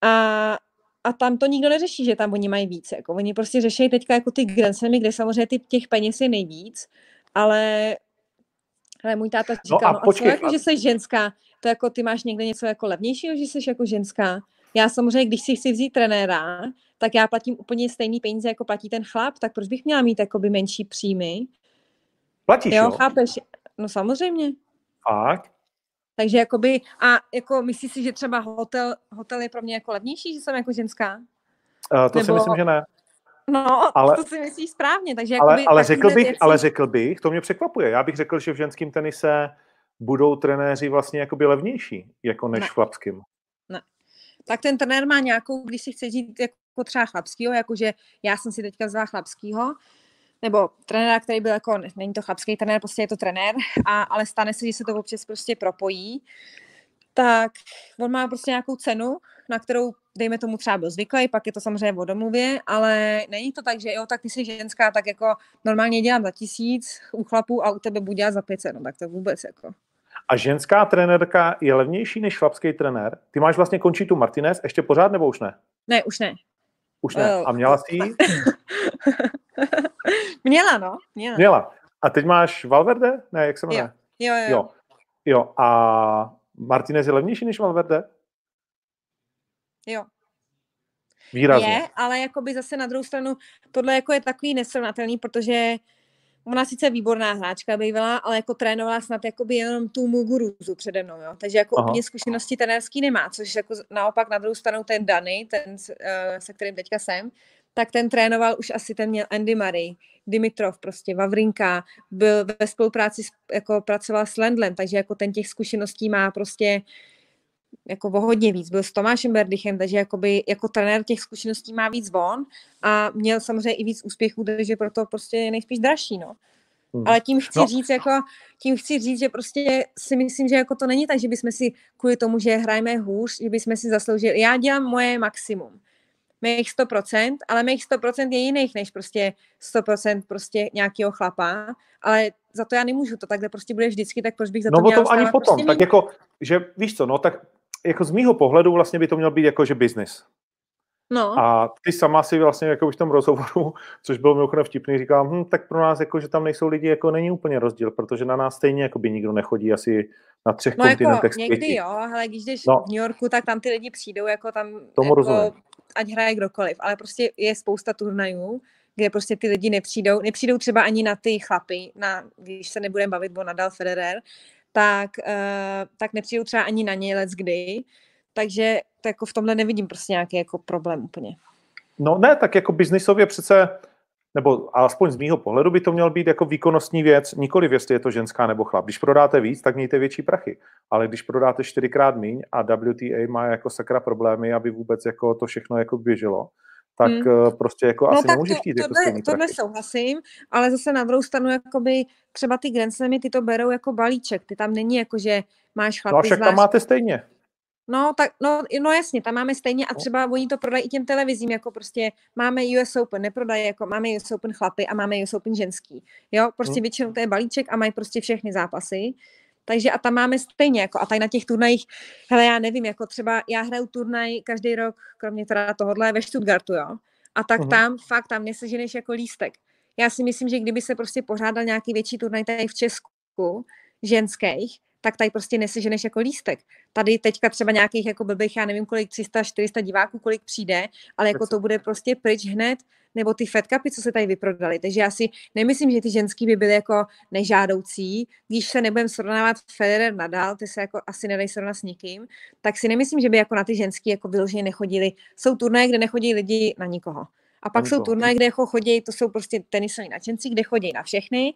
A, a tam to nikdo neřeší, že tam oni mají víc. Jako oni prostě řeší teďka jako ty Grand Slamy, kde samozřejmě ty, těch peněz je nejvíc, ale ale můj táta říkal, no a, no, počkej, a co, jako, že jsi ženská, to jako ty máš někde něco jako levnějšího, že jsi jako ženská. Já samozřejmě, když si chci vzít trenéra, tak já platím úplně stejný peníze, jako platí ten chlap, tak proč bych měla mít jakoby menší příjmy? Platíš, jo? jo? chápeš? No samozřejmě. Fakt? Takže jakoby, a jako myslíš si, že třeba hotel, hotel je pro mě jako levnější, že jsem jako ženská? Uh, to Nebo... si myslím, že ne. No, ale, to si myslíš správně, takže ale, jakoby, ale, řekl bych, věci... ale řekl bych, to mě překvapuje, já bych řekl, že v ženském tenise budou trenéři vlastně jakoby levnější, jako než ne. v chlapském. Ne. Tak ten trenér má nějakou, když si chce žít jako třeba chlapskýho, jakože já jsem si teďka vzala chlapskýho, nebo trenéra, který byl jako, není to chlapský trenér, prostě je to trenér, a, ale stane se, že se to občas prostě propojí, tak on má prostě nějakou cenu, na kterou, dejme tomu, třeba byl zvyklý, pak je to samozřejmě o domluvě, ale není to tak, že jo, tak ty jsi ženská, tak jako normálně dělám za tisíc u chlapů a u tebe budu dělat za 500, no tak to vůbec jako. A ženská trenérka je levnější než chlapský trenér? Ty máš vlastně končit tu Martinez ještě pořád nebo už ne? Ne, už ne. Už ne. A měla jsi Měla, no. Měla. Měla. A teď máš Valverde? Ne, jak se jmenuje? Jo. Jo, jo. jo. Jo. A Martinez je levnější než Valverde? Jo. Výrazně. Je, ale jakoby zase na druhou stranu tohle jako je takový nesrovnatelný, protože ona sice výborná hráčka bývala, ale jako trénovala snad jakoby jenom tu Muguruzu přede mnou, jo. Takže jako Aha. úplně zkušenosti trenérský nemá, což jako naopak na druhou stranu ten Dany, ten, eh, se kterým teďka jsem, tak ten trénoval už asi ten měl Andy Murray, Dimitrov, prostě Vavrinka, byl ve spolupráci, jako pracoval s Lendlem, takže jako ten těch zkušeností má prostě jako o hodně víc. Byl s Tomášem Berdychem, takže jakoby, jako trenér těch zkušeností má víc von a měl samozřejmě i víc úspěchů, takže proto prostě je nejspíš dražší, no. Hmm. Ale tím chci no. říct, jako, tím chci říct, že prostě si myslím, že jako to není tak, že bychom si kvůli tomu, že hrajeme hůř, že bychom si zasloužili. Já dělám moje maximum mých 100%, ale mých 100% je jiných než prostě 100% prostě nějakého chlapa, ale za to já nemůžu, to takhle prostě bude vždycky, tak proč bych za to No o tom ani potom, prostě tak jako, že víš co, no tak jako z mýho pohledu vlastně by to měl být jako, že business. No. A ty sama si vlastně jako v tom rozhovoru, což bylo mimochodem vtipný, říkám, hm, tak pro nás jako, že tam nejsou lidi, jako není úplně rozdíl, protože na nás stejně jako by nikdo nechodí asi na třech no kontinentech jako někdy jo, ale když jdeš no. v New Yorku, tak tam ty lidi přijdou, jako tam Tomu jako, rozumím ať hraje kdokoliv, ale prostě je spousta turnajů, kde prostě ty lidi nepřijdou, nepřijdou třeba ani na ty chlapy, na, když se nebudeme bavit o Nadal Federer, tak, uh, tak nepřijdou třeba ani na ně let kdy, takže to jako v tomhle nevidím prostě nějaký jako problém úplně. No ne, tak jako biznisově přece nebo alespoň z mýho pohledu by to měl být jako výkonnostní věc, nikoli jestli je to ženská nebo chlap. Když prodáte víc, tak mějte větší prachy. Ale když prodáte čtyřikrát míň a WTA má jako sakra problémy, aby vůbec jako to všechno jako běželo, tak hmm. prostě jako no, asi nemůže chtít jako tohle, tohle souhlasím, ale zase na druhou stranu jakoby třeba ty Grand Slamy ty to berou jako balíček, ty tam není jako, že máš chlapy No a však zvlášť... tam máte stejně. No, tak, no, no jasně, tam máme stejně a no. třeba oni to prodají i těm televizím, jako prostě máme US Open, neprodají, jako máme US Open chlapy a máme US Open ženský. Jo, prostě hmm. většinou to je balíček a mají prostě všechny zápasy. Takže a tam máme stejně, jako a tady na těch turnajích, hele, já nevím, jako třeba já hraju turnaj každý rok, kromě teda tohohle ve Stuttgartu, jo. A tak uh-huh. tam, fakt, tam neseženeš jako lístek. Já si myslím, že kdyby se prostě pořádal nějaký větší turnaj tady v Česku, ženských, tak tady prostě neseženeš jako lístek. Tady teďka třeba nějakých jako blbých, já nevím kolik, 300, 400 diváků, kolik přijde, ale jako to bude prostě pryč hned, nebo ty fedkapy, co se tady vyprodaly. Takže já si nemyslím, že ty ženský by byly jako nežádoucí. Když se nebudem srovnávat Federer nadal, ty se jako asi nedej srovnat s nikým, tak si nemyslím, že by jako na ty ženský jako vyloženě nechodili. Jsou turnaje, kde nechodí lidi na nikoho. A pak jsou turnaje, kde jako chodí, to jsou prostě tenisoví nadšenci, kde chodí na všechny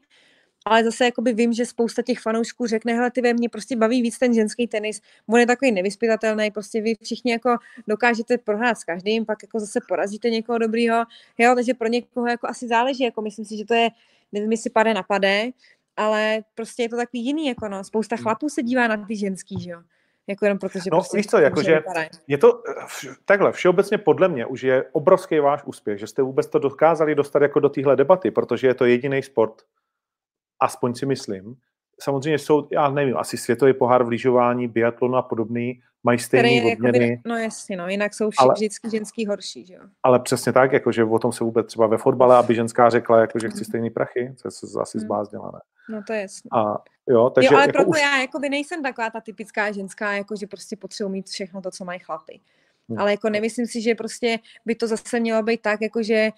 ale zase jakoby vím, že spousta těch fanoušků řekne, hele, ty ve mě prostě baví víc ten ženský tenis, on je takový nevyspytatelný, prostě vy všichni jako dokážete prohrát s každým, pak jako zase porazíte někoho dobrýho, jo, takže pro někoho jako asi záleží, jako myslím si, že to je, nevím, jestli pade napade, ale prostě je to takový jiný, jako no, spousta hmm. chlapů se dívá na ty ženský, že jo. Jako jenom protože no, prostě víš co, jakože je to takhle, všeobecně podle mě už je obrovský váš úspěch, že jste vůbec to dokázali dostat jako do téhle debaty, protože je to jediný sport, aspoň si myslím. Samozřejmě jsou, já nevím, asi světový pohár v lyžování, biatlonu a podobný, mají stejné odměny. Jakoby, no jasně, no, jinak jsou vši, ale, vždycky ženský horší, že jo. Ale přesně tak, jakože o tom se vůbec třeba ve fotbale, aby ženská řekla, jako, že chci mhm. stejný prachy, to je asi hmm. zbázdělá, ne? No to je jasné. A, jo, takže jo, ale jako proto už... já jakoby nejsem taková ta typická ženská, jako že prostě potřebuji mít všechno to, co mají chlapy. Hmm. Ale jako nemyslím si, že prostě by to zase mělo být tak, jako že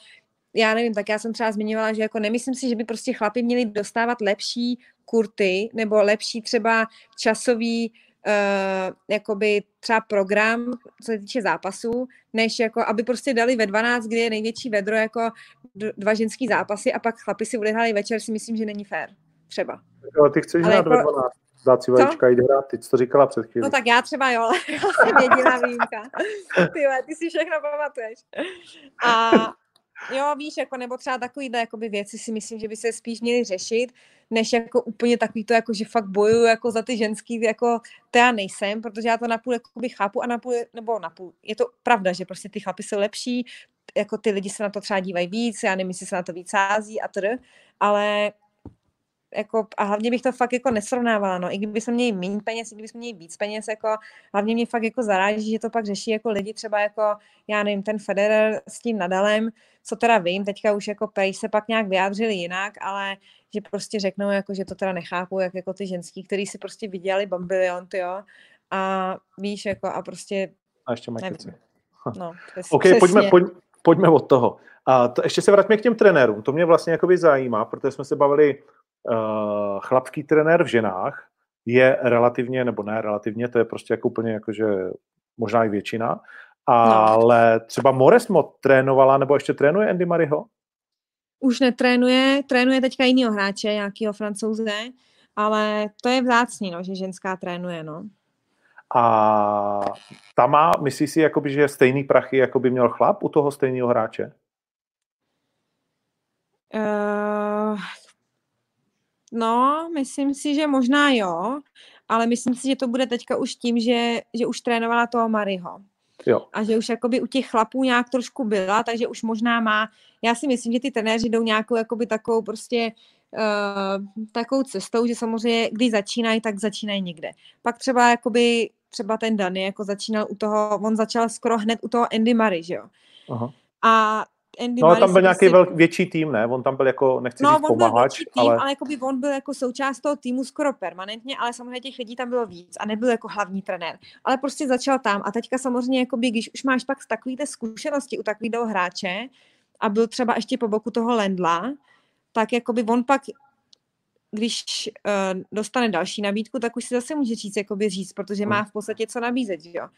já nevím, tak já jsem třeba zmiňovala, že jako nemyslím si, že by prostě chlapi měli dostávat lepší kurty nebo lepší třeba časový uh, jakoby třeba program, co se týče zápasů, než jako, aby prostě dali ve 12, kdy je největší vedro, jako dva ženský zápasy a pak chlapi si odehráli večer, si myslím, že není fér. Třeba. Ale ty chceš hrát jako, ve 12 dát si vajíčka, jít hrát, ty jsi to říkala před chvílí. No tak já třeba jo, ale já jsem jediná výjimka. Ty, ty si všechno pamatuješ. A Jo, víš, jako, nebo třeba takovýhle jakoby věci si myslím, že by se spíš měly řešit, než jako úplně takový to, jako, že fakt bojuju jako za ty ženský, jako to já nejsem, protože já to napůl jakoby chápu a napůl, nebo napůl, je to pravda, že prostě ty chlapy jsou lepší, jako ty lidi se na to třeba dívají víc, já nevím, jestli se na to víc sází a tr, ale jako, a hlavně bych to fakt jako nesrovnávala, no, i kdyby jsme měli méně peněz, i kdyby jsme měli víc peněz, jako, hlavně mě fakt jako zaráží, že to pak řeší jako lidi třeba jako, já nevím, ten Federer s tím Nadalem, co teda vím, teďka už jako pej se pak nějak vyjádřili jinak, ale že prostě řeknou, jako, že to teda nechápu, jak jako ty ženský, který si prostě viděli bambilion, jo, a víš, jako, a prostě, a ještě Matici. No, OK, pojďme, pojď, pojďme od toho. A to, ještě se vraťme k těm trenérům. To mě vlastně jakoby zajímá, protože jsme se bavili uh, chlapský trenér v ženách je relativně, nebo ne relativně, to je prostě jako úplně jakože možná i většina, ale no. třeba Moresmo trénovala, nebo ještě trénuje Andy Mariho? Už netrénuje, trénuje teďka jinýho hráče, nějakého francouze, ale to je vzácný, no, že ženská trénuje, no. A ta má, myslíš si, jakoby, že stejný prachy, jako by měl chlap u toho stejného hráče? Uh, No, myslím si, že možná jo, ale myslím si, že to bude teďka už tím, že, že už trénovala toho Mariho. Jo. A že už jakoby u těch chlapů nějak trošku byla, takže už možná má, já si myslím, že ty trenéři jdou nějakou jakoby takovou prostě uh, takovou cestou, že samozřejmě, když začínají, tak začínají někde. Pak třeba jakoby, třeba ten Dany jako začínal u toho, on začal skoro hned u toho Andy Murray, že jo. Aha. A Andy no, tam byl nějaký si... velk, větší tým, ne? On tam byl jako, nechci no, říct pomáhač, tým, ale... ale jako by on byl jako součást toho týmu skoro permanentně, ale samozřejmě těch lidí tam bylo víc a nebyl jako hlavní trenér. Ale prostě začal tam a teďka samozřejmě, jako by, když už máš pak takovýhle zkušenosti u takového hráče a byl třeba ještě po boku toho Lendla, tak jako by on pak když uh, dostane další nabídku, tak už si zase může říct, jakoby říct, protože má v podstatě co nabízet, jo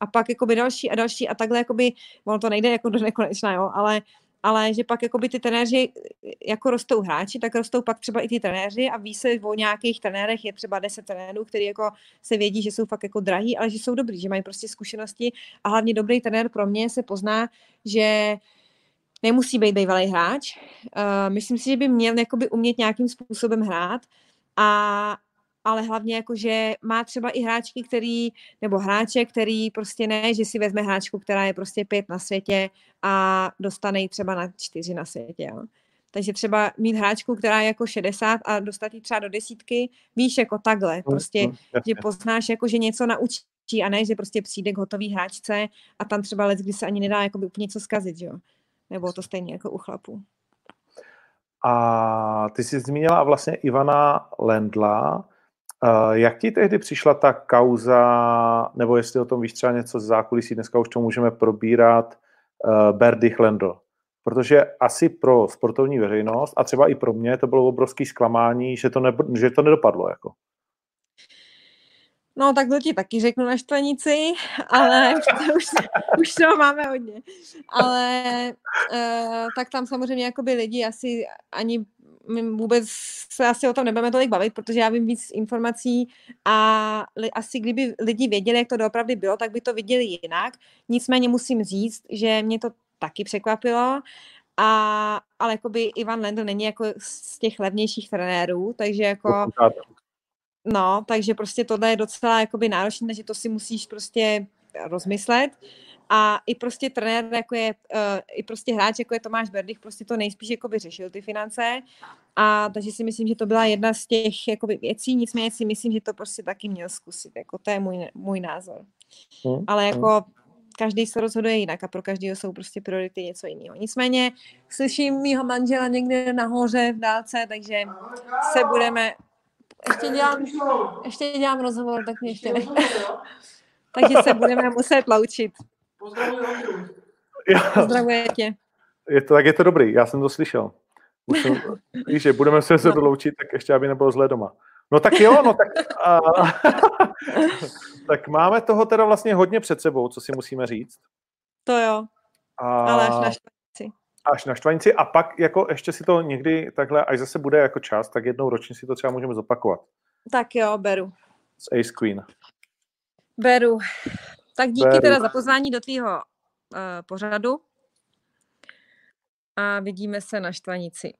a pak jakoby další a další a takhle jakoby, ono to nejde jako do nekonečna, jo, ale ale že pak jakoby ty trenéři, jako rostou hráči, tak rostou pak třeba i ty trenéři a ví se o nějakých trenérech, je třeba 10 trenérů, který jako se vědí, že jsou fakt jako drahý, ale že jsou dobrý, že mají prostě zkušenosti a hlavně dobrý trenér pro mě se pozná, že nemusí být bývalý hráč. Uh, myslím si, že by měl umět nějakým způsobem hrát a ale hlavně jako, že má třeba i hráčky, který, nebo hráče, který prostě ne, že si vezme hráčku, která je prostě pět na světě a dostane ji třeba na čtyři na světě, jo. Takže třeba mít hráčku, která je jako 60 a dostat ji třeba do desítky, víš, jako takhle, mm, prostě, mm, že poznáš, jako, že něco naučí a ne, že prostě přijde k hotový hráčce a tam třeba let, kdy se ani nedá jako by úplně něco zkazit, jo. Nebo to stejně jako u chlapů. A ty jsi zmínila vlastně Ivana Lendla, jak ti tehdy přišla ta kauza, nebo jestli o tom víš třeba něco z zákulisí, dneska už to můžeme probírat, uh, Berdych Lendl? Protože asi pro sportovní veřejnost a třeba i pro mě to bylo obrovský zklamání, že to, ne, že to nedopadlo. Jako. No, tak to ti taky řeknu na štvanici, ale už, už to máme hodně. Ale uh, tak tam samozřejmě jakoby lidi asi ani my vůbec se asi o tom nebudeme tolik bavit, protože já vím víc informací a li, asi kdyby lidi věděli, jak to doopravdy bylo, tak by to viděli jinak. Nicméně musím říct, že mě to taky překvapilo, a, ale jakoby Ivan Lendl není jako z těch levnějších trenérů, takže jako No, takže prostě tohle je docela jakoby náročné, že to si musíš prostě rozmyslet. A i prostě trenér, jako je, uh, i prostě hráč, jako je Tomáš Berdych, prostě to nejspíš jakoby řešil ty finance. A takže si myslím, že to byla jedna z těch jakoby věcí, nicméně si myslím, že to prostě taky měl zkusit. Jako to je můj, můj názor. Hmm. Ale jako hmm. každý se rozhoduje jinak a pro každého jsou prostě priority něco jiného. Nicméně slyším mýho manžela někde nahoře v dálce, takže se budeme ještě dělám, ještě dělám rozhovor, tak mě ještě. Takže se budeme muset loučit. Pozdravuje tě. Je to, tak je to dobrý, já jsem to slyšel. Musím, víš, že budeme se no. loučit, tak ještě, aby nebylo zlé doma. No tak jo, no tak, a, tak máme toho teda vlastně hodně před sebou, co si musíme říct. To jo, a, ale až na až na štvanici a pak jako ještě si to někdy takhle, až zase bude jako čas, tak jednou ročně si to třeba můžeme zopakovat. Tak jo, beru. S Ace Queen. Beru. Tak díky beru. teda za pozvání do tvýho uh, pořadu a vidíme se na štvanici.